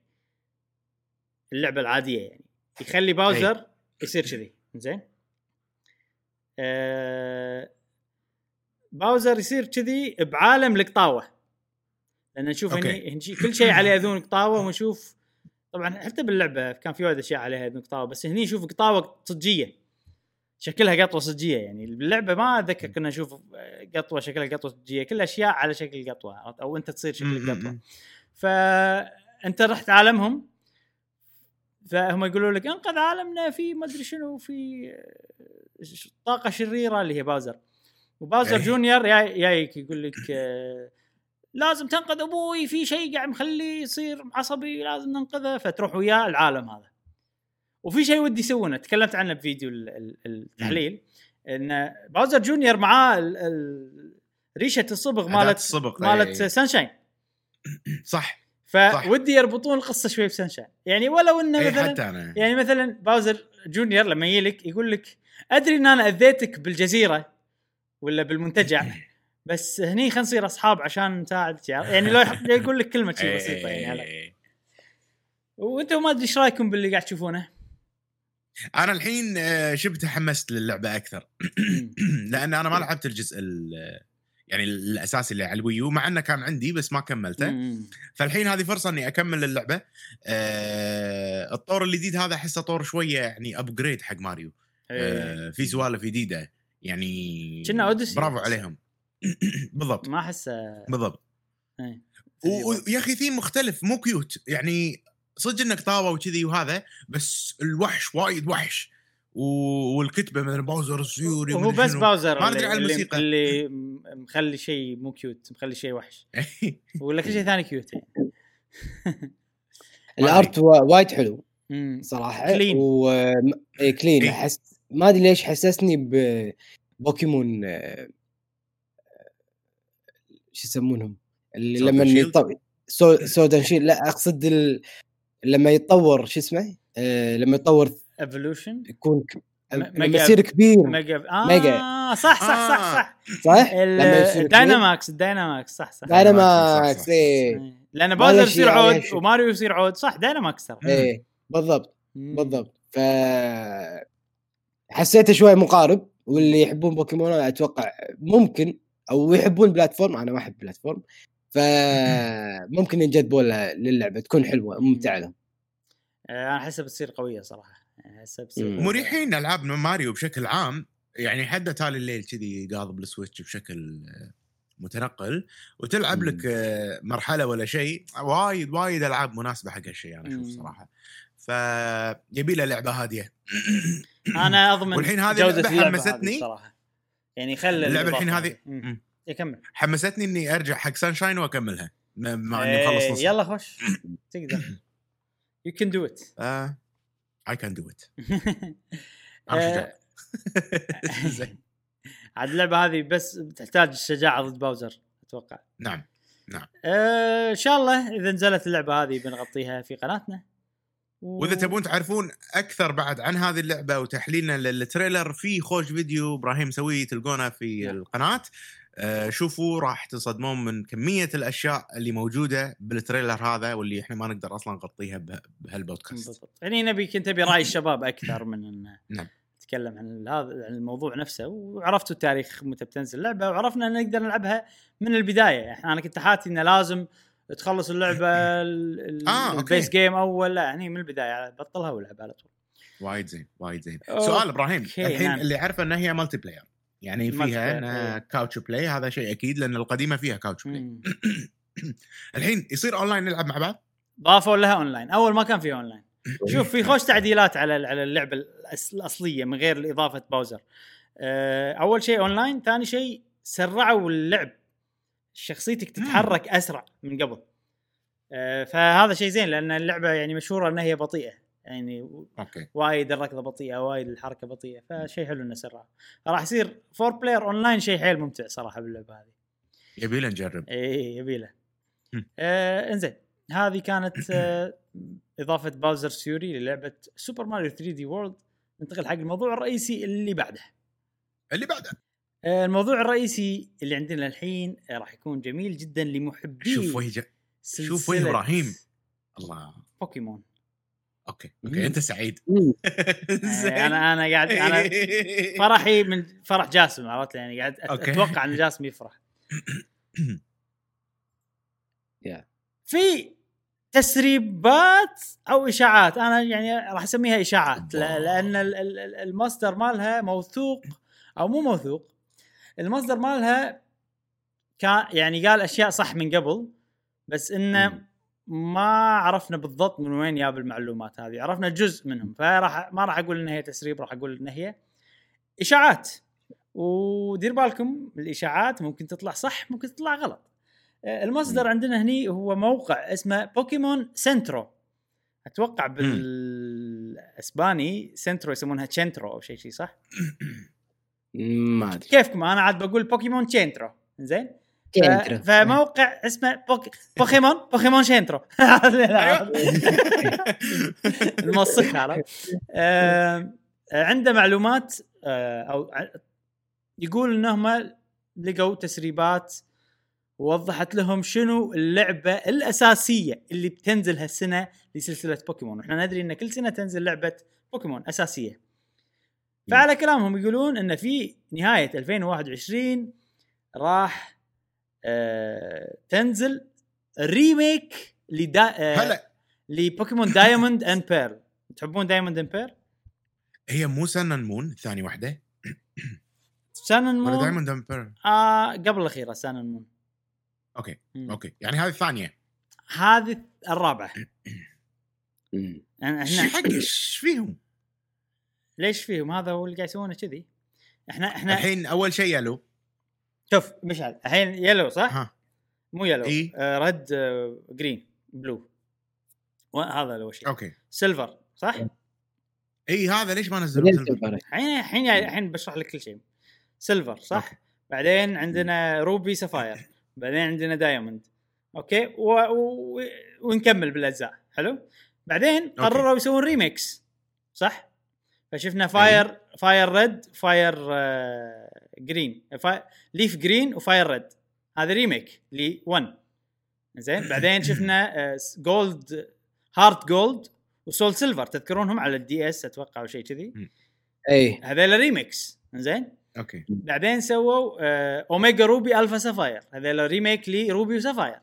اللعبة العادية يعني. يخلي باوزر يصير كذي. زين آه باوزر يصير كذي بعالم القطاوه لأن نشوف. هني كل شيء عليه اذون قطاوة ونشوف طبعا حتى باللعبة كان في وايد أشياء عليها اذون قطاوة بس هني نشوف قطاوة صجية شكلها قطوة صجية يعني باللعبه ما أتذكر كنا نشوف قطوة شكلها قطوة صجية كل أشياء على شكل قطوة؟ أو أنت تصير شكل قطوة فانت رحت عالمهم فهم يقولوا لك انقذ عالمنا في ما أدري شنو في آه، طاقة شريرة اللي هي باوزر وباوزر إيه. جونيور جاي جايك يقول لك آه، لازم تنقذ أبوي في شيء قاعد مخليه يصير عصبي لازم ننقذه فتروح وياه العالم هذا. وفي شيء ودي يسوونه تكلمت عنه بفيديو ال- ال- التحليل إن باوزر جونيور معاه ال- ال- ريشة الصبغ مالت الصبغ، مالت إيه. سانشاين صح. فودي يربطون القصة شوي بسانشاين يعني ولو إنه اي مثلا حتى أنا. يعني مثلا باوزر جونيور لما يجي لك يقول لك أدري إن أنا أذيتك بالجزيرة ولا بالمنتجع؟ بس هني خلينا نصير أصحاب عشان نساعد يعني لو يقول لك كلمة شيء بسيطة يعني هلا إيه. وأنتم ما أدري إيش رأيكم باللي قاعد تشوفونه؟ أنا الحين آه، شبه تحمست للعبة أكثر لأن أنا ما لعبت الجزء ال- يعني الأساسي اللي على الوي يو مع إنه كان عندي بس ما كملته. فالحين هذه فرصة إني أكمل اللعبة آه الطور الجديد هذا أحسه طور شوية يعني upgrade حق ماريو إيه. آه في سوالف جديدة يعني كنا أوديسي. برافو عليهم بالضبط ما احسه بالضبط إيه. ويا أخي ثيم مختلف مو cute يعني صدق إن قطاوة وكذي وهذا بس الوحش وايد وحش و- والكتبة مثلا باوزر فيوري وهو مدري بس. باوزر ما اللي, ادري اللي, الموسيقى اللي مخلي شيء مو cute مخلي شيء وحش ولا كل شيء ثاني cute يعني ال art وا- وايد حلو. صراحة clean. و إيه clean إيه. احس ما أدري ليش حسسني ببوكيمون آه، شو يسمونهم اللي لما؟ يطور سو سودان شيل لا أقصد ال... لما يتطور شو اسمه آه لما يتطور evolution يكون. لما يصير كبير mega آه mega. صح صح صح آه. صح صح؟ الدايناماكس الدايناماكس صح صح دايناماكس صح، صح، صح. إيه. لأن له يصير عود. وماريو يصير عود صح دايناماكس ترى إيه بالضبط مم. بالضبط ف حسيته شوي مقارب واللي يحبون بوكيمون أنا أتوقع ممكن أو يحبون platform أنا ما أحب platform. فممكن ينجذبون لها- للعبة تكون حلوة ممتعة. لهم آه، أنا أحسها بتصير قوية صراحة. يعني أحسها بتصير. مريحين ألعاب ماريو بشكل عام. يعني حتى تالي الليل كذي قاضب السويتش بشكل متنقل. وتلعب مم. لك مرحلة ولا شيء. وايد وايد ألعاب مناسبة حق هالشيء أنا أشوف. صراحة. فيبي له لعبة هادية. أنا أضمن والحين هذه اللعبة حمستني. هذه صراحة. يعني خل اللعبة الحين هذه. يكمل حمستني إني أرجع حق سانشاين وأكملها مع إني مخلص إيه، نص. يلا خش. تقدر. you can do it I can do it عاد اللعبة هذه بس بتحتاج الشجاعة ضد باوزر أتوقع. نعم. آه، إن شاء الله إذا نزلت اللعبة هذه بنغطيها في قناتنا. وإذا تبون تعرفون أكثر بعد عن هذه اللعبة وتحليلنا لل trailer في خوش فيديو إبراهيم مسويه تلقونه في. القناة. آه، شوفوا راح تصدمون من كمية الأشياء اللي موجودة بال trailer هذا واللي إحنا ما نقدر أصلا نغطيها به- بهالبودكاست. بالضبط. يعني نبي كنت أبي رأي الشباب أكثر من إن نعم. نتكلم عن هذا عن الموضوع نفسه. وعرفتوا التاريخ متى بتنزل اللعبة وعرفنا إن نقدر نلعبها من البداية. إحنا أنا كنت حاتي إنه لازم تخلص اللعبة ال- ال- آه، okay. ال base game أول لا يعني من البداية بطلها والعب على طول. وايد زين وايد زين. okay، سؤال إبراهيم الحين نعم. اللي عارفه انها هي multiplayer يعني فيها إيه. couch play هذا شيء أكيد لأن القديمة فيها couch play. الحين يصير اونلاين نلعب مع بعض؟ ضافوا لها اونلاين أول ما كان في اونلاين شوف في خوش تعديلات على على اللعبة الأصلية من غير إضافة باوزر آه، أول شيء اونلاين ثاني شيء سرعوا اللعب. شخصيتك تتحرك أسرع من قبل. آه، فهذا شيء زين لأن اللعبة يعني مشهورة إنها هي بطيئة. يعني okay. وايد الركضة بطيئة وايد الحركة بطيئة فشيء حلو إنه سرع راح يصير four player online شيء حيل ممتع صراحة باللعبة هذه. يبي له نجرب. اي يبي له. آه إنزين. هذه كانت آه إضافة باوزر فيوري للعبة سوبر ماريو 3D World ننتقل حق الموضوع الرئيسي اللي بعده. اللي بعده. الموضوع الرئيسي اللي عندنا الحين آه راح يكون جميل جدا لمحبي شوف وجه شوف وجه إبراهيم. الله. بوكيمون. okay. okay أنت سعيد. آه أنا أنا قاعد أنا فرحي من فرح جاسم عرفت؟ يعني قاعد. أتوقع إن جاسم يفرح. يا. في تسريبات أو إشاعات. أنا يعني راح أسميها إشاعات لا- لأن ال- ال- ال- المصدر مالها موثوق أو مو موثوق. المصدر مالها كان يعني قال أشياء صح من قبل بس إنه ما عرفنا بالضبط من وين جاب المعلومات هذه عرفنا جزء منهم فراح ما راح أقول إن هي تسريب راح أقول إن هي إشاعات. ودير بالكم الإشاعات ممكن تطلع صح ممكن تطلع غلط. آه، المصدر عندنا هني هو موقع اسمه بوكيمون سنترو أتوقع بالإسباني سنترو يسمونها تشنترو أو شيء شيء صح؟ ما أدري. كيفكم؟ أنا عاد بقول بوكيمون تشنترو زين. فموقع اسمه بوك... بوكيمون بوكيمون شينترو. المصك عرفت عنده معلومات آه، أو يقول انهم لقوا تسريبات ووضحت لهم شنو اللعبة الأساسية اللي بتنزل هالسنة لسلسلة بوكيمون. وإحنا ندري إن كل سنة تنزل لعبة بوكيمون أساسية. فعلى كلامهم يقولون إن في نهاية 2021 راح آه تنزل remake لدا آه هلا. لبوكيمون Diamond and Pearl تحبون Diamond and Pearl؟ هي مو Sun Moon ثاني واحدة. Sun ولا Moon Diamond and Pearl آه قبل الاخيره Sun Moon okay. okay. يعني هذه الثانية. هذه الرابعة. يعني إحنا حق؟ إيش فيهم؟ ليش فيهم؟ هذا هو اللي قاعد يسوونه كذي. إحنا إحنا الحين أول شيء Yellow شوف مشعل. الحين Yellow صح؟ ها. مو Yellow إي. آه Red آه Green Blue هذا اول شيء. okay. Silver صح؟ إي هذا ليش ما نزلوا؟ Silver. الحين الحين الحين بشرح لك كل شيء. Silver صح؟ okay. بعدين عندنا Ruby Sapphire بعدين عندنا Diamond okay؟ و... و... ونكمل بالأجزاء. حلو؟ بعدين قرروا يسوون remakes صح؟ فشفنا Fire Fire Red Fire. Green. Leaf Green و Fire Red هذا remake ل 1 زين؟ بعدين شفنا. Gold HeartGold و SoulSilver تذكرونهم على ال DS أتوقع أو شيء كذي؟ اي هذول remakes زين؟ okay. بعدين سووا Omega Ruby Alpha Sapphire هذا remake ل Ruby و Sapphire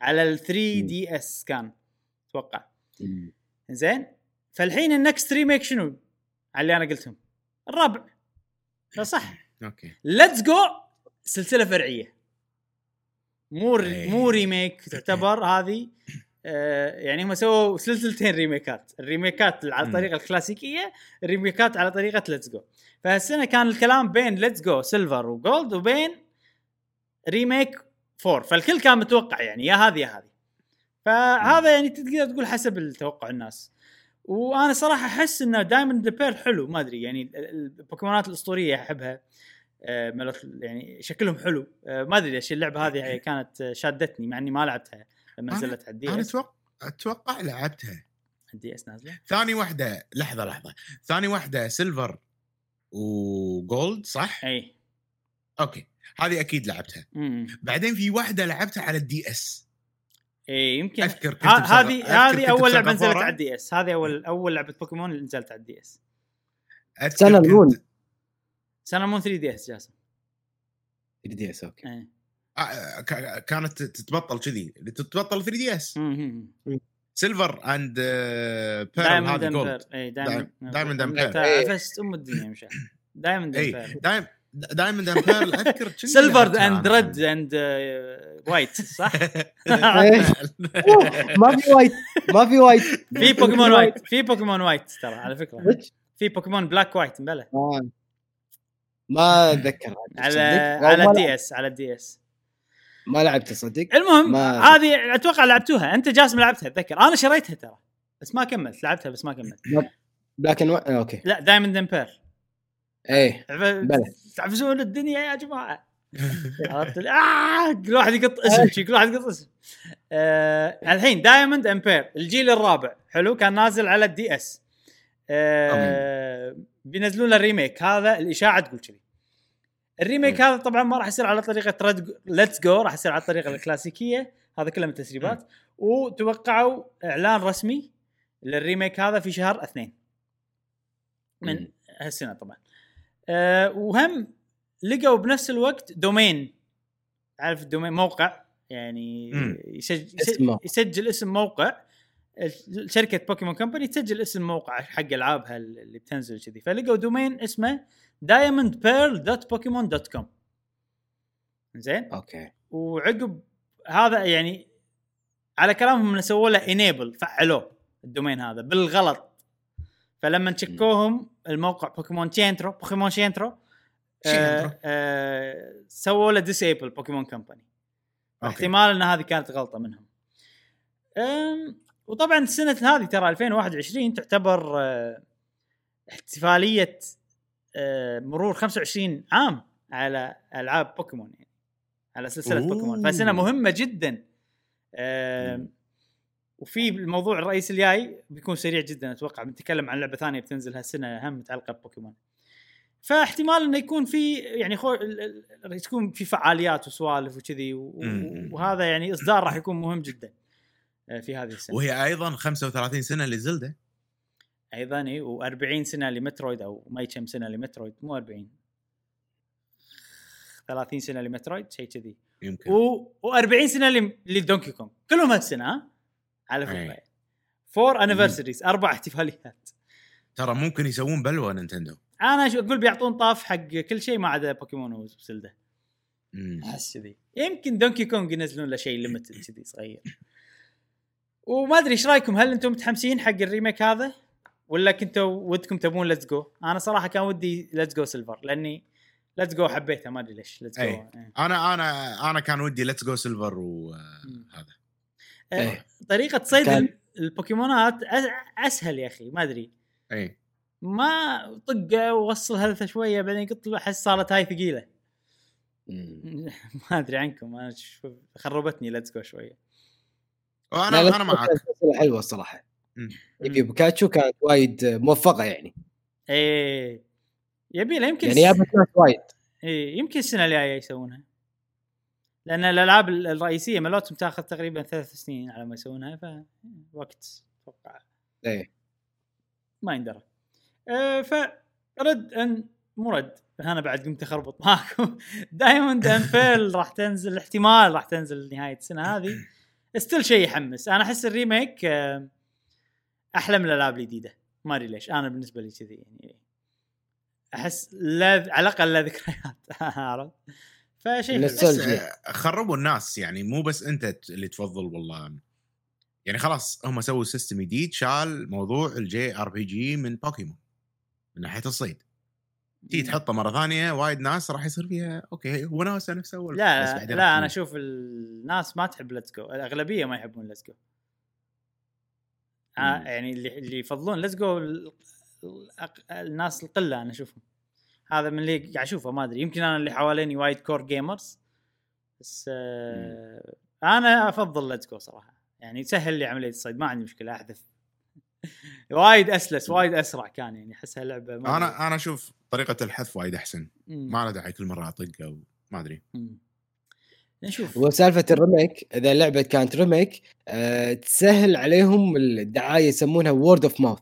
على ال 3DS كان أتوقع. زين؟ فالحين ال next remake شنو؟ على اللي أنا قلتهم. الرابع فصح. okay. Let's Go سلسلة فرعية. مو إيه. مو remake تعتبر هذه آه يعني هم سووا سلسلتين remakeات. الريميكات على. الطريقة الكلاسيكية الريميكات على طريقة Let's Go فهالسنة كان الكلام بين Let's Go Silver و Gold وبين remake four فالكل كان متوقع يعني يا هذه يا هذه. فهذا يعني تقدر تقول حسب التوقع الناس. وأنا صراحة احس ان Diamond Pearl حلو ما أدري يعني ال- ال- البوكيمونات الأسطورية أحبها آه، ملوت يعني شكلهم حلو. آه، ما أدري ليش اللعبة هذه كانت آه، شادتني مع إني ما لعبتها لما نزلت على ال D أنا S. أتوقع أتوقع لعبتها. ال DS نازلة؟ ثاني واحدة لحظة لحظة. ثاني واحدة Silver و Gold صح؟ إي. أوكي. هذه أكيد لعبتها. امم بعدين في واحدة لعبتها على الدي إس. اي يمكن أذكر هذه هذه أول لعبة نزلت. على الدي اس هذه اول أول لعبة بوكيمون اللي نزلت على الدي اس سنة المون. سنة مون 3 دي اس جاسم. دي اس أوكي. إيه. آه، ك- كانت تتبطل كذي. تتبطل 3 دي اس. سيلفر اند بيرل دايموند هذه اند جولد بير اي دايموند دايموند اند بير. عفست أم الدنيا مشى دايموند اند اي بير دايم دايموند اند بيرل أذكر سيلفر اند. ريد اند وايت صح؟ ما في وايت ما في وايت في بوكيمون وايت في بوكيمون وايت ترى على فكرة؟ في بوكيمون بلاك وايت مبلى. آه. ما أتذكر. على؟ على الدي اس على الدي اس ما لعبت تصدق المهم هذه أتوقع لعبتوها. أنت جاسم لعبتها أتذكر. أنا شريتها ترى بس ما كملت لعبتها بس ما كملت. Black and White okay. لا Diamond and Pearl إيه بلى. تعفسون الدنيا يا جماعة؟ عرفت آه كل واحد يقط اسم شي، كل واحد يقط اسم. آه الحين Diamond and Pearl الجيل الرابع حلو كان نازل على ال DS. آه بينزلون له ال remake هذا الإشاعة تقول كذي. ال remake هذا طبعا ما راح يصير على طريقة Let's Go راح يصير على الطريقة الكلاسيكية هذا كله من التسريبات. وتوقعوا إعلان رسمي لل remake هذا في شهر اثنين. من مم. هالسنة طبعا. أه وهم لقوا بنفس الوقت domain. عارف ال domain موقع يعني. يسجل. يسجل اسم موقع. شركة بوكيمون Company تسجل اسم موقع حق العابها اللي بتنزل كذي. فلقوا domain اسمه diamondpearl.pokemon.com زين؟ okay. وعقب هذا يعني على كلامهم إنه سووا له enable فعلوه ال domain هذا بالغلط. فلما چكوهم الموقع بوكيمون تشينترو بوكيمون شينترو آه شينترو. آه سووا له disable بوكيمون Company. احتمال إن هذه كانت غلطة منهم وطبعا السنة هذه ترى 2021 تعتبر آه احتفالية آه مرور 25 عام على ألعاب بوكيمون يعني على سلسلة أوه. بوكيمون فسنة مهمة جدا وفي الموضوع الرئيسي الجاي بيكون سريع جدا أتوقع بنتكلم عن لعبة ثانية بتنزل هالسنة هم متعلقه ببوكيمون فاحتمال إنه يكون في يعني خو... تكون في فعاليات وسوالف وكذي و... وهذا يعني إصدار راح يكون مهم جدا آه، في هذه السنة. وهي أيضا 35 سنة ل Zelda. أيضا إي و40 سنة ل Metroid أو ما كم سنة ل Metroid مو 40 30 سنة ل Metroid شيء كذي. يمكن. و... و40 سنة. ل Donkey Kong. كلهم هالسنة ها؟ على فكرة. أي. four anniversaries أربع احتفاليات. ترى ممكن يسوون بلوه نينتندو. أنا شو أقول بيعطون طاف حق كل شيء ما عدا بوكيمون و Zelda. أحس كذي. يمكن Donkey Kong ينزلون له شيء limited كذي صغير. وما أدري إيش رأيكم هل أنتم متحمسين حق ال remake هذا؟ ولا كنتوا ودكم تبون Let's Go أنا صراحة كان ودي Let's Go Silver لأني Let's Go حبيتها ما أدري ليش Let's Go أي. أنا أنا أنا كان ودي Let's Go Silver وهذا إيه. طريقة صيد كان- ال- البوكيمونات أس- أسهل يا أخي ما أدري. اي ما طقة ووصل health ه شوية بعدين قلت له أحس صارت هاي ثقيلة. ما أدري عنكم أنا شوف خربتني Let's Go شوية. وأنا أنا معك. كانت سلسلة حلوة الصراحة. مم. في بيكاتشو كانت وايد موفقة يعني. إيه. يبي له يمكن يعني جابت ناس وايد. إيه يمكن السنة الجاية يسوونها. لأن الألعاب ال- الرئيسية مالتهم تاخذ تقريبا ثلاث سنين على ما يسوونها فوقت أتوقع. إيه. ما يندرى. أه فرد ان مو رد أنا بعد قمت أخربط معاكم. Diamond and Pearl راح تنزل احتمال راح تنزل نهاية السنة هذه. still شيء يحمس. أنا أحس ال remake آه، أحلى من الألعاب الجديدة. ما أدري ليش. أنا بالنسبة لي كذي يعني. أحس لا على الأقل له ذكريات. عرفت؟ فشيء آه، خربوا الناس يعني مو بس انت اللي تفضل والله. يعني خلاص هم سووا system جديد شال موضوع ال JRPG من بوكيمون من ناحية الصيد. تيجي تحطه مرة ثانية وايد ناس راح يصير فيها okay وناسه نفس أول لا لا أنا. أشوف الناس ما تحب Let's Go الأغلبية ما يحبون Let's Go مم. يعني اللي اللي يفضلون Let's Go الناس القلة أنا أشوفهم. هذا من اللي قاعد أشوفه ما أدري يمكن أنا اللي حواليني وايد core gamers بس آه أنا أفضل Let's Go صراحة. يعني سهل لي عملية الصيد ما عندي مشكلة أحذف. وايد أسلس وايد أسرع كان يعني احسها لعبه. أنا أنا أشوف طريقة الحذف وايد أحسن. مم. ما له داعي كل مرة أطق أو ما أدري. نشوف. وسالفه ال remake إذا اللعبه كانت remake أه تسهل عليهم الدعاية يسمونها word of mouth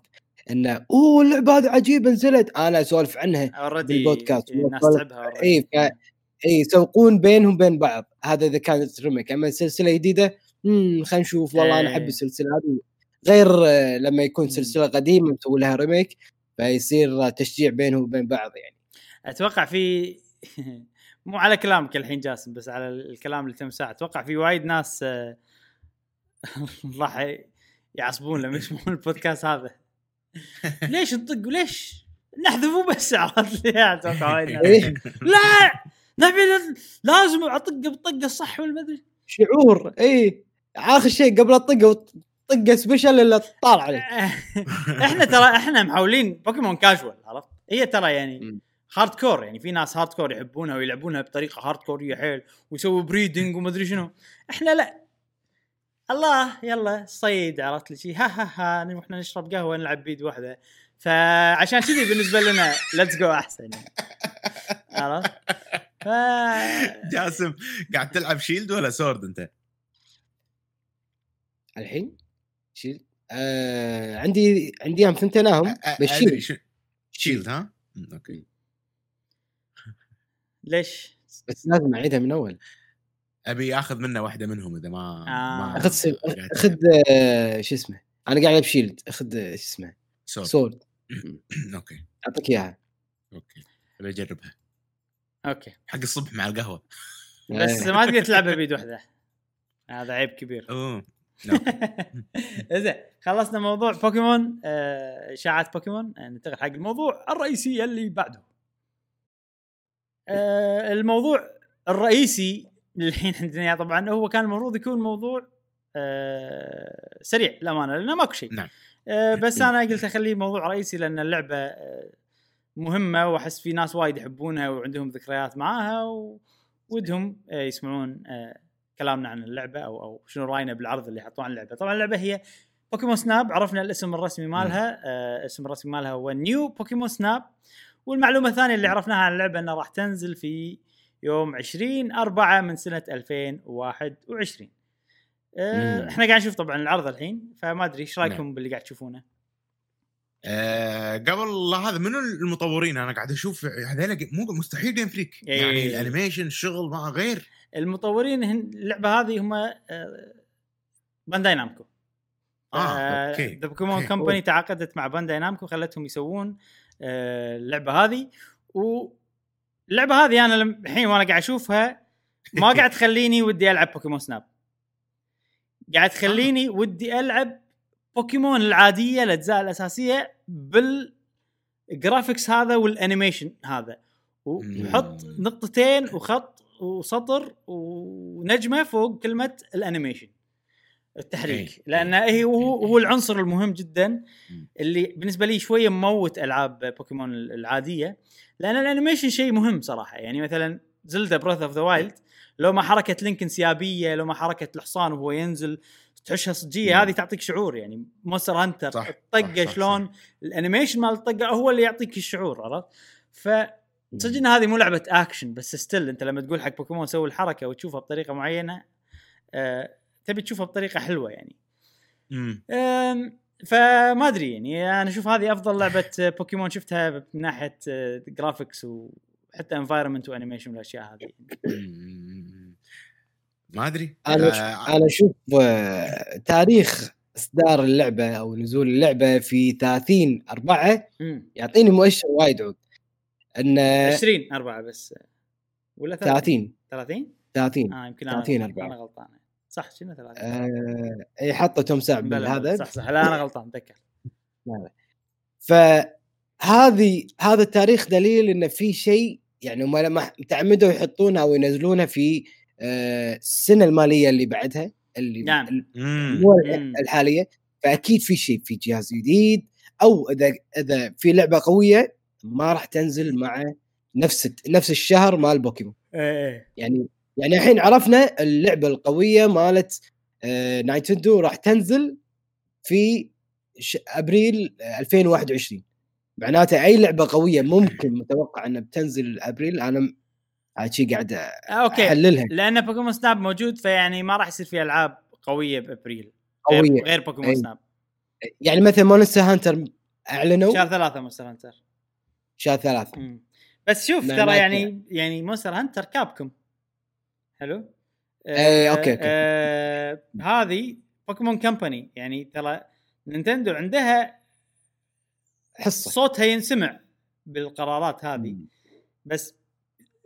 انه أوه اللعبة هذه عجيبة نزلت أنا أسولف عنها already بالبودكاست. الناس تعبها already. اي. اي يسوقون بينهم بين بعض هذا إذا كانت remake أما سلسلة جديدة امم خلينا نشوف والله أنا أحب إيه. السلسلة هذه غير لما يكون. سلسلة قديمة مسوي لها ريميك فيصير تشجيع بينهم وبين بعض يعني أتوقع في مو على كلامك الحين جاسم بس على الكلام اللي تم ساعة أتوقع في وايد ناس راح يعصبون لما يسمعون البودكاست هذا ليش نطق وليش نحذفه بس عرفت لي. إيه. لا! نبي لازم اطقه بالطقه الصح والمدري. شعور اي آخر شيء قبل الطقه طقه special الا طالع عليك. إحنا ترى إحنا محاولين بوكيمون كاجوال عرفت؟ هي ترى يعني. hardcore يعني في ناس hardcore يحبونها ويلعبونها بطريقة hardcore يه حيل ويسووا breeding ومدري شنو. إحنا لا الله يلا صيد عرفت لي شي ها ها ها نروح نشرب قهوة نلعب بيد واحدة فعشان كذي بالنسبة لنا Let's Go أحسن يعني. عرفت ف جاسم قاعد تلعب Shield ولا Sword أنت؟ الحين Shield آه عندي عندي أ- بال Shield أدري شو- Shield ها؟ okay ليش؟ بس لازم أعيدها من أول أبي اخذ منه واحدة منهم إذا ما آه. ما أخذ اخذ آه شو اسمه؟ أنا قاعد ألعب Shield أخذ آه، شو اسمه؟ Sword Sword okay. أعطيك إياها. أوكي. ابي أجربها. okay. حق الصبح مع القهوة. بس. ما تقدر تلعبها بيد واحدة. هذا عيب كبير. أوه. زين خلصنا موضوع بوكيمون آه، إشاعات بوكيمون. ننتقل حق الموضوع الرئيسي اللي بعده. آه، الموضوع الرئيسي اللي الحين عندنا إياه. طبعا هو كان المفروض يكون موضوع آه، سريع للأمانة لأنه ماكو شيء. نعم. آه، بس أنا قلت أخليه موضوع رئيسي لأن اللعبة آه، مهمة وأحس في ناس وايد يحبونها وعندهم ذكريات معاها ودهم آه، يسمعون آه، كلامنا عن اللعبة أو أو شنو رأينا بالعرض اللي حطوه عن اللعبة. طبعا اللعبة هي Pokémon Snap عرفنا الاسم الرسمي مالها آه اسم الرسمي مالها هو New Pokémon Snap والمعلومة الثانية اللي عرفناها عن اللعبة إنها راح تنزل في يوم 20 4 من سنة 2021 آه مم. إحنا قاعد نشوف طبعا العرض الحين فما أدري إيش رأيكم نعم. باللي قاعد تشوفونه آه، قبل هذا منو المطورين أنا قاعد أشوف هذول مو مستحيل Game Freak إيه. يعني ال animation الشغل ما غير المطورين هن اللعبة هذه هم آه Bandai Namco آه okay The Pokémon. Company تعاقدت مع Bandai Namco خلتهم يسوون آه، اللعبة هذه واللعبه هذه أنا الحين وأنا قاعد أشوفها ما قاعد تخليني ودي ألعب Pokémon Snap قاعد تخليني ودي ألعب بوكيمون العادية الأجزاء الأساسية بال graphics هذا وال animation هذا. وحط. نقطتين وخط وسطر ونجمة فوق كلمة ال animation التحريك okay. لأن هي هو, هو العنصر المهم جدا. اللي بالنسبة لي شوية مموت ألعاب بوكيمون العادية لأن ال animation شيء مهم صراحة يعني مثلا Zelda Breath of the Wild لو ما حركه Link انسيابية لو ما حركه الحصان وهو ينزل تحسها صجيه. هذه تعطيك شعور يعني Monster Hunter صح، الطقة شلون. ال animation مال الطقة هو اللي يعطيك الشعور عرفت ف صدق ان هذه مو لعبة اكشن بس still أنت لما تقول حق بوكيمون سوي الحركة وتشوفها بطريقة معينة آه تبي تشوفها بطريقة حلوة يعني. مم. آم، فما أدري يعني أنا أشوف هذه أفضل لعبة بوكيمون شفتها من ناحية graphics وحتى environment و animation والأشياء هذه مم. ما أدري. أنا آه، أنا أشوف آه، تاريخ إصدار اللعبة أو نزول اللعبة في 30 4 امم يعطيني مؤشر وايد عود. إن 20 4 بس. ولا 30 30 30 30 آه يمكن أنا 30 يمكن أربعة. أنا غلطان. صح شنو 30 آه، اي حطوا توم سعب هذا صح صح لا أنا غلطان تذكر. فهذه هذا التاريخ دليل إن في شيء يعني هم لما تعمدوا يحطونها أو ينزلونها في آه، السنة المالية اللي بعدها اللي نعم. الحالية. فأكيد في شيء في جهاز جديد أو إذا إذا في لعبة قوية ما راح تنزل مع نفس نفس الشهر مال بوكيمون. إيه إيه. يعني يعني الحين عرفنا اللعبة القوية مالت آه، نينتندو راح تنزل في ش- أبريل آه، 2021 معناته أي لعبة قوية ممكن متوقع إنها بتنزل أبريل أنا هاي شيء قاعد آه، okay. أحللها. لأن Pokemon Snap موجود فيعني ما راح يصير في ألعاب قوية بأبريل. قوية. غير, Pokemon. Snap. يعني مثلا Monster Hunter أعلنوا. شهر ثلاثة Monster Hunter. شهر ثلاثة. مم. بس شوف ترى يعني يعني Monster Hunter Capcom حلو؟ إيه، okay، okay. آه هذه Pokemon Company يعني ترى نينتندو عندها حصة. صوتها ينسمع بالقرارات هذه. بس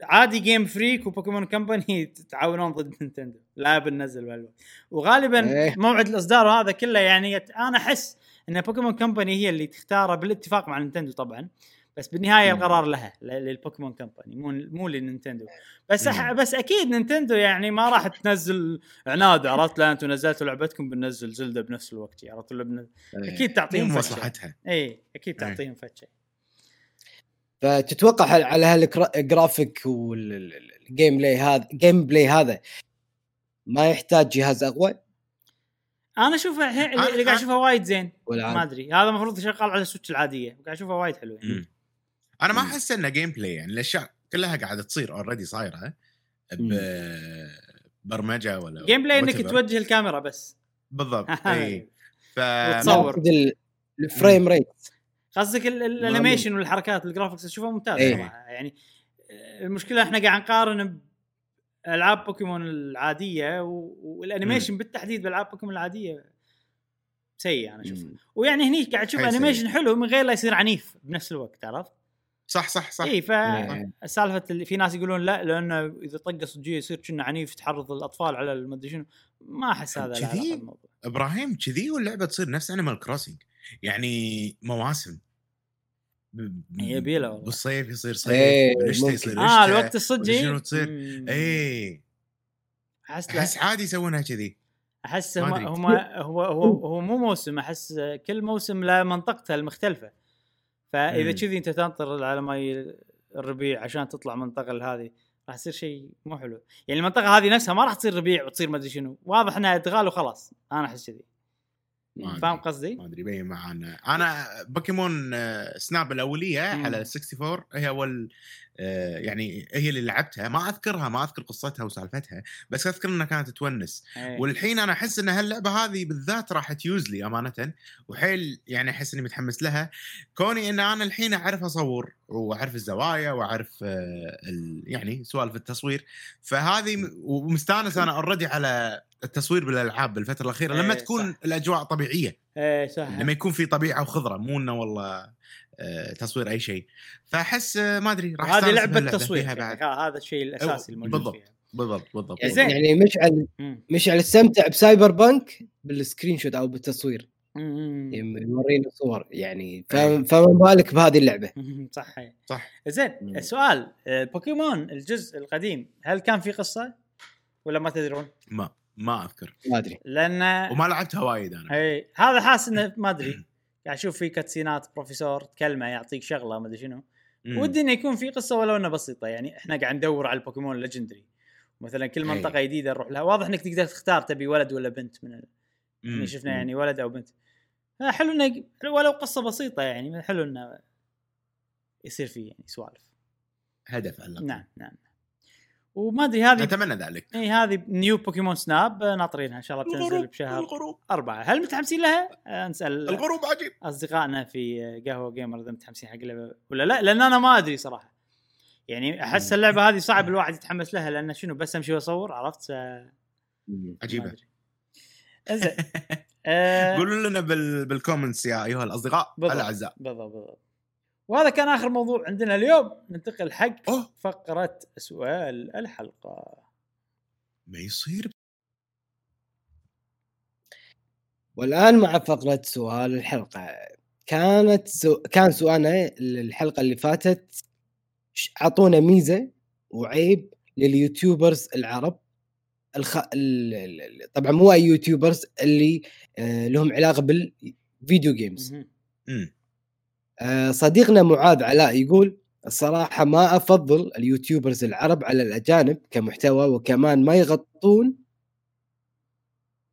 عادي Game Freak و Pokemon Company يتعاونون ضد نينتندو. لا بننزل بالوقت وغالبا إيه. موعد الإصدار هذا كله يعني. أنا أحس إن Pokemon Company هي اللي تختاره بالاتفاق مع نينتندو طبعا. بس بالنهاية مم. القرار لها ل- لل Pokemon Company مو مو للنينتندو بس أح مم. بس أكيد نينتندو يعني ما راح تنزل عناد عرفت لا أنتم نزلتوا لعبتكم بننزل Zelda بنفس الوقت عرفت ولا بن... إيه. أكيد تعطيهم مصلحتها اي أكيد إيه. تعطيهم فتشه فتتوقع على- هال graphic وال gameplay هذا gameplay هذا ما يحتاج جهاز أقوى أنا أشوفه الحين اللي قاعد أشوفه وايد زين ما؟ أدري هذا المفروض شغال على ال Switch العادية قاعد أشوفه وايد حلو يعني. أنا ما مم. أحس إنه gameplay يعني الأشياء كلها قاعدة تصير already صايرة ببرمجه ولا gameplay إنك. توجه الكاميرا بس بالضبط إي ف وتصور. ال frame rate قصدك ال- ال- ال animation والحركات ال graphics اشوفها ممتاز إيه. صراحة يعني آه، المشكلة إحنا قاعد نقارن العاب بوكيمون العادية وال animation بالتحديد بالالعاب بوكيمون العادية سيء أنا اشوفه. ويعني هني قاعد تشوف. animation حلو من غير لا يصير عنيف بنفس الوقت عرفت؟ صح صح صح اي إيه. فسالفه اللي في ناس يقولون لا لأنه إذا طق صجيه يصير كنا عنيف تحرض الأطفال على المدري شنو ما أحس هذا كذي؟ إبراهيم كذي واللعبه تصير نفس Animal Crossing يعني مواسم ب- يبي له والله. بالصيف يصير صيف إيه، بالشتاء. يصير آه. الوقت الصجي شنو تصير؟ اي أحس. إيه. أحس عادي يسوونها كذي أحس. هم هو هو هو مو موسم أحس كل موسم له منطقته المختلفة فإذا. كذي أنت تنطر على ما الربيع عشان تطلع منطقة هذه راح يصير شيء مو حلو يعني المنطقة هذه نفسها ما راح تصير ربيع وتصير ما أدري شنو واضح إنها إدغال وخلاص أنا أحس كذي. فاهم قصدي؟ ما أدري يبين معانا أنا بوكيمون آه، Snap الأولية. على 64 هي أول يعني هي اللي لعبتها. ما أذكرها ما أذكر قصتها وسالفتها بس أذكر إنها كانت تونس. إيه. والحين أنا أحس إن هاللعبة هذه بالذات راح تيوز لي امانه. وحيل يعني أحس إني متحمس لها. كوني إن أنا الحين أعرف أصور وأعرف الزوايا وأعرف آه، يعني سوالف التصوير. فهذه ومستانس أنا already على التصوير بالألعاب بالفترة الأخيرة لما إيه، تكون صح. الأجواء طبيعية. إيه صح. لما يكون في طبيعة وخضرة. مو إنه والله آه، تصوير أي شيء فأحس آه، ما أدري راح هذه لعبة تصوير فيها يعني بعد هذا الشيء الأساسي الموجود بالضبط. فيها بالضبط بالضبط يعني, زين. يعني مشعل. مشعل استمتع ب Cyberpunk بال screenshot أو بالتصوير مم. يورينا صور يعني. فما بالك بهذه اللعبة صح. صح زين. السؤال آه، بوكيمون الجزء القديم هل كان في قصة ولا ما تدرون؟ ما ما أذكر ما أدري لأن وما لعبتها وايد أنا أي هذا حاس إنه ما أدري قاعد أشوف في cutscene ات بروفيسور تكلمه يعطيك شغلة ما أدري شنو. ودي إنه يكون في قصة ولو انها بسيطة يعني إحنا قاعد ندور على البوكيمون ال legendary مثلا كل أي. منطقة جديدة نروح لها واضح إنك تقدر تختار تبي ولد ولا بنت من ال... يعني شفنا. يعني ولد أو بنت حلو إنه ولو قصة بسيطة يعني حلو إنه يصير في يعني سوالف هدف على. نعم نعم وما أدري هذه اتمنى ذلك اي هذه New Pokemon Snap آه، ناطرينها إن شاء الله بتنزل بشهر ال group أربعة هل متحمسين لها؟ آه، نسأل ال group عجيب أصدقائنا في آه، قهوة gamer إذا متحمسين حق اللعبة ولا لا لأن أنا ما أدري صراحة يعني أحس مم. اللعبة هذه صعب الواحد يتحمس لها لأن شنو بس أمشي وأصور عرفت؟ مم. عجيبة. زين آه، قولوا لنا بال... بال comments يا أيها الأصدقاء. الأعزاء بالضبط بالضبط وهذا كان آخر موضوع عندنا اليوم. ننتقل حق أوه. فقرة سؤال الحلقة. ما يصير. والآن مع فقرة سؤال الحلقة. كانت سو... كان سؤالنا الحلقة اللي فاتت ش- أعطونا ميزة وعيب لل YouTubers العرب. الخ... ال... ال- ال- طبعا مو أي YouTubers اللي آه لهم علاقة بالفيديو جيمز صديقنا معاذ علاء يقول الصراحة ما أفضل اليوتيوبرز العرب على الأجانب كمحتوى وكمان ما يغطون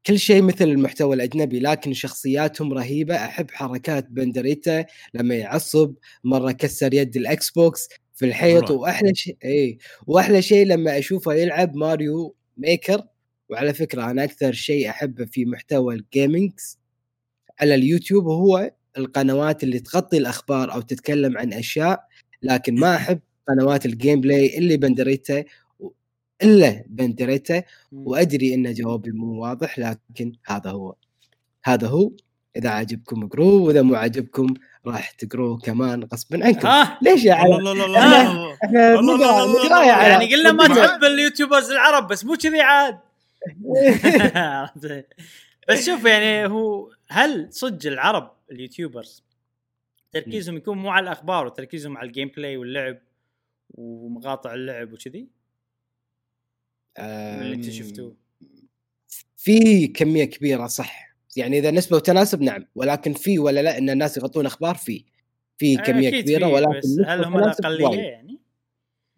كل شيء مثل المحتوى الأجنبي لكن شخصياتهم رهيبة أحب حركات بندريتا لما يعصب مرة كسر يد الإكس بوكس في الحيط. وأحلى شيء اي وأحلى شيء لما أشوفه يلعب ماريو ميكر وعلى فكرة أنا أكثر شيء أحبه في محتوى ال gaming على اليوتيوب هو القنوات اللي تغطي الأخبار أو تتكلم عن أشياء لكن ما أحب قنوات ال gameplay اللي بندريتا إلا بندريتا وأدري إن جوابي مو واضح لكن هذا هو. هذا هو. إذا عجبكم اقروه وإذا مو عجبكم راح تقروه كمان غصبا عنكم. ها ليش يا علاء الله الله الله يعني قلنا ما- تحب اليوتيوبرز العرب بس مو كذي عاد. بس شوف يعني هو هل صدق العرب اليوتيوبرز. تركيزهم يكون مو على الأخبار وتركيزهم على ال gameplay واللعب ومقاطع اللعب وكذي؟ اللي انت شفتوه. في كمية كبيرة صح. يعني إذا نسبة وتناسب نعم. ولكن في ولا لا إن الناس يغطون أخبار في. في كمية أكيد كبيرة فيه، ولكن بس هل هم الأقلية. يعني؟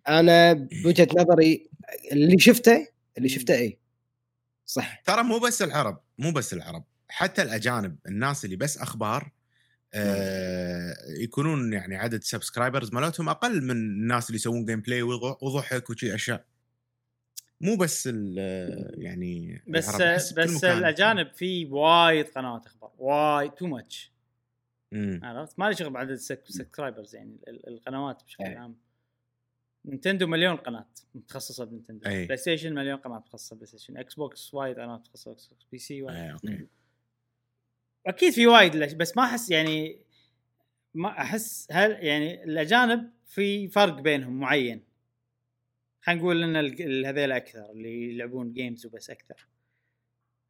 أنا بوجهة نظري اللي شفته اللي شفته إيه. صح. ترى مو بس العرب مو بس العرب. حتى الأجانب الناس اللي بس أخبار آه يكونون يعني عدد subscribers مالتهم أقل من الناس اللي يسوون gameplay وض- وضحك وشي أشياء. مو بس ال- يعني بس بس. الأجانب في وايد قنوات أخبار وايد too much. عرفت؟ ما لي شغل بعدد subscribers يعني ال- القنوات بشكل إيه. عام. نينتندو مليون قناة متخصصة بنينتندو. بلاي ستيشن مليون قناة متخصصة بلاي ستيشن إكس بوكس وايد قنوات متخصصة PC وايد. آه، okay. أكيد في وايد لش- بس ما أحس يعني ما أحس هل يعني الأجانب في فرق بينهم معين. خلينا نقول إن ال- ال- هذيل أكثر اللي يلعبون games وبس أكثر.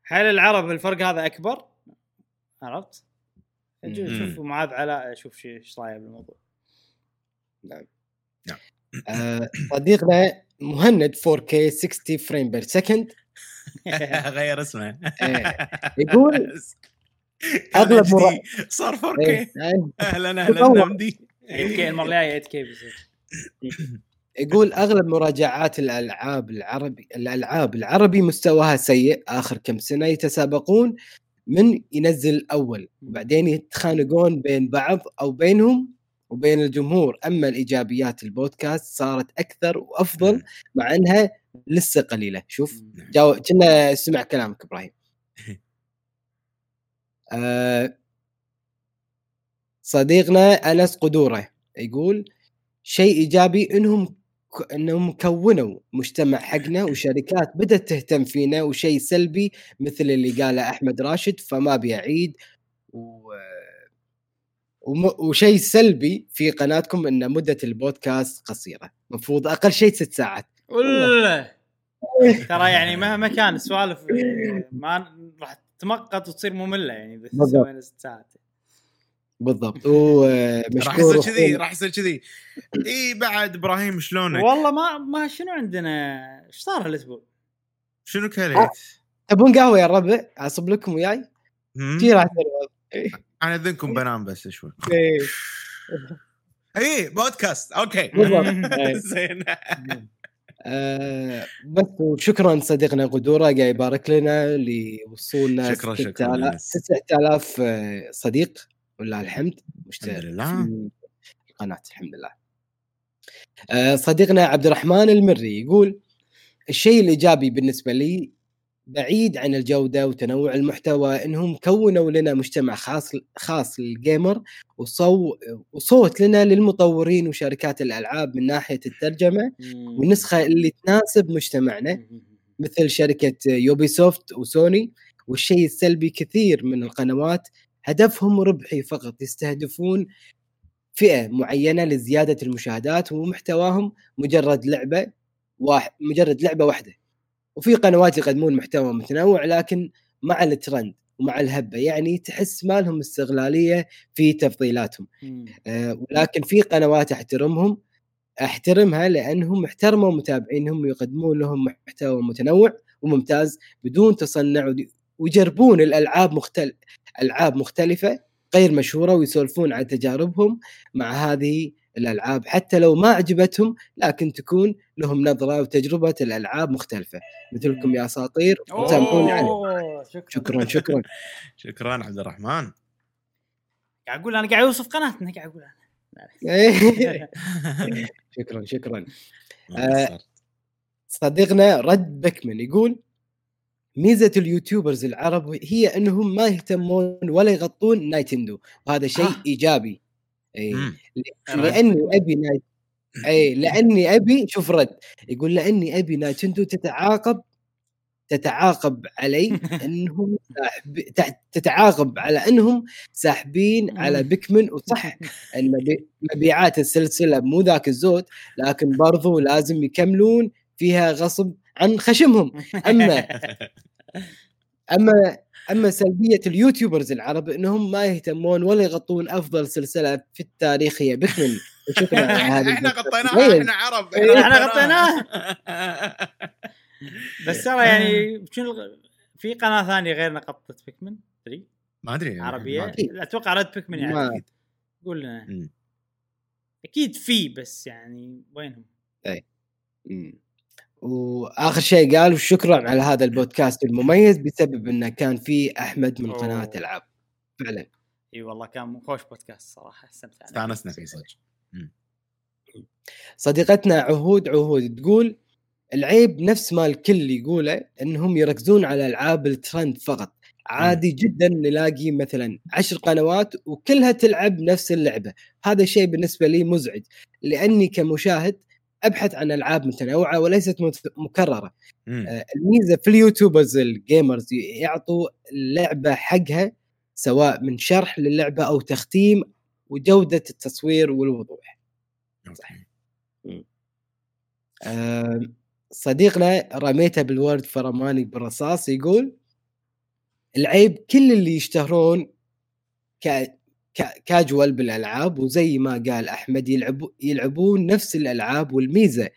هل العرب الفرق هذا أكبر؟ عرفت؟ شوف معاذ علاء شوف إيش رايه بالموضوع. آه صديقنا مهند 4K 60 frame per second غير اسمه. إيه. يقول أغلب HD مرا- صار 4K إيه،. أهلا أهلا. نمدي 8K المرة الجاية 8K بيصير. يقول أغلب مراجعات الألعاب العربي الألعاب العربي مستواها سيء آخر كم سنة يتسابقون من ينزل اول وبعدين يتخانقون بين بعض أو بينهم وبين الجمهور. أما الإيجابيات البودكاست صارت أكثر وأفضل مع إنها لسه قليلة. شوف جاو كنا سمع كلامك إبراهيم. صديقنا أنس قدورة يقول شيء إيجابي إنهم إنهم كونوا مجتمع حقنا وشركات بدأت تهتم فينا وشيء سلبي مثل اللي قاله أحمد راشد فما ابي اعيد و... وشيء سلبي في قناتكم إن مدة البودكاست قصيرة. المفروض أقل شيء ست ساعات. ترى يعني مهما كان السوالف ما راح تمقط وتصير مملة يعني بس بالضبط. سوينا ست ساعات بالضبط راح ومشكور يصير كذي راح يصير كذي إي بعد إبراهيم شلونك؟ والله ما ما شنو عندنا إيش صار هالأسبوع؟ شنو آه. كليت؟ تبون قهوة يا الربع أصب لكم وياي؟ شي راح يصير أنا أذنكم بنام بس شوي إيه. إي بودكاست أوكي بالضبط. إيه. زين آه بس وشكرا صديقنا قدوره قاعد يبارك لنا اللي وصولنا شكراً، شكراً، 6000 أنس. 9000 آه، صديق ولله الحمد مشترك الحمد لله. في القناة الحمد لله آه صديقنا عبد الرحمن المري يقول الشيء الإيجابي بالنسبة لي بعيد عن الجودة وتنوع المحتوى إنهم كونوا لنا مجتمع خاص خاص لل gamer وصو وصوت لنا للمطورين وشركات الألعاب من ناحية الترجمة والنسخة اللي تناسب مجتمعنا. مثل شركة يوبي سوفت وسوني والشيء السلبي كثير من القنوات هدفهم ربحي فقط يستهدفون فئة معينة لزيادة المشاهدات ومحتواهم مجرد لعبة واحد مجرد لعبة واحدة. وفي قنوات يقدمون محتوى متنوع لكن مع الترند ومع الهبة يعني تحس ما لهم استغلالية في تفضيلاتهم. آه، ولكن في قنوات أحترمهم أحترمها لأنهم احترموا متابعينهم ويقدمون لهم محتوى متنوع وممتاز بدون تصنع ويجربون الألعاب مختل ألعاب مختلفة غير مشهورة ويسولفون عن تجاربهم مع هذه الألعاب حتى لو ما عجبتهم لكن تكون لهم نظرة وتجربة الألعاب مختلفة. مثلكم يا أساطير وسامحوني عليه أوه، شكرا. شكرا شكرا. شكرا عبد الرحمن. قاعد أقول أنا قاعد أوصف قناتنا قاعد أقول أنا. شكرا شكرا. آه،. صديقنا رد بكمن يقول ميزة اليوتيوبرز العرب هي أنهم ما يهتمون ولا يغطون نايتندو. وهذا شيء آه. إيجابي. اي مم. لأني أبي نايت اي لأني أبي شوف رد يقول لأني أبي نايتندو تتعاقب تتعاقب علي أنهم ساحب... تتعاقب على أنهم ساحبين على بيكمن وصح إن مبي- مبيعات السلسلة مو ذاك الزود لكن برضو لازم يكملون فيها غصب عن خشمهم. أما أما أما سلبية اليوتيوبرز العرب إنهم ما يهتمون ولا يغطون أفضل سلسلة في التاريخ هي بيكمن وشكرا على هذه إحنا. غطيناها إحنا عرب. إيه، إحنا غطيناه. بس ترى يعني الغ- في قناة ثانية غير نقطة بيكمن؟ 3 ما أدري عربية. أتوقع رد بيكمن يعني. قول لنا. أكيد في بس يعني وينهم؟ مم. وآخر شيء قال وشكرا على هذا البودكاست المميز بسبب إنه كان فيه أحمد من قناة أوه. ألعاب. فعلا. إي والله كان خوش بودكاست صراحة استمتعنا استانسنا فيه صدق. صديقتنا عهود عهود تقول العيب نفس ما الكل يقوله إنهم يركزون على ألعاب الترند فقط. عادي جدا نلاقي مثلا عشر قنوات وكلها تلعب نفس اللعبة. هذا الشيء بالنسبة لي مزعج لأني كمشاهد أبحث عن ألعاب متنوعة وليست مكررة مم. آه، الميزة في اليوتيوبرز ال gamers يعطوا اللعبة حقها سواء من شرح للعبة أو تختيم وجودة التصوير والوضوح. آه، صديقنا رميته بالورد فرماني بالرصاص يقول العيب كل اللي يشتهرون ك... كاجوال بالألعاب وزي ما قال أحمد يلعبوا يلعبون نفس الألعاب والميزة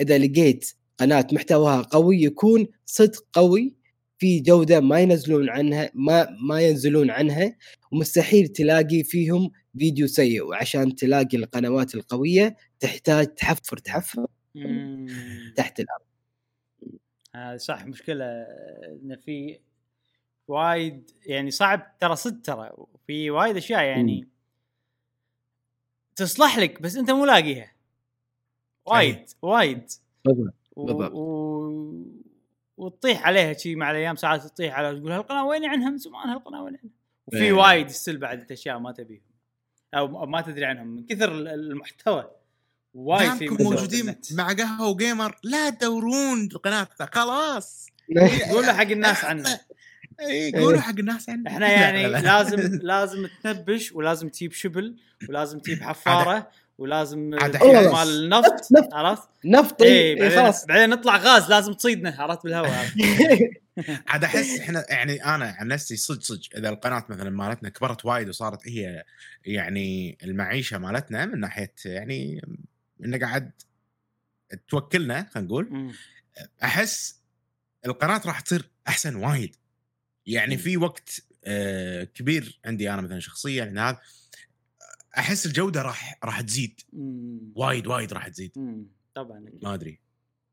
إذا لقيت قناة محتواها قوي يكون صدق قوي في جودة ما ينزلون عنها ما ما ينزلون عنها ومستحيل تلاقي فيهم فيديو سيء وعشان تلاقي القنوات القوية تحتاج تحفر تحفر. تحت الأرض هذا صح مشكلة إن في وايد يعني صعب ترى صدق ترى في وايد أشياء يعني تصلح لك بس أنت مو لاقيها. وايد وايد. بالضبط. و... بالضبط. و... وتطيح عليها شي مع الأيام ساعات تطيح على تقول هالقناة وين عنها؟ من زمان هالقناة وين عنها؟ وفي إيه. وايد still بعد أشياء ما تبيهم. أو أو ما تدري عنهم من كثر ال- المحتوى. وايد في موجودين. مع قهوة وجيمر لا تدورون القناة. خلاص. قول له حق الناس عنه اي قولوا حق الناس عنه إحنا يعني لازم لازم تنبش ولازم تجيب شبل ولازم تجيب حفارة ولازم مال النفط نفط. عرفت؟ نفطي اي إيه بعدين خلاص. بعدين نطلع غاز لازم تصيدنا عرفت بالهواء عاد أحس إحنا يعني أنا عن نفسي صدق صدق إذا القناة مثلا مالتنا كبرت وايد وصارت هي يعني المعيشة مالتنا من ناحية يعني إنه قاعد توكلنا خلينا نقول. أحس القناة راح تصير أحسن وايد. يعني في وقت آه، كبير عندي أنا مثلا شخصيا يعني هذا أحس الجودة راح راح تزيد مم. وايد وايد راح تزيد مم. طبعا. ما أدري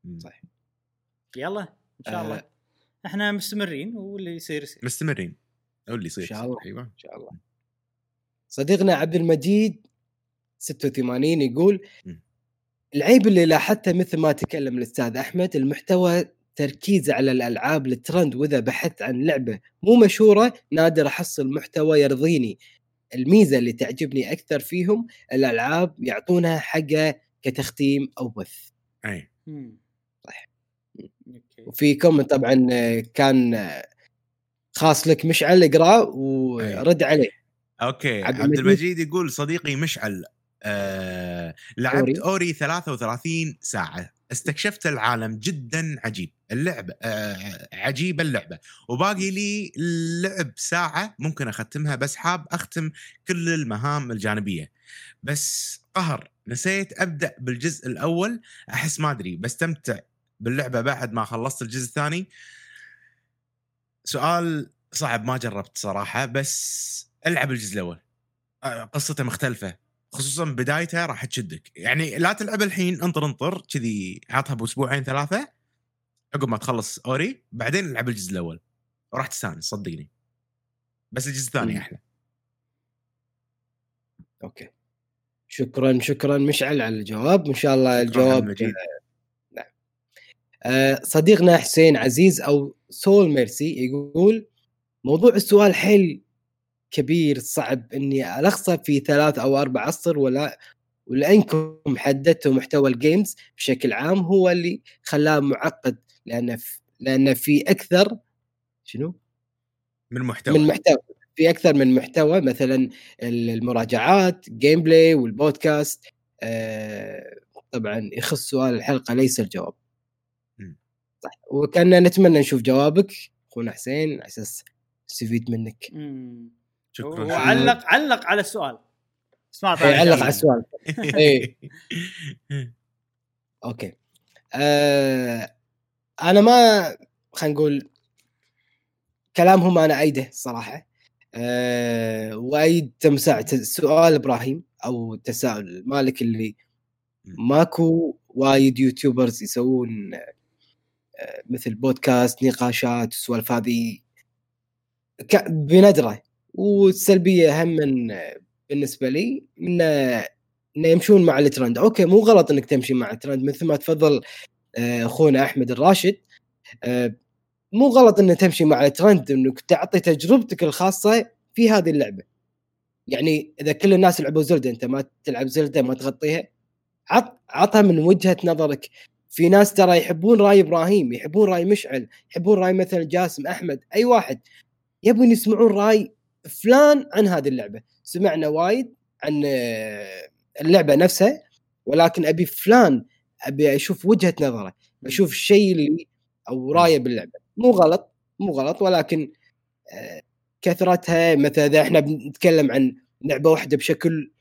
مم. صح. يلا إن شاء آه. الله إحنا مستمرين واللي يصير يصير مستمرين أو اللي يصير إن شاء الله. أيوه إن شاء الله صديقنا عبد المجيد 86 يقول. العيب اللي لاحظته مثل ما تكلم الأستاذ أحمد المحتوى تركيزه على الألعاب الترند وإذا بحثت عن لعبة مو مشهورة نادر أحصل محتوى يرضيني. الميزة اللي تعجبني أكثر فيهم الألعاب يعطونها حقه كتختيم أو بث. أي. صح. وفي comment طبعا كان خاص لك مشعل اقرأه ورد عليه. okay. عبد عبد, المجيد. المجيد يقول صديقي مشعل آه لعبت. أوري 33 ساعة. استكشفت العالم جدا عجيب. اللعبه آه عجيبه اللعبة. وباقي لي لعب ساعة ممكن أختمها بس حاب أختم كل المهام الجانبية. بس قهر نسيت أبدأ بالجزء الأول. أحس ما أدري بستمتع باللعبة بعد ما خلصت الجزء الثاني. سؤال صعب ما جربت صراحة بس ألعب الجزء الأول. آه، قصته مختلفة. خصوصا بدايته راح تشدك. يعني لا تلعب الحين انطر انطر كذي عطها بأسبوعين ثلاثة عقب ما تخلص Ori بعدين العب الجزء الأول. وراح تستانس صدقني. بس الجزء الثاني. أحلى. أوكي. شكرا شكرا. مشعل على الجواب. إن شاء الله الجواب عبد المجيد. آه، صديقنا حسين عزيز أو سول ميرسي يقول موضوع السؤال حيل كبير صعب إني ألخصه في ثلاث أو أربع اسطر ولا ولأنكم حددتوا محتوى ال games بشكل عام هو اللي خلاه معقد لأن لأن في أكثر شنو؟ من محتوى من محتوى في أكثر من محتوى مثلا المراجعات gameplay والبودكاست آه طبعا يخص سؤال الحلقة ليس الجواب. صح وكنا نتمنى نشوف جوابك أخونا حسين على أساس استفيد منك مم. شكرا وعلق علق على السؤال. إيه، أنا علق. على السؤال. إيه. أوكي. آه أنا ما خلينا نقول كلامهم أنا أيده الصراحه آه وايد تمساع سؤال إبراهيم أو تساؤل مالك اللي ماكو وايد YouTubers يسوون آه، مثل بودكاست نقاشات السوالف هذه. ك- بندرة. والسلبية هم من بالنسبة لي إن إنه يمشون مع الترند أوكي مو غلط إنك تمشي مع الترند مثل ما تفضل آه، أخونا أحمد الراشد آه، مو غلط إنك تمشي مع الترند إنك تعطي تجربتك الخاصة في هذه اللعبة. يعني إذا كل الناس لعبوا زلدة أنت ما تلعب زلدة ما تغطيها عط عطها من وجهة نظرك. في ناس ترى يحبون راي إبراهيم يحبون راي مشعل يحبون راي مثلا جاسم أحمد أي واحد. يبون يسمعون راي فلان عن هذه اللعبة. سمعنا وايد عن آه، اللعبة نفسها ولكن أبي فلان أبي أشوف وجهة نظره أشوف الشيء اللي أو رأيه باللعبة. مو غلط مو غلط ولكن آه، كثرتها مثلا إذا إحنا بنتكلم عن لعبة واحدة بشكل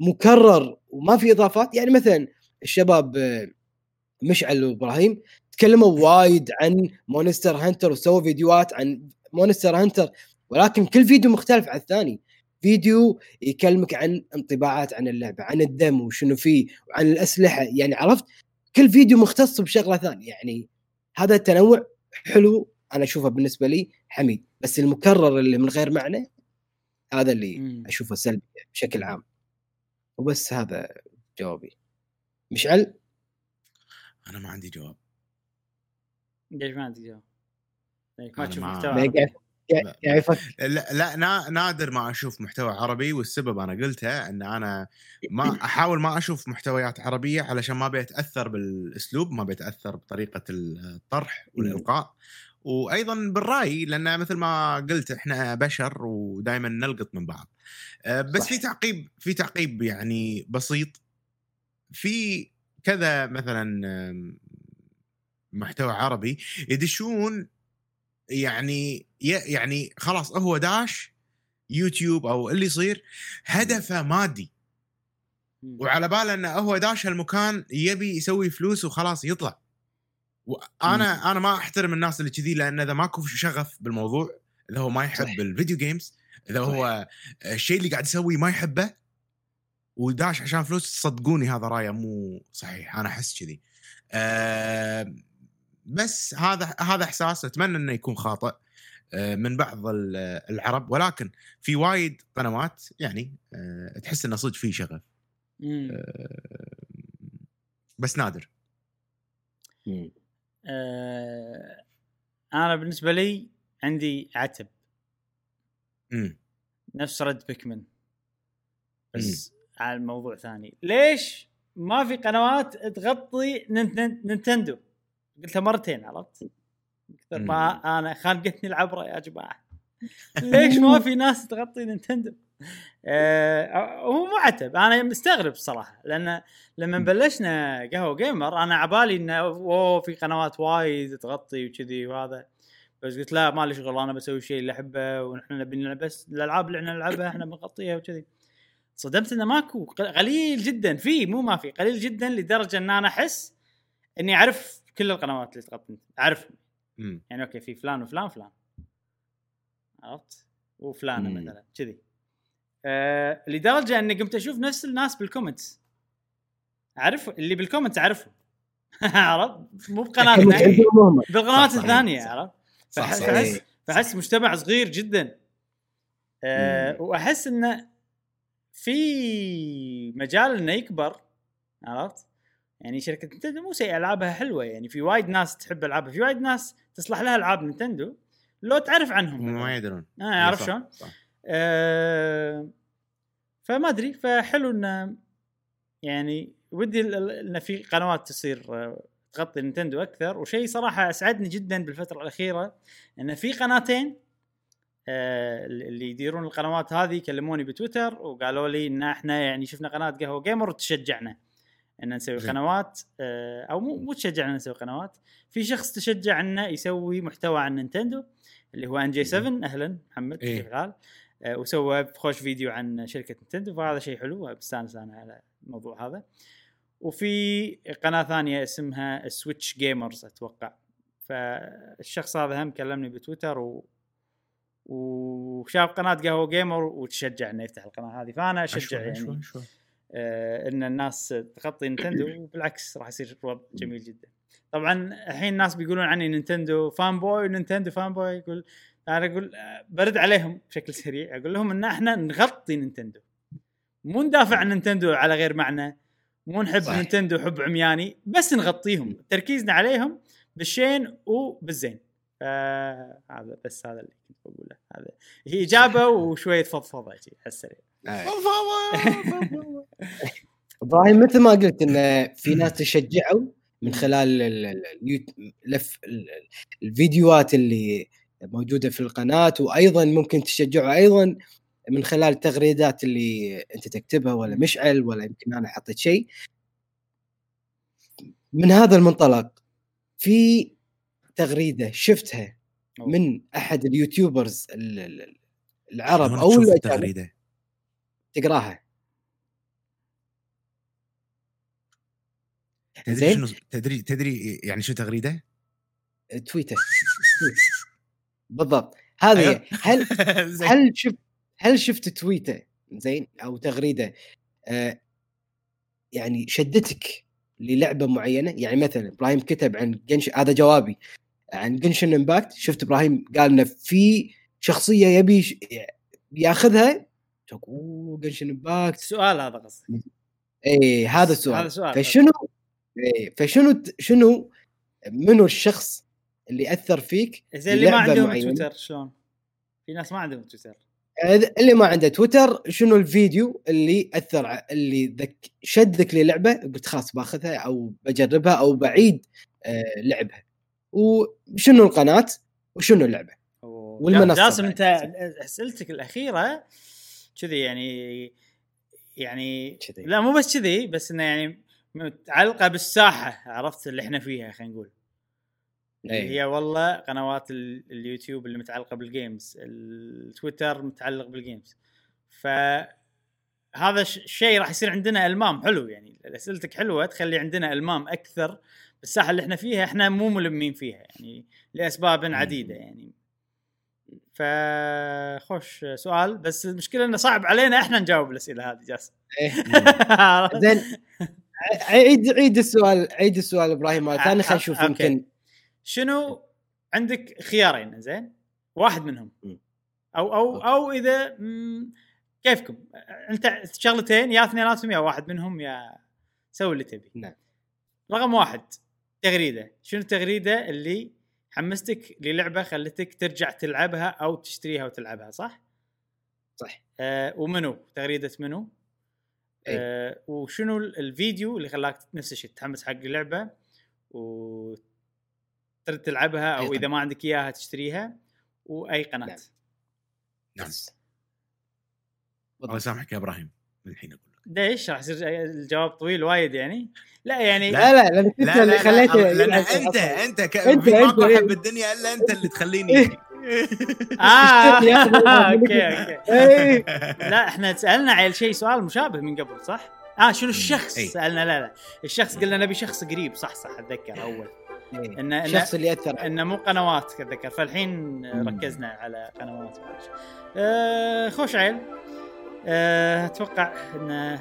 مكرر وما في إضافات يعني مثلا الشباب آه، مشعل وإبراهيم تكلموا وايد عن مونستر هانتر وسووا فيديوهات عن مونستر هانتر. ولكن كل فيديو مختلف عن الثاني. فيديو يكلمك عن انطباعات عن اللعبة عن الديمو وشنو فيه وعن الأسلحة. يعني عرفت؟ كل فيديو مختص بشغلة ثانية. يعني هذا التنوع حلو أنا أشوفه بالنسبة لي حميد. بس المكرر اللي من غير معنى هذا اللي مم. أشوفه سلبي بشكل عام. وبس هذا جوابي. مشعل؟ أنا ما عندي جواب. ليش ما عندك جواب؟ ما تشوف محتوى. لا. لا نا- نادر ما أشوف محتوى عربي والسبب أنا قلتها إن أنا ما أحاول ما أشوف محتويات عربية علشان ما بيتأثر بالأسلوب ما بيتأثر بطريقة الطرح والإلقاء. وأيضا بالرأي لأن مثل ما قلت إحنا بشر ودائما نلقط من بعض. أه، بس صح. في تعقيب في تعقيب يعني بسيط. في كذا مثلا محتوى عربي يدشون يعني يعني خلاص هو داش يوتيوب أو اللي يصير هدفه مادي. وعلى باله إنه هو داش هالمكان يبي يسوي فلوس وخلاص يطلع. وأنا أنا ما أحترم الناس اللي كذي لأن إذا ماكو شغف بالموضوع إذا هو ما يحب صح. الفيديو جيمز إذا هو الشيء اللي قاعد يسويه ما يحبه وداش عشان فلوس صدقوني هذا رأيه مو صحيح. أنا أحس كذي. أه بس هذا هذا إحساس أتمنى إنه يكون خاطئ آه، من بعض ال- العرب. ولكن في وايد قنوات يعني آه، تحس إنه صدق في شغف. مم. آه، بس نادر. مم. آه، أنا بالنسبة لي عندي عتب. امم نفس رد بيكمن بس على الموضوع ثاني. ليش ما في قنوات تغطي نين- نينتندو قلتها مرتين عرفت؟ كثر ما أنا خانقتني العبرة يا جماعة. ليش ما في ناس تغطي نينتندو؟ آه هو مو عتب. أنا مستغرب الصراحه لأن لما بلشنا قهوة جيمر أنا عبالي إنه أوه في قنوات وايد تغطي وكذي وهذا. بس قلت لا ما لي شغل أنا بسوي الشيء اللي احبه ونحن نبي نلعب. بس الألعاب اللي إحنا نلعبها إحنا بنغطيها وكذي. صدمت إنه ماكو قل- قليل جدا. في مو ما في قليل جدا لدرجة إن أنا أحس إني أعرف كل القنوات اللي تغطي أعرفهم. يعني أوكي في فلان وفلان فلان عرفت؟ وفلانة مم. مثلا كذي. آه لدرجه إني قمت أشوف نفس الناس بال comments. أعرف اللي بال comments أعرفهم. عرفت؟ مو بقناتنا بالقنوات الثانية. عرفت؟ إيه. فأحس مجتمع صغير جدا. أه. وأحس إنه في مجال إنه يكبر عرفت؟ يعني شركة نينتندو مو سيئة ألعابها حلوة يعني. في وايد ناس تحب ألعابها. في وايد ناس تصلح لها ألعاب نينتندو لو تعرف عنهم هم ما. يدرون. آه صح، شلون؟ أه فما أدري. فحلو انه يعني ودي إن في قنوات تصير آه، تغطي نينتندو أكثر. وشيء صراحة أسعدني جدا بالفترة الأخيرة إن في قناتين آه، اللي يديرون القنوات هذه كلموني بتويتر وقالوا لي إن إحنا يعني شفنا قناة قهوة جيمر وتشجعنا. إن نسوي. قنوات آه، أو مو مو تشجعنا نسوي قنوات. في شخص تشجع إنه يسوي محتوى عن نينتندو اللي هو NG 7 أهلا محمد إيه. الحال؟ آه، وسوى خوش فيديو عن شركة نينتندو فهذا شيء حلو. بستانس أنا على الموضوع هذا. وفي قناة ثانية اسمها Switch Gamers أتوقع. فالشخص هذا هم كلمني بتويتر و وشاف قناة قهوة جيمر وتشجع إنه يفتح القناة هذه. فأنا أشجع يعني. شوي شوي إن الناس تغطي نينتندو وبالعكس راح يصير وضع جميل جدا. طبعا الحين الناس بيقولون عني نينتندو fanboy نينتندو fanboy يقول أنا أقول آه، برد عليهم بشكل سريع. أقول لهم إن إحنا نغطي نينتندو. مو ندافع عن نينتندو على غير معنى. مو نحب صح. نينتندو حب عمياني بس نغطيهم. تركيزنا عليهم بالشين وبالزين. فهذا بس هذا اللي كنت بقوله. هذا هي إجابة وشوية فضفضة على السريع. آه. إبراهيم مثل ما قلت إن في ناس تشجعوا من خلال ال- ال- اليوت- لف ال- ال- الفيديوهات اللي موجودة في القناة وأيضا ممكن تشجعوا أيضا من خلال التغريدات اللي أنت تكتبها ولا مشعل ولا يمكن أنا حطيت شيء. من هذا المنطلق في تغريدة شفتها من أحد اليوتيوبرز ال- ال- العرب أو التغريدة؟ تقراها. تدري زين؟ شنو تدري تدري يعني شو تغريده؟ تويتر. بالضبط. هذه أيوه. هل. هل شفت هل شفت تويته زين أو تغريده. آه يعني شدتك للعبة معينة؟ يعني مثلا إبراهيم كتب عن Gensh هذا جوابي. عن Genshin Impact شفت إبراهيم قال إنه في شخصية يبي يش- ياخذها أوه Genshin Impact السؤال هذا قصدي. اي هذا السؤال. هذا سؤال فشنو إيه فشنو شنو منو الشخص اللي أثر فيك زين اللي ما عندهم معينة. تويتر شلون؟ في ناس ما عندهم تويتر. هذا اللي ما عنده تويتر شنو الفيديو اللي أثر اللي ذك شدك للعبة؟ قلت خلاص باخذها أو بجربها أو بعيد آه لعبها. وشنو القناة؟ وشنو اللعبة؟ والمنصة جاسم. أنت أسئلتك الأخيرة كذي يعني يعني كذي. لا مو بس كذي بس إنه يعني متعلقة بالساحة عرفت اللي إحنا فيها خلينا نقول إيه. هي والله قنوات ال- اليوتيوب اللي متعلقة بال games التويتر متعلق بال games ف هذا ش- شيء راح يصير عندنا ألمام حلو يعني أسئلتك حلوة تخلي عندنا ألمام أكثر بالساحة اللي إحنا فيها إحنا مو ملمين فيها يعني لأسباب عديدة يعني فخوش سؤال. بس المشكلة إنه صعب علينا إحنا نجاوب الأسئلة هذه جاسم. إيه. زين. عيد عيد السؤال عيد السؤال إبراهيم مرة. ثانية خلينا نشوف. يمكن. شنو عندك خيارين؟ زين. واحد منهم. أو أو أو إذا كيفكم؟ أنت شغلتين يا اثنيناتهم يا واحد منهم يا سوي اللي تبي. نعم. رقم واحد تغريدة. شنو التغريدة اللي حمستك للعبة خلتك ترجع تلعبها أو تشتريها وتلعبها صح؟ صح آه ومنو تغريدة منو؟ أي. آه وشنو ال- الفيديو اللي خلاك نفس الشيء تتحمس حق اللعبة و ترد تلعبها أو إذا قناة. ما عندك إياها تشتريها وأي قناة نعم. نعم. بس. الله يسامحك يا إبراهيم من الحين أقول ليش راح يصير الجواب طويل وايد يعني؟ لا يعني لا لا لأن انت اللي خليته لأن يلعب أنت أصلاً. أنت ك... أنت- في ماكو أنت- احد بالدنيا إلا أنت اللي تخليني آه الألعاب منك. أوكي أوكي إيه. لا إحنا سألنا عيل شيء سؤال مشابه من قبل صح؟ آه شنو الشخص؟ أي. سألنا لا لا الشخص قلنا نبي شخص قريب صح صح أتذكر أول إيه. إن- إن- الشخص اللي اثر إنه مو قنوات أتذكر فالحين ركزنا على قنوات. آه خوش عيل أتوقع إن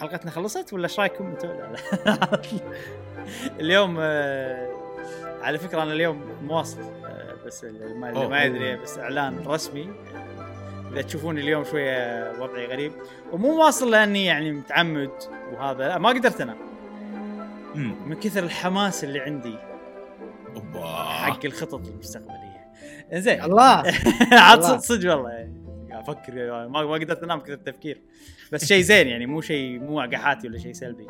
حلقتنا خلصت ولا إيش رأيكم أنتم؟ لا لا. اليوم آه على فكرة أنا اليوم مواصل آه بس اللي ما. يدري بس إعلان رسمي آه، إذا تشوفوني اليوم شوية وضعي غريب ومو واصل لأني يعني متعمد وهذا لا ما قدرت أنام أمم. من كثر الحماس اللي عندي. حق الخطط المستقبلية زين الله عاد. صدق صدق والله أفكر ما ما قدرت انام كثر التفكير. بس شيء زين يعني مو شيء مو وقحاتي ولا شيء سلبي.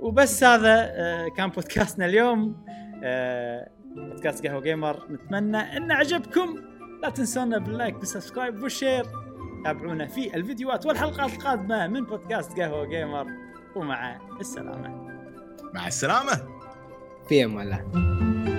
وبس هذا آه، كان بودكاستنا اليوم. آه، بودكاست قهوة جيمر. نتمنى إن عجبكم. لا تنسونا بال like وال subscribe وال share. تابعونا في الفيديوهات والحلقات القادمة من بودكاست قهوة جيمر. ومع السلامة. مع السلامة. في أمان الله.